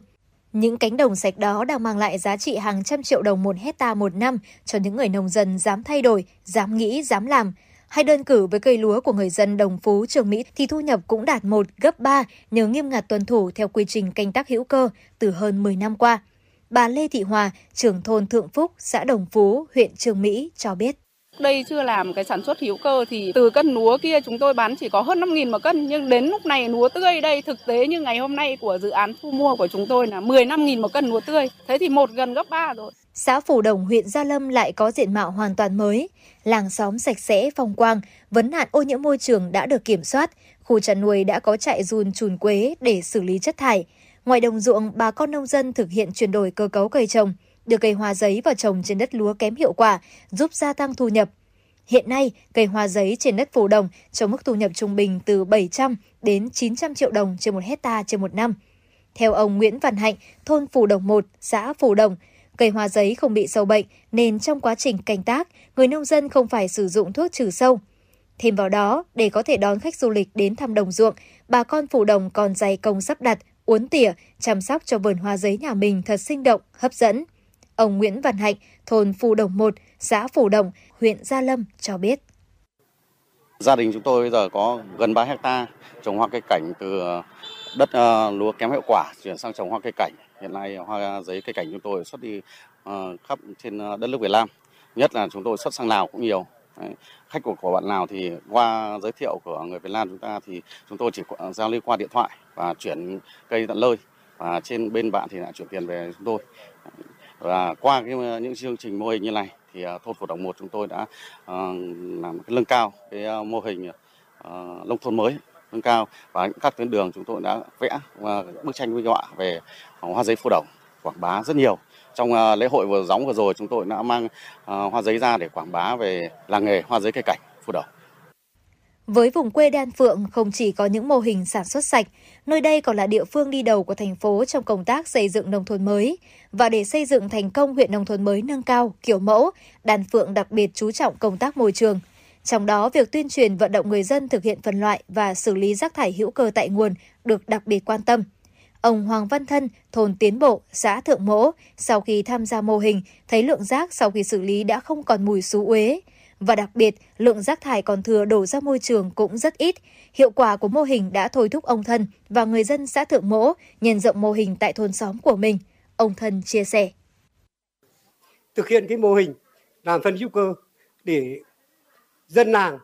Những cánh đồng sạch đó đang mang lại giá trị hàng trăm triệu đồng một hecta một năm cho những người nông dân dám thay đổi, dám nghĩ, dám làm. Hay đơn cử với cây lúa của người dân Đồng Phú, Trường Mỹ thì thu nhập cũng đạt một gấp 3 nhờ nghiêm ngặt tuân thủ theo quy trình canh tác hữu cơ từ hơn 10 năm qua. Bà Lê Thị Hòa, trưởng thôn Thượng Phúc, xã Đồng Phú, huyện Trường Mỹ cho biết. Đây chưa làm cái sản xuất hữu cơ thì từ cân lúa kia chúng tôi bán chỉ có hơn 5.000 một cân nhưng đến lúc này lúa tươi đây thực tế như ngày hôm nay của dự án thu mua của chúng tôi là 15.000 một cân lúa tươi. Thế thì một gần gấp 3 rồi. Xã Phủ Đồng, huyện Gia Lâm lại có diện mạo hoàn toàn mới. Làng xóm sạch sẽ, phong quang, vấn nạn ô nhiễm môi trường đã được kiểm soát. Khu chăn nuôi đã có trại run chuồn quế để xử lý chất thải. Ngoài đồng ruộng, bà con nông dân thực hiện chuyển đổi cơ cấu cây trồng đưa cây hoa giấy vào trồng trên đất lúa kém hiệu quả, giúp gia tăng thu nhập. Hiện nay, cây hoa giấy trên đất phù đồng cho mức thu nhập trung bình từ 700 đến 900 triệu đồng trên một hecta trên một năm. Theo ông Nguyễn Văn Hạnh, thôn Phù Đồng 1, xã Phù Đồng, cây hoa giấy không bị sâu bệnh nên trong quá trình canh tác, người nông dân không phải sử dụng thuốc trừ sâu. Thêm vào đó, để có thể đón khách du lịch đến thăm đồng ruộng, bà con Phù Đồng còn dày công sắp đặt, uốn tỉa, chăm sóc cho vườn hoa giấy nhà mình thật sinh động, hấp dẫn. Ông Nguyễn Văn Hạnh, thôn Phù Đồng 1, xã Phù Đồng, huyện Gia Lâm cho biết. Gia đình chúng tôi bây giờ có gần 3 hecta trồng hoa cây cảnh từ đất uh, lúa kém hiệu quả chuyển sang trồng hoa cây cảnh. Hiện nay hoa giấy cây cảnh chúng tôi xuất đi uh, khắp trên ờ, đất nước Việt Nam. Nhất là chúng tôi xuất sang Lào cũng nhiều. Đấy. khách của, của bạn lào thì qua giới thiệu của người Việt Nam chúng ta thì chúng tôi chỉ giao lưu qua điện thoại và chuyển cây tận nơi và trên bên bạn thì lại chuyển tiền về chúng tôi và qua cái ờ, những chương trình mô hình như này thì ờ, thôn phổ đồng một chúng tôi đã ờ, làm cái nâng cao cái mô hình nông thôn mới nâng cao. Và các tuyến đường chúng tôi đã vẽ và bức tranh minh họa về hoa giấy phổ đồng, quảng bá rất nhiều. Trong lễ hội vừa gióng vừa rồi chúng tôi đã mang hoa giấy ra để quảng bá về làng nghề hoa giấy cây cảnh phổ đồng. Với vùng quê Đan Phượng không chỉ có những mô hình sản xuất sạch, nơi đây còn là địa phương đi đầu của thành phố trong công tác xây dựng nông thôn mới. Và để xây dựng thành công huyện nông thôn mới nâng cao, kiểu mẫu, Đan Phượng đặc biệt chú trọng công tác môi trường. Trong đó, việc tuyên truyền vận động người dân thực hiện phân loại và xử lý rác thải hữu cơ tại nguồn được đặc biệt quan tâm. Ông Hoàng Văn Thân, thôn Tiến Bộ, xã Thượng Mỗ, sau khi tham gia mô hình, thấy lượng rác sau khi xử lý đã không còn mùi xú uế. Và đặc biệt, lượng rác thải còn thừa đổ ra môi trường cũng rất ít. Hiệu quả của mô hình đã thôi thúc ông Thân và người dân xã Thượng Mỗ nhân rộng mô hình tại thôn xóm của mình. Ông Thân chia sẻ. thực hiện cái mô hình làm phân hữu cơ để dân làng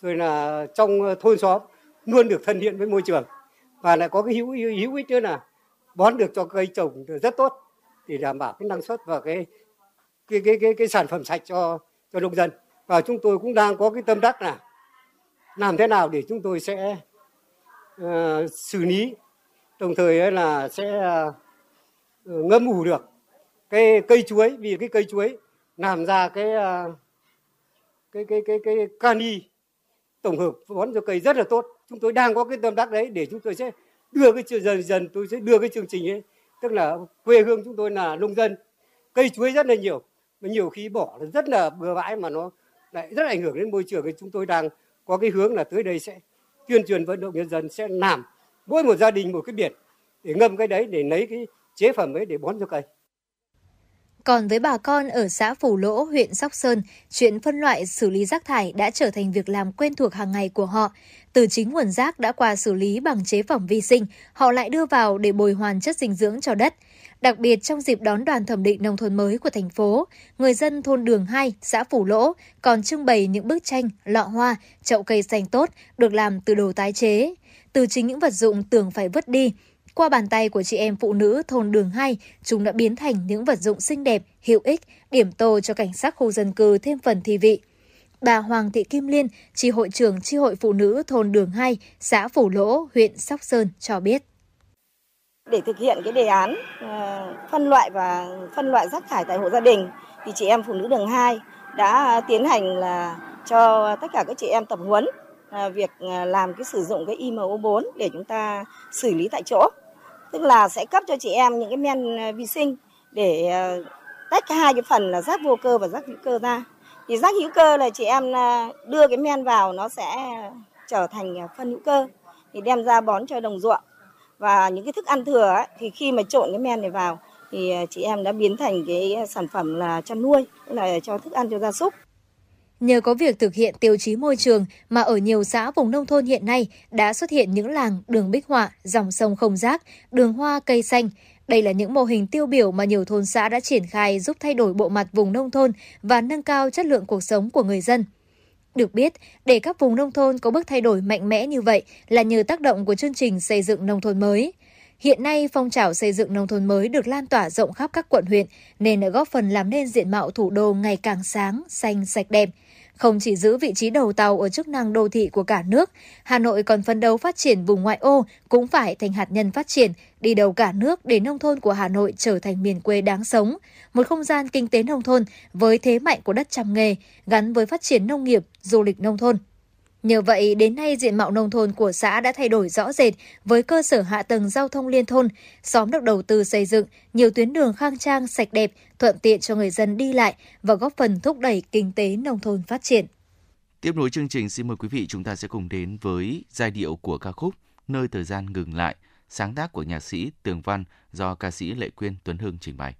rồi là trong ờ, thôn xóm luôn được thân thiện với môi trường và lại có cái hữu hữu ích nữa là bón được cho cây trồng rất tốt để đảm bảo cái năng suất và cái cái cái cái, cái sản phẩm sạch cho cho nông dân và chúng tôi cũng đang có cái tâm đắc là làm thế nào để chúng tôi sẽ uh, xử lý đồng thời ấy là sẽ uh, ngâm ủ được cái cây chuối. Vì cái cây chuối làm ra cái uh, cái cái cái cái cani tổng hợp bón cho cây rất là tốt. Chúng tôi đang có cái tâm đắc đấy để chúng tôi sẽ đưa cái chương- dần dần tôi sẽ đưa cái chương trình ấy tức là quê hương chúng tôi là nông dân. Cây chuối rất là nhiều mà nhiều khi bỏ là rất là bừa bãi mà nó lại rất ảnh hưởng đến môi trường chúng tôi đang có cái hướng là tới đây sẽ tuyên truyền vận động nhân dân sẽ làm mỗi một gia đình một cái biển để ngâm cái đấy để lấy cái chế phẩm ấy để bón cho cây Còn với bà con ở xã Phủ Lỗ, huyện Sóc Sơn, chuyện phân loại xử lý rác thải đã trở thành việc làm quen thuộc hàng ngày của họ. Từ chính nguồn rác đã qua xử lý bằng chế phẩm vi sinh, họ lại đưa vào để bồi hoàn chất dinh dưỡng cho đất. Đặc biệt trong dịp đón đoàn thẩm định nông thôn mới của thành phố, người dân thôn Đường 2, xã Phủ Lỗ còn trưng bày những bức tranh, lọ hoa, chậu cây xanh tốt được làm từ đồ tái chế. Từ chính những vật dụng tưởng phải vứt đi, qua bàn tay của chị em phụ nữ thôn Đường 2, chúng đã biến thành những vật dụng xinh đẹp, hữu ích, điểm tô cho cảnh sắc khu dân cư thêm phần thi vị. Bà Hoàng Thị Kim Liên, tri hội trưởng tri hội phụ nữ thôn Đường 2, xã Phủ Lỗ, huyện Sóc Sơn cho biết. Để thực hiện cái đề án ờ, phân loại và phân loại rác thải tại hộ gia đình thì chị em phụ nữ đường 2 đã tiến hành là cho tất cả các chị em tập huấn ờ, việc ờ, làm cái sử dụng cái IMO4 để chúng ta xử lý tại chỗ. Tức là sẽ cấp cho chị em những cái men vi sinh để tách hai cái phần là rác vô cơ và rác hữu cơ ra. Thì rác hữu cơ là chị em đưa cái men vào nó sẽ trở thành phân hữu cơ thì đem ra bón cho đồng ruộng và những cái thức ăn thừa ấy, thì khi mà trộn cái men này vào thì à, chị em đã biến thành cái à, sản phẩm là chăn nuôi tức là cho thức ăn cho gia súc Nhờ có việc thực hiện tiêu chí môi trường mà ở nhiều xã vùng nông thôn hiện nay đã xuất hiện những làng đường bích họa, dòng sông không rác, đường hoa cây xanh. Đây là những mô hình tiêu biểu mà nhiều thôn xã đã triển khai giúp thay đổi bộ mặt vùng nông thôn và nâng cao chất lượng cuộc sống của người dân. Được biết, để các vùng nông thôn có bước thay đổi mạnh mẽ như vậy là nhờ tác động của chương trình xây dựng nông thôn mới. Hiện nay, phong trào xây dựng nông thôn mới được lan tỏa rộng khắp các quận huyện, nên đã góp phần làm nên diện mạo thủ đô ngày càng sáng, xanh, sạch đẹp. Không chỉ giữ vị trí đầu tàu ở chức năng đô thị của cả nước, Hà Nội còn phấn đấu phát triển vùng ngoại ô cũng phải thành hạt nhân phát triển, đi đầu cả nước để nông thôn của Hà Nội trở thành miền quê đáng sống, một không gian kinh tế nông thôn với thế mạnh của đất trăm nghề, gắn với phát triển nông nghiệp, du lịch nông thôn. Nhờ vậy, đến nay diện mạo nông thôn của xã đã thay đổi rõ rệt với cơ sở hạ tầng giao thông liên thôn, xóm được đầu tư xây dựng, nhiều tuyến đường khang trang, sạch đẹp, thuận tiện cho người dân đi lại và góp phần thúc đẩy kinh tế nông thôn phát triển. Tiếp nối chương trình, xin mời quý vị chúng ta sẽ cùng đến với giai điệu của ca khúc Nơi thời gian ngừng lại, sáng tác của nhạc sĩ Tường Văn do ca sĩ Lệ Quyên Tuấn Hưng trình bày.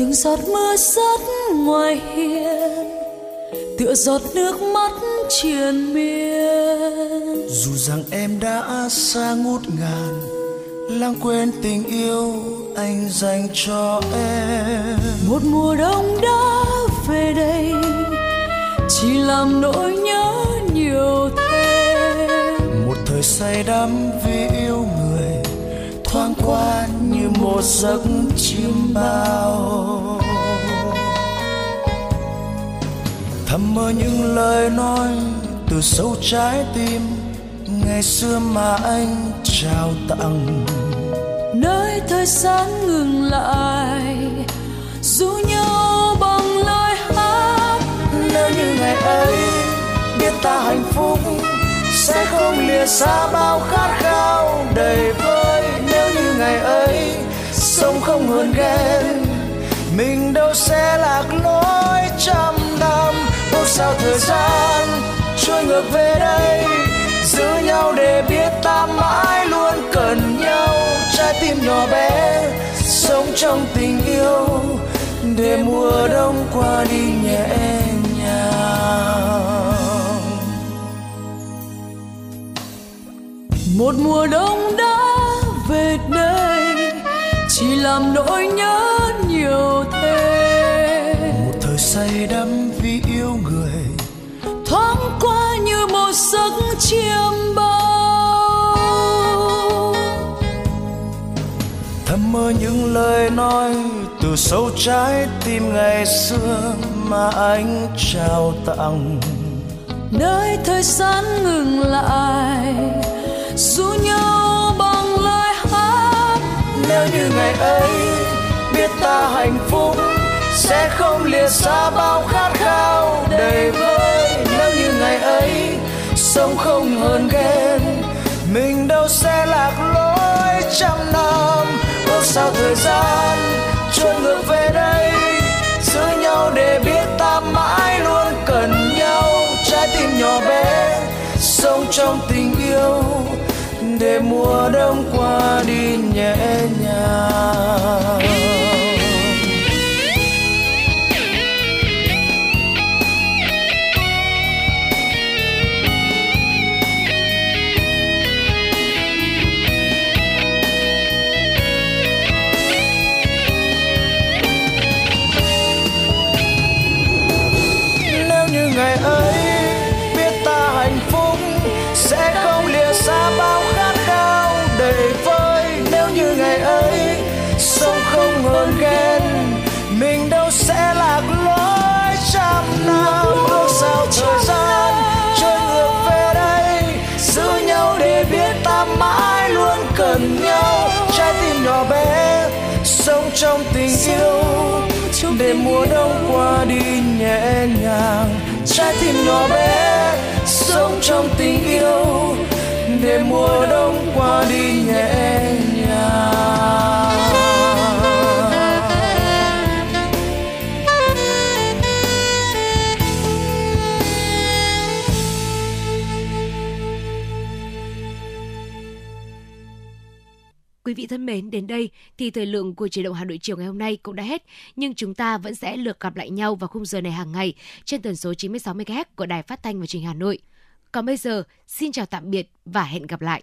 Từng giọt mưa rớt ngoài hiên tựa giọt nước mắt triền miên. Dù rằng em đã xa ngút ngàn lãng quên tình yêu anh dành cho em. Một mùa đông đã về đây chỉ làm nỗi nhớ nhiều thêm. Một thời say đắm vì yêu người thoáng qua như một giấc chim bao. Thầm mơ những lời nói từ sâu trái tim ngày xưa mà anh trao tặng. Nơi thời gian ngừng lại dù nhau bằng lời hát. Nếu như ngày ấy biết ta hạnh phúc sẽ không lìa xa bao khát khao đầy vơi ngày ấy, sống không hơn ghen. Mình đâu sẽ lạc lối trăm năm, một sao thời gian trôi ngược về đây. Giữ nhau để biết ta mãi luôn cần nhau. Trái tim nhỏ bé, sống trong tình yêu. Để mùa đông qua đi nhẹ nhàng. Một mùa đông đã về đây chỉ làm nỗi nhớ nhiều thêm một thời say đắm vì yêu người. Thoáng qua như một giấc chiêm bao. Thầm mơ những lời nói từ sâu trái tim ngày xưa mà anh trao tặng. Nơi thời gian ngừng lại dù nhau nếu như ngày ấy biết ta hạnh phúc, sẽ không lìa xa bao khát khao đầy vơi nếu như ngày ấy sống không hơn ghen, mình đâu sẽ lạc lối trăm năm. Ước sao thời gian trôi ngược về đây, giữ nhau để biết ta mãi luôn cần nhau. Trái tim nhỏ bé sống trong tình yêu để mùa đông qua đi nhẹ nhàng. Trong tình yêu. để mùa đông qua đi nhẹ nhàng trái tim nhỏ bé sống trong tình yêu. Để mùa đông qua đi nhẹ nhàng Quý vị thân mến, đến đây thì thời lượng của chế độ Hà Nội chiều ngày hôm nay cũng đã hết, nhưng chúng ta vẫn sẽ lượt gặp lại nhau vào khung giờ này hàng ngày trên tần số 96 MHz của Đài Phát thanh và Truyền hình Hà Nội. Còn bây giờ, xin chào tạm biệt và hẹn gặp lại.